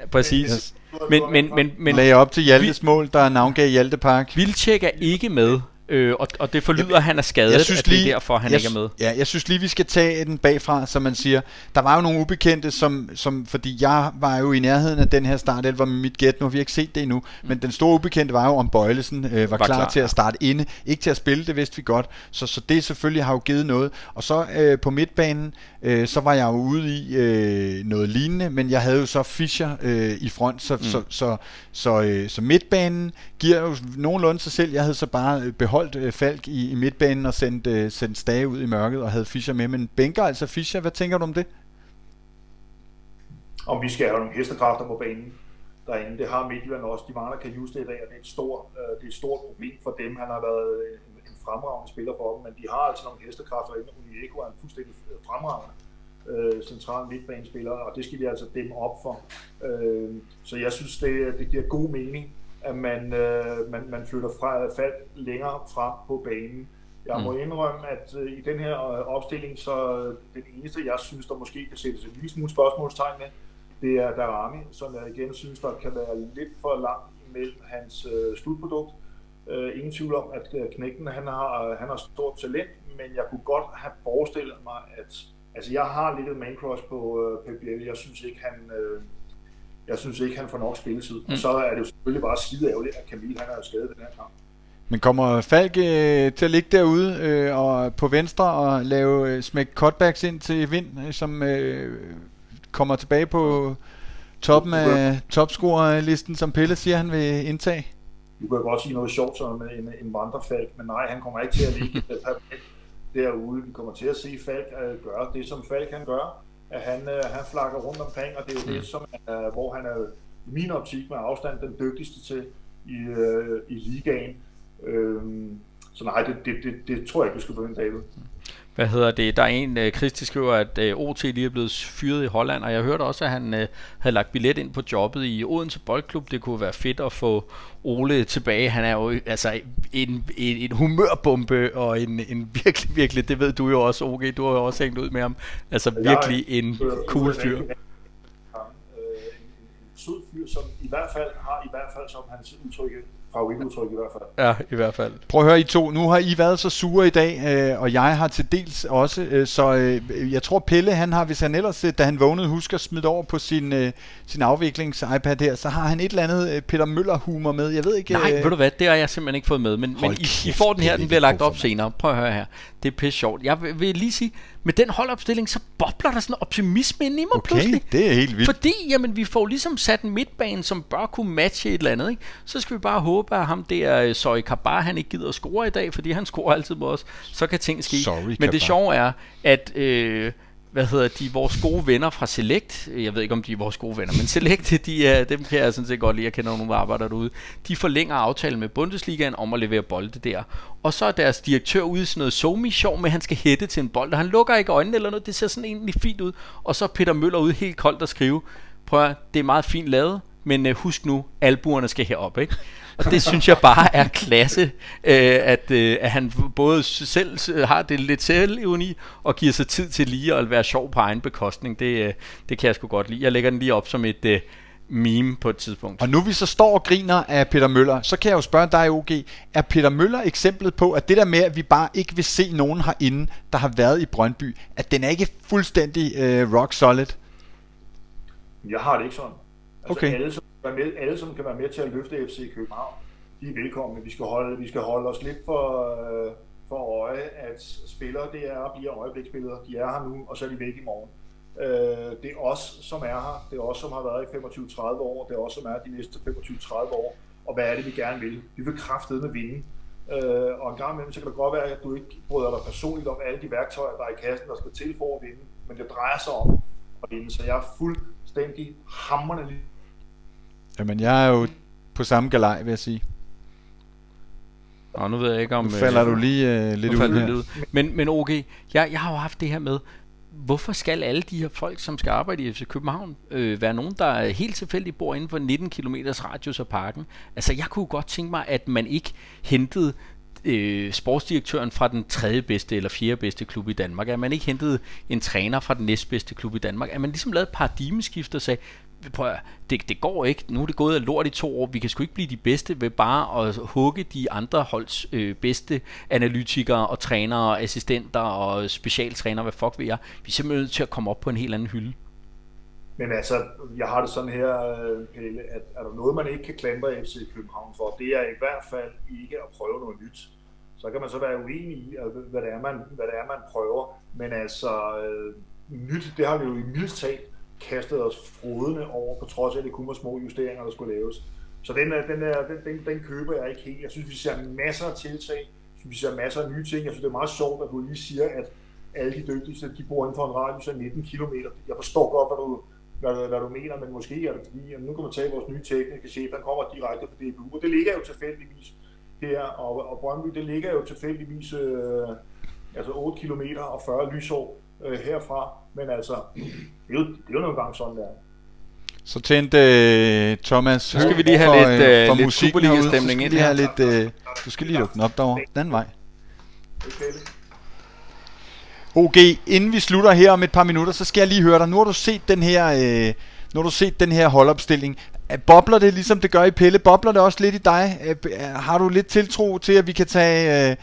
Ja, Præcis. Men, men, men, men Lagde op til Hjaltes mål, der navngav Hjalte Park. Vilcek er ikke med, øh, og, og det forlyder, at han er skadet, Jeg synes at det lige, er derfor, han jeg, ikke er med. Ja, jeg synes lige, vi skal tage den bagfra, som man siger. Der var jo nogle ubekendte, som, som fordi jeg var jo i nærheden af den her startelver med mit gæt. Nu har vi ikke set det endnu. Men den store ubekendte var jo, om Bøjlesen øh, var, var klar, klar, til at starte inde. Ikke til at spille, det vidste vi godt. Så, så det selvfølgelig har jo givet noget. Og så øh, på midtbanen, øh, så var jeg jo ude i øh, noget lignende. Men jeg havde jo så Fischer øh, i front. Så, mm. så, så, så, øh, så midtbanen giver jo nogenlunde sig selv. Jeg havde så bare øh, holdt øh, Falk i, i midtbanen og sendt, øh, sendt Stage ud i mørket og havde Fischer med. Men bænker altså Fischer, hvad tænker du om det? Om vi skal have nogle hestekræfter på banen derinde. Det har Midtjylland også. De mangler kan just det i dag, og det er et stort, øh, det er et stort problem for dem. Han har været øh, en, en fremragende spiller for dem, men de har altså nogle hestekræfter inde. Unieko er en fuldstændig øh, fremragende øh, central midtbanespiller, og det skal de altså dem op for. Øh, så jeg synes, det, det giver god mening, at man, øh, man, man flytter fra Falk længere frem på banen. Jeg må indrømme, at øh, i den her øh, opstilling, så øh, den eneste, jeg synes, der måske kan sættes en lille smule spørgsmålstegn med, det er Darami, som jeg igen synes, der kan være lidt for langt imellem hans øh, slutprodukt. Øh, ingen tvivl om, at øh, knægten han har, øh, han har stort talent, men jeg kunne godt have forestillet mig, at altså jeg har lidt et man crush på øh, Pep. Jeg synes ikke, han, øh, jeg synes ikke, han får nok spilletid. Mm. Og så er det jo selvfølgelig bare skide ærgerligt, at Camille han er skadet i den her kamp. Men kommer Falk øh, til at ligge derude øh, og på venstre og lave øh, smæk cutbacks ind til Vind, øh, som øh, kommer tilbage på toppen af topscorer-listen, som Pelle siger, han vil indtage? Du kan godt sige noget sjovt som en, en vandrefalk, men nej, han kommer ikke til at ligge derude. Vi kommer til at se Falk uh, gøre det, som Falk kan gøre. At han, uh, han flakker rundt omkring, og det er jo det, som, uh, hvor han er i min optik med afstand den dygtigste til i, uh, i ligaen. Uh, så nej, det, det, det, det tror jeg ikke, vi skal begynde, David. Hvad hedder det? Der er en, uh, Christi skriver, at uh, OT lige er blevet fyret i Holland, og jeg hørte også, at han uh, havde lagt billet ind på jobbet i Odense Boldklub. Det kunne være fedt at få Ole tilbage. Han er jo altså en, en, en humørbombe, og en, en virkelig, virkelig, det ved du jo også, OG, du har jo også hængt ud med ham. Altså virkelig en cool fyr. Sød fyr, som i hvert fald har i hvert fald som hans udtryk, favoritudtryk i hvert fald. Ja, i hvert fald. Prøv at høre I to, nu har I været så sure i dag, øh, og jeg har til dels også, øh, så øh, jeg tror Pelle, han har, hvis han ellers, øh, da han vågnede, husker at smide over på sin, øh, sin afviklings-iPad her, så har han et eller andet øh, Peter Møller-humor med, jeg ved ikke... Nej, øh, ved du hvad, det har jeg simpelthen ikke fået med, men, men Hold I, I kæft, får den her, er den bliver lagt op senere. Prøv at høre her. Det er pisse sjovt. Jeg vil, vil lige sige, med den holdopstilling, så bobler der sådan en optimisme ind i mig Okay, pludselig. det er helt vildt. Fordi, jamen, vi får ligesom sat en midtbane, som bør kunne matche et eller andet, ikke? Så skal vi bare håbe, at ham der, øh, Sorry Kabar, han ikke gider at score i dag, fordi han scorer altid på os. Så kan ting ske. Sorry, Men Kabar. det sjove er, at... Øh, hvad hedder de, vores gode venner fra Select, jeg ved ikke om de er vores gode venner, men Select, de er, dem kan jeg sådan set godt lide, jeg kender nogle, der arbejder derude, de forlænger aftalen med Bundesligaen om at levere bolde der. Og så er deres direktør ude i sådan noget somi sjov med, at han skal hætte til en bold, og han lukker ikke øjnene eller noget, det ser sådan egentlig fint ud. Og så er Peter Møller ude helt koldt og skrive, prøv at, det er meget fint lavet, men øh, husk nu, albuerne skal herop, ikke? Og det synes jeg bare er klasse, øh, at, øh, at han både selv har det lidt selvevni og giver sig tid til lige at være sjov på egen bekostning. Det, øh, det kan jeg sgu godt lide. Jeg lægger den lige op som et øh, meme på et tidspunkt. Og nu vi så står og griner af Peter Møller, så kan jeg jo spørge dig, OG, er Peter Møller eksemplet på, at det der med, at vi bare ikke vil se nogen herinde, der har været i Brøndby, at den er ikke fuldstændig øh, rock solid? Jeg har det ikke sådan. Altså Okay. alle, som være med, alle, som kan være med til at løfte FC København, de er velkomne. Vi skal holde, vi skal holde os lidt for, øh, for øje, at spillere, det er og bliver øjebliksspillere. De er her nu, og så er de væk i morgen. Øh, det er os, som er her. Det er os, som har været i 25-30 år. Det er os, som er de næste 25-30 år. Og hvad er det, vi gerne vil? Vi vil kraftedeme vinde. Øh, og en gang imellem, så kan det godt være, at du ikke bryder dig personligt om alle de værktøjer, der er i kassen, der skal til for at vinde. Men det drejer sig om at vinde. Så jeg er fuldstændig hammerende lige Jamen, jeg er jo på samme galej, vil jeg sige. Og nu ved jeg ikke om... Nu falder øh, du lige øh, lidt ud her. lidt ud. Men, men OG, jeg, jeg har jo haft det her med, hvorfor skal alle de her folk, som skal arbejde i FC København, øh, være nogen, der er helt tilfældigt bor inden for 19 km radius af parken? Altså, jeg kunne godt tænke mig, at man ikke hentede øh, sportsdirektøren fra den tredje bedste eller fjerde bedste klub i Danmark, at man ikke hentede en træner fra den næstbedste klub i Danmark, at man ligesom lavede et paradigmeskift og sagde, prøv at, det, det går ikke, nu er det gået af lort i to år, vi kan sgu ikke blive de bedste ved bare at hugge de andre holds øh, bedste analytikere og trænere og assistenter og specialtrænere, hvad fuck ved jeg. Vi er simpelthen nødt til at komme op på en helt anden hylde. Men altså, jeg har det sådan her, øh, Pelle, at er der noget, man ikke kan klandre FC København for, det er i hvert fald ikke at prøve noget nyt. Så kan man så være uenig i, øh, hvad det er, man, hvad det er, man prøver. Men altså, øh, nyt, det har vi jo i mildt talt kastede os frodende over, på trods af, at det kun var små justeringer, der skulle laves. Så den, er, den, er, den, den, den køber jeg ikke helt. Jeg synes, vi ser masser af tiltag. Jeg synes, vi ser masser af nye ting. Jeg synes, det er meget sjovt, at du lige siger, at alle de dygtigste, de bor inden for en radius af 19 km. Jeg forstår godt, hvad du, hvad, du- hvad du mener, men måske er det fordi, at nu kan man tage vores nye tekniske chef, der kommer direkte fra DBU, og det ligger jo tilfældigvis her, og, og Brøndby, det ligger jo tilfældigvis øh, altså 8 km og 40 lysår øh, herfra, men altså, det er jo, det er jo nogle gange sådan, der. Så tændte øh, Thomas Nu skal vi lige have for, lidt, øh, for lidt musikken Superliga-stemning herude. ind Så skal vi lige her. have lidt, øh, du skal lige lukke den op derovre, den vej. Okay? OG, inden vi slutter her om et par minutter, så skal jeg lige høre dig. Nu har du set den her, øh, nu har du set den her holdopstilling. Er- Bobler det ligesom det gør i Pelle? Bobler det også lidt i dig? Øh, Har du lidt tiltro til, at vi kan tage, øh,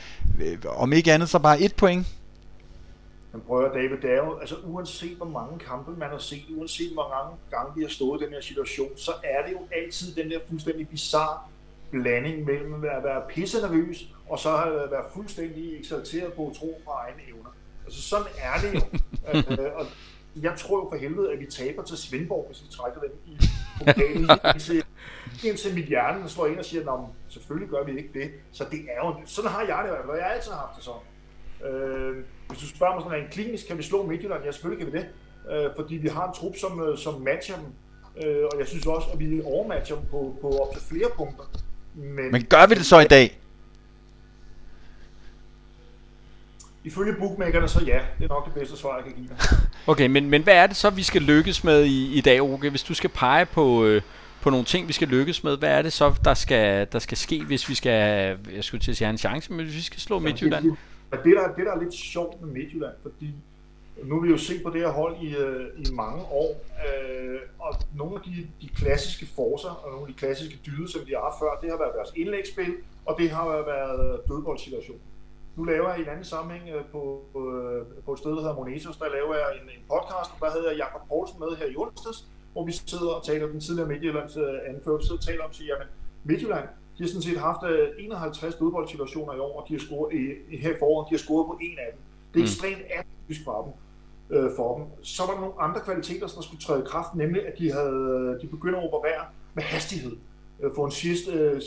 øh, om ikke andet, så bare et point? Men prøv at høre, David, det er jo, altså uanset hvor mange kampe man har set, uanset hvor mange gange vi har stået i den her situation, så er det jo altid den der fuldstændig bizarre blanding mellem at være pisse nervøs, og så at være fuldstændig eksalteret på at tro på egne evner. Altså sådan er det jo. øh, og jeg tror jo for helvede, at vi taber til Svendborg, hvis vi trækker dem i pokalen, indtil, indtil mit hjerne slår ind og siger, at selvfølgelig gør vi ikke det. Så det er jo, sådan har jeg det og jeg har altid haft det sådan. Øh, hvis du spørger mig sådan, en klinisk, kan vi slå Midtjylland? Ja, selvfølgelig kan vi det. Øh, fordi vi har en trup, som, øh, som matcher dem. Øh, og jeg synes også, at vi overmatcher dem på, på op til flere punkter. Men, Men gør vi det så i dag? ifølge bookmakerne, så ja, det er nok det bedste svar, jeg kan give dig. Okay, men, men hvad er det så, vi skal lykkes med i, i dag, OG? Hvis du skal pege på, øh, på nogle ting, vi skal lykkes med, hvad er det så, der skal, der skal ske, hvis vi skal, jeg skulle til at sige have en chance, men hvis vi skal slå Midtjylland? Men det, der, det, der er lidt sjovt med Midtjylland, fordi nu har vi jo set på det her hold i, øh, i mange år, øh, og nogle af de, de klassiske forser og nogle af de klassiske dyder, som de har haft før, det har været deres indlægsspil, og det har været dødboldsituation. Nu laver jeg i en anden sammenhæng øh, på, på, på et sted, der hedder Monetos, der laver jeg en, en podcast, og der hedder Jakob Poulsen med her i onsdags, hvor vi sidder og taler, den tidligere Midtjyllands anførsel, anfører, sidder og taler om, siger, jamen, Midtjylland, de har sådan set haft øh, 51 dødboldsituationer i år, og de har scoret i, her i foråret, de har scoret på en af dem. Det er ekstremt typisk for dem, øh, for dem. Så var der nogle andre kvaliteter, der skulle træde i kraft, nemlig at de, havde, de begynder at operere med hastighed. Øh, få en sidste, øh,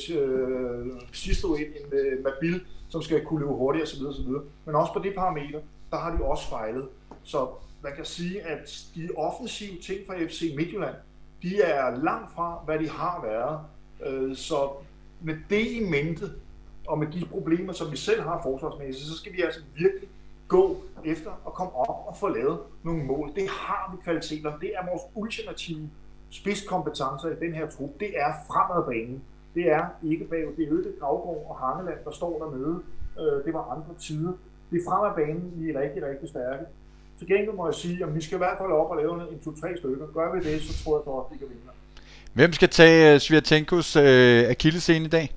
sidste ind, en øh, Mabil, som skal kunne løbe hurtigt osv. osv. Men også på det parameter, der har de også fejlet. Så man kan sige, at de offensive ting fra FC Midtjylland, de er langt fra, hvad de har været. Øh, så med det i mente, og med de problemer, som vi selv har forsvarsmæssigt, så skal vi altså virkelig gå efter at komme op og få lavet nogle mål. Det har vi kvaliteter. Det er vores ultimative spidskompetencer i den her trup. Det er fremadbanen. Det er ikke bag. Det er Øde, Gravgaard og Hangeland, der står dernede. Øh, det var andre tider. Det er fremadbanen, vi er rigtig, rigtig stærke. Til gengæld må jeg sige, at vi skal i hvert fald op og lave en to-tre stykker. Gør vi det, så tror jeg godt, vi kan vinde. Hvem skal tage uh, Sviatenkos uh, akillescene i dag?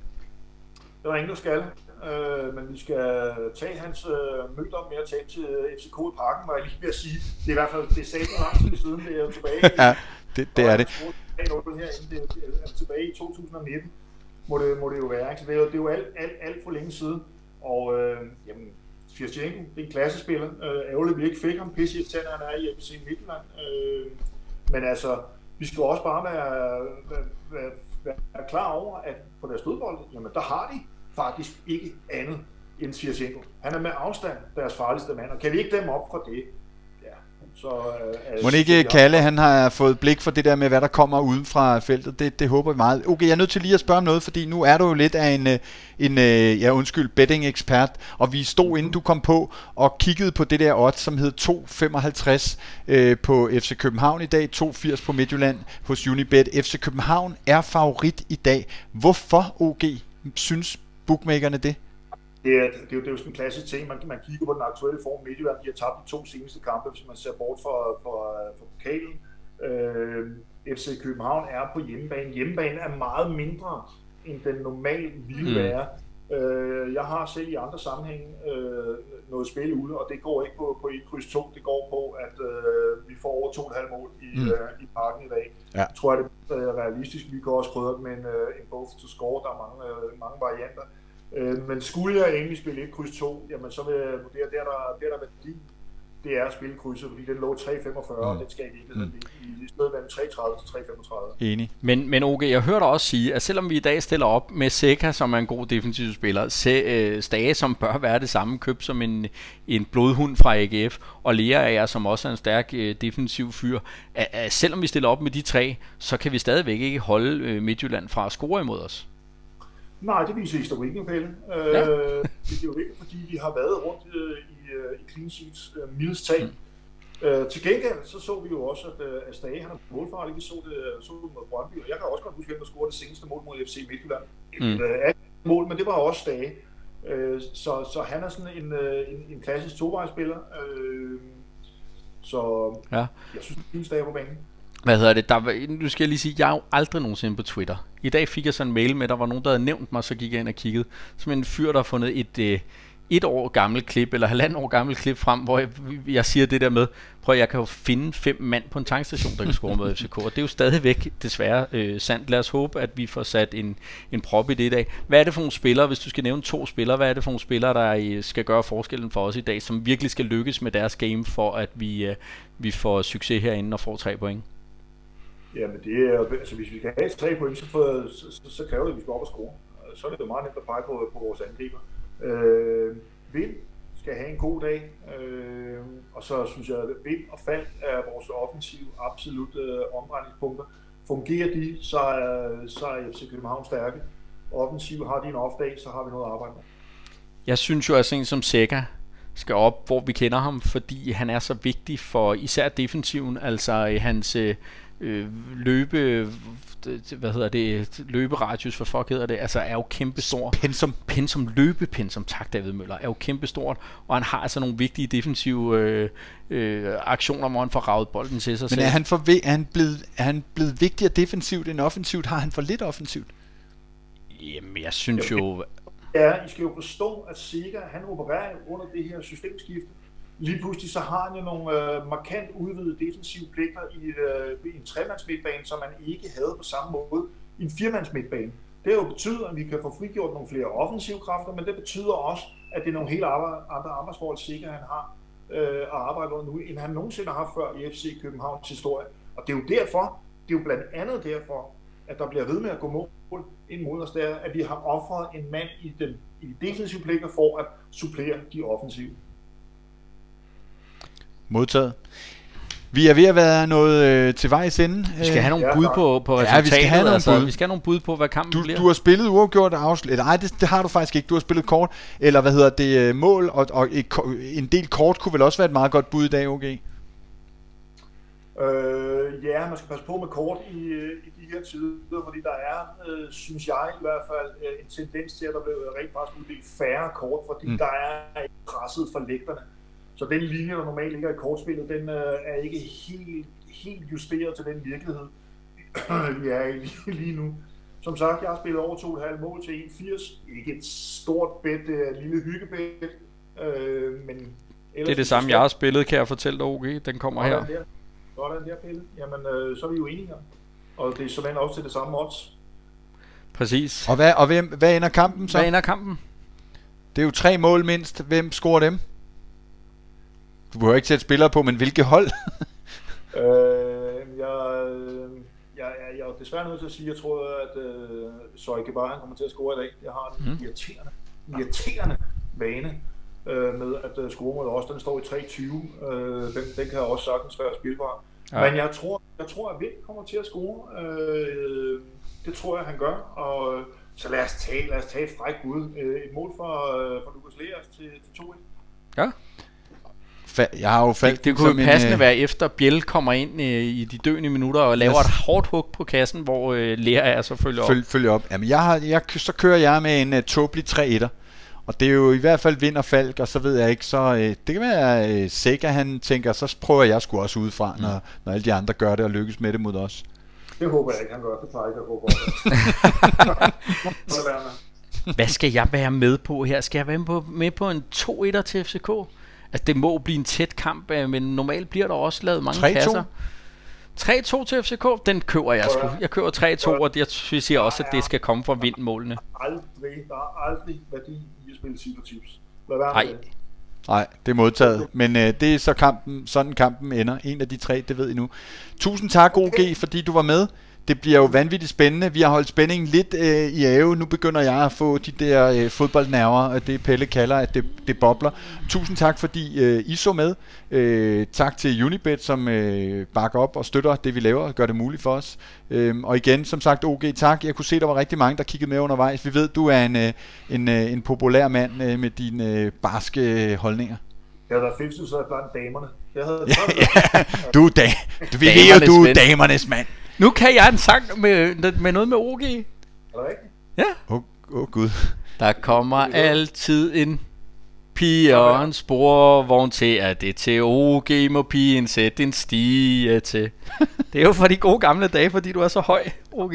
Det var ingen, der skal. Uh, men vi skal tage hans uh, møder med at tage til FCK i parken, må jeg lige ved at sige. Det er i hvert fald det er sat lang tid siden, det er tilbage. ja, det, det er det. Herinde, det er tilbage i 2019, må det, må det jo være. Ikke? Så det er jo, det er jo alt, alt, alt for længe siden. Og øh, jamen, Fjernstjenko, det er en klassespiller. Øh, ærgerligt, vi ikke fik ham. Pisse irriterende, han er i FC Midtjylland. Øh, men altså, vi skal også bare være, være, være, være klar over, at på deres dødbold, jamen der har de faktisk ikke andet end Sierchenko. Han er med afstand deres farligste mand, og kan vi ikke dem op fra det, så, øh, Må ikke Kalle, han har fået blik for det der med, hvad der kommer uden fra feltet. Det, det håber vi meget. Okay, jeg er nødt til lige at spørge om noget, fordi nu er du jo lidt af en, øh, en øh, ja undskyld, betting-ekspert, og vi stod inden du kom på og kiggede på det der odds, som hed 2,55 øh, på FC København i dag, 2,80 på Midtjylland hos Unibet. FC København er favorit i dag. Hvorfor, OG, synes bookmakerne det? Det er, det, er jo, det er jo sådan en klassisk ting. Man, man kigger på den aktuelle form. Midtjylland de har tabt de to seneste kampe, hvis man ser bort fra, fra, fra pokalen. Øh, FC København er på hjemmebane. Hjemmebane er meget mindre, end den normalt ville mm. være. Øh, jeg har selv i andre sammenhæng øh, noget spil ude, og det går ikke på, på 1 kryds 2. Det går på, at øh, vi får over 2,5 mål i, mm. øh, i parken i dag. Ja. Jeg tror, at det er realistisk. Vi kan også krydre med en, øh, en both to score. Der er mange, øh, mange varianter. Øh, men skulle jeg egentlig spille et kryds 2, jamen så vil jeg vurdere, der der, der, der værdi, det er at spille krydset, fordi den lå 3,45, mm. og den skal ikke mm. i, i stedet mellem 3,30 til 3,35. Enig. Men, men okay, jeg hørte også sige, at selvom vi i dag stiller op med Seca, som er en god defensiv spiller, Se, øh, Stage, som bør være det samme køb som en, en blodhund fra AGF, og Lea er som også er en stærk øh, defensiv fyr, at, at selvom vi stiller op med de tre, så kan vi stadigvæk ikke holde øh, Midtjylland fra at score imod os. Nej, det viser historikken, Pelle. Øh, ja. Øh, det er jo ikke, fordi vi har været rundt øh, i, øh, i clean sheets øh, milds tag. Mm. Øh, til gengæld så så vi jo også, at, øh, at Stage han er målfarlig. Vi så det, så det mod Brøndby, og jeg kan også godt huske, hvem der scorede det seneste mål mod FC Midtjylland. Mm. Øh, mål, men det var også Stage. Øh, så, så han er sådan en, øh, en, en klassisk tovejsspiller. Øh, så ja. jeg synes, det er en Stage på banen. Hvad hedder det? Der var, nu skal jeg lige sige, jeg er jo aldrig nogensinde på Twitter. I dag fik jeg sådan en mail med, der var nogen, der havde nævnt mig, så gik jeg ind og kiggede. Som en fyr, der har fundet et, øh, et år gammelt klip, eller halvandet år gammelt klip frem, hvor jeg, jeg siger det der med, prøv at jeg kan jo finde fem mand på en tankstation, der kan score med FCK, og det er jo stadigvæk desværre øh, sandt. Lad os håbe, at vi får sat en, en prop i det i dag. Hvad er det for nogle spillere, hvis du skal nævne to spillere, hvad er det for nogle spillere, der øh, skal gøre forskellen for os i dag, som virkelig skal lykkes med deres game, for at vi, øh, vi får succes herinde og får tre point? Jamen det er, altså hvis vi kan have tre point, så, for, så, så, så kræver det, at vi skal op og score. Så er det jo meget nemt at pege på, på vores angriber. Øh, Vind skal have en god dag, øh, og så synes jeg, at Vind og Fald er vores offensive absolut øh, omdrejningspunkter. Fungerer de, så er, så er FC København stærke. Offensiv har de en off-dag, så har vi noget at arbejde med. Jeg synes jo, at sådan en som Seca skal op, hvor vi kender ham, fordi han er så vigtig for især defensiven, altså hans øh, øh, løbe hvad hedder det, løberadius, hvad fuck hedder det, altså er jo kæmpe stor. Pensum. Pensum, løbepensum, tak David Møller, er jo kæmpe stort, og han har altså nogle vigtige defensive øh, øh, aktioner, hvor han får ravet bolden til sig Men er han, for, er, han blevet, er han blevet vigtigere defensivt end offensivt? Har han for lidt offensivt? Jamen, jeg synes jo... Ja, I skal jo forstå, at Sega, han opererer under det her systemskifte lige pludselig så har han jo nogle øh, markant udvidede defensive pligter i, øh, i en tremands midtbane, som man ikke havde på samme måde i en firmands midtbane. Det jo betyder, at vi kan få frigjort nogle flere offensive kræfter, men det betyder også, at det er nogle helt andre arbejdsforhold, sikkert han har. øh, at arbejde under nu, end han nogensinde har haft før i FC Københavns historie. Og det er jo derfor, det er jo blandt andet derfor, at der bliver ved med at gå mål ind mod os, der, at vi har offret en mand i, den, i de defensive pligter for at supplere de offensive. Modtaget. Vi er ved at være noget øh, til vejs ende. Vi skal have nogle Ja, bud på, på Ja, resultatet. vi skal have nogle altså, bud. Vi skal have nogle bud på, hvad kampen Du, bliver. du har spillet uafgjort og nej, det, det har du faktisk ikke. Du har spillet kort. Eller hvad hedder det, øh, mål, og, og et, en del kort kunne vel også være et meget godt bud i dag, OG? Øh, ja, man skal passe på med kort i, øh, i de her tider, fordi der er, øh, synes jeg i hvert fald, øh, en tendens til, at der bliver rent faktisk uddelt færre kort, fordi Mm. der er ikke presset for lægterne. Så den linje, der normalt ligger i kortspillet, den øh, er ikke helt, helt justeret til den virkelighed, vi er i lige, lige nu. Som sagt, jeg har spillet over 2,5 mål til 1,80. Ikke et stort bet, det er et lille hyggebet. Øh, men Det er det samme, jeg har spillet, kan jeg fortælle dig, OG. Den kommer her. Der. Sådan der, Pelle. Jamen, øh, så er vi jo enige. Og det er sådan også til det samme odds. Præcis. Og hvad, og hvem, hvad ender kampen så? Hvad ender kampen? Det er jo tre mål mindst. Hvem scorer dem? Du behøver ikke sætte spillere på, men hvilke hold? Øh, jeg, øh, jeg, jeg, jeg er desværre nødt til at sige, at jeg tror, at øh, Søjke bare han kommer til at score i dag. Jeg har en Mm. irriterende, irriterende vane øh, med at øh, score mod os. Den står i 3-20. Øh, den, den kan også sagtens være spilbar. Ja. Men jeg tror, jeg tror, at Vind kommer til at score. Øh, det tror jeg, han gør. Og øh, så lad os tage, lad os tage et frækt bud. Øh, et mål for, øh, for Lukas Leas til, til 2-1. Ja. Fa- jeg har jo faldt Det, det kunne jo passende øh... være efter Bjell kommer ind øh, i de døende minutter og laver Yes. et hårdt hug på kassen, hvor øh, Lea er selvfølgelig op. Følg, følge op. Jamen, jeg har, jeg, så kører jeg med en uh, tåbelig 3-1'er. Og det er jo i hvert fald vind og falk, og så ved jeg ikke, så uh, det kan være uh, Sega, han tænker, så prøver jeg sgu også udefra, mm. når, når alle de andre gør det og lykkes med det mod os. Det håber jeg ikke, han gør. Det plejer jeg ikke at håbe. Så. Hvad skal jeg være med på her? Skal jeg være med på, med på en 2-1'er til FCK? Altså, det må blive en tæt kamp, øh, men normalt bliver der også lavet mange 3-2? kasser. 3-2 til FCK, den køber jeg sgu. Jeg køber 3-2, og jeg siger også, at det skal komme fra vindmålene. Aldrig, der er aldrig værdi i at spille Tips. Nej. Nej, det er modtaget. Men øh, det er så kampen, sådan kampen ender. En af de tre, det ved I nu. Tusind tak, OG, fordi du var med. Det bliver jo vanvittigt spændende. Vi har holdt spændingen lidt øh, i ave. Nu begynder jeg at få de der øh, fodboldnerver, og det Pelle kalder, at det, det bobler. Tusind tak, fordi øh, I så med. Øh, tak til Unibet, som øh, bakker op og støtter det, vi laver og gør det muligt for os. Øh, og igen, som sagt, OG, tak. Jeg kunne se, der var rigtig mange, der kiggede med undervejs. Vi ved, du er en, øh, en, øh, en populær mand øh, med dine øh, barske øh, holdninger. Jeg været 50 så blandt damerne. Jeg havde Ja, du er da, du, vi ved jo, du er damernes mand. Nu kan jeg en sang med, med noget med OG. Er det rigtigt? Ja. Åh, oh, oh, gud. Der kommer altid en pige og en sporvogn til, at det til OG må pigen sætte en stige til. Det er jo for de gode gamle dage, fordi du er så høj, OG.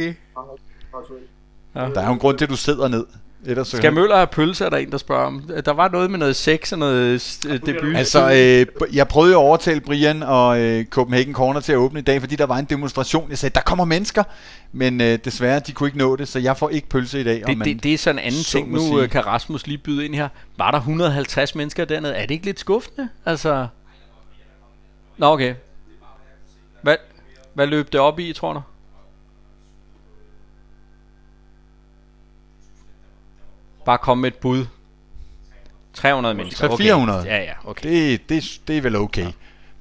Aktuelt. Der er jo en grund til, at du sidder ned. Ellers så Skal Møller have pølse, er der en, der spørger om. Der var noget med noget sex og noget øh, debut. Altså, øh, jeg prøvede jo at overtale Brian og øh, Copenhagen Corner til at åbne i dag, fordi der var en demonstration. Jeg sagde, der kommer mennesker, men øh, desværre, de kunne ikke nå det, så jeg får ikke pølse i dag. og det, man- det, det er sådan en anden så ting. Nu sige. øh, kan Rasmus lige byde ind her. Var der 150 mennesker dernede? Er det ikke lidt skuffende? Altså... Nå, okay. Hvad, hvad løb det op i, tror du? Bare kom med et bud. 300 mennesker. 300-400. Ja, ja, okay. Det, det, det er vel okay.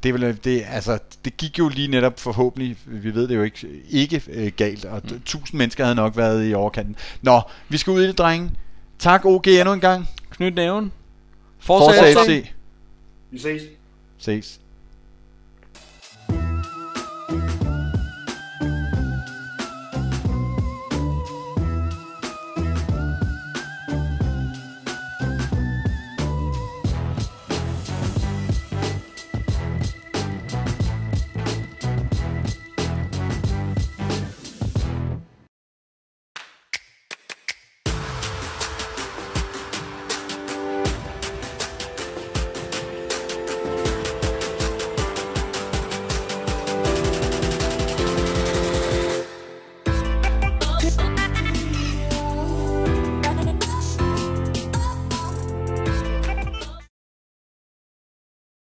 Det, er vel, det, altså, det gik jo lige netop forhåbentlig, vi ved det jo ikke, ikke øh, galt, og mm. 1000 mennesker havde nok været i overkanten. Nå, vi skal ud i det, drenge. Tak OG endnu en gang. Knyt næven. Fortsæt Fortsæt. FC. Vi ses. Ses.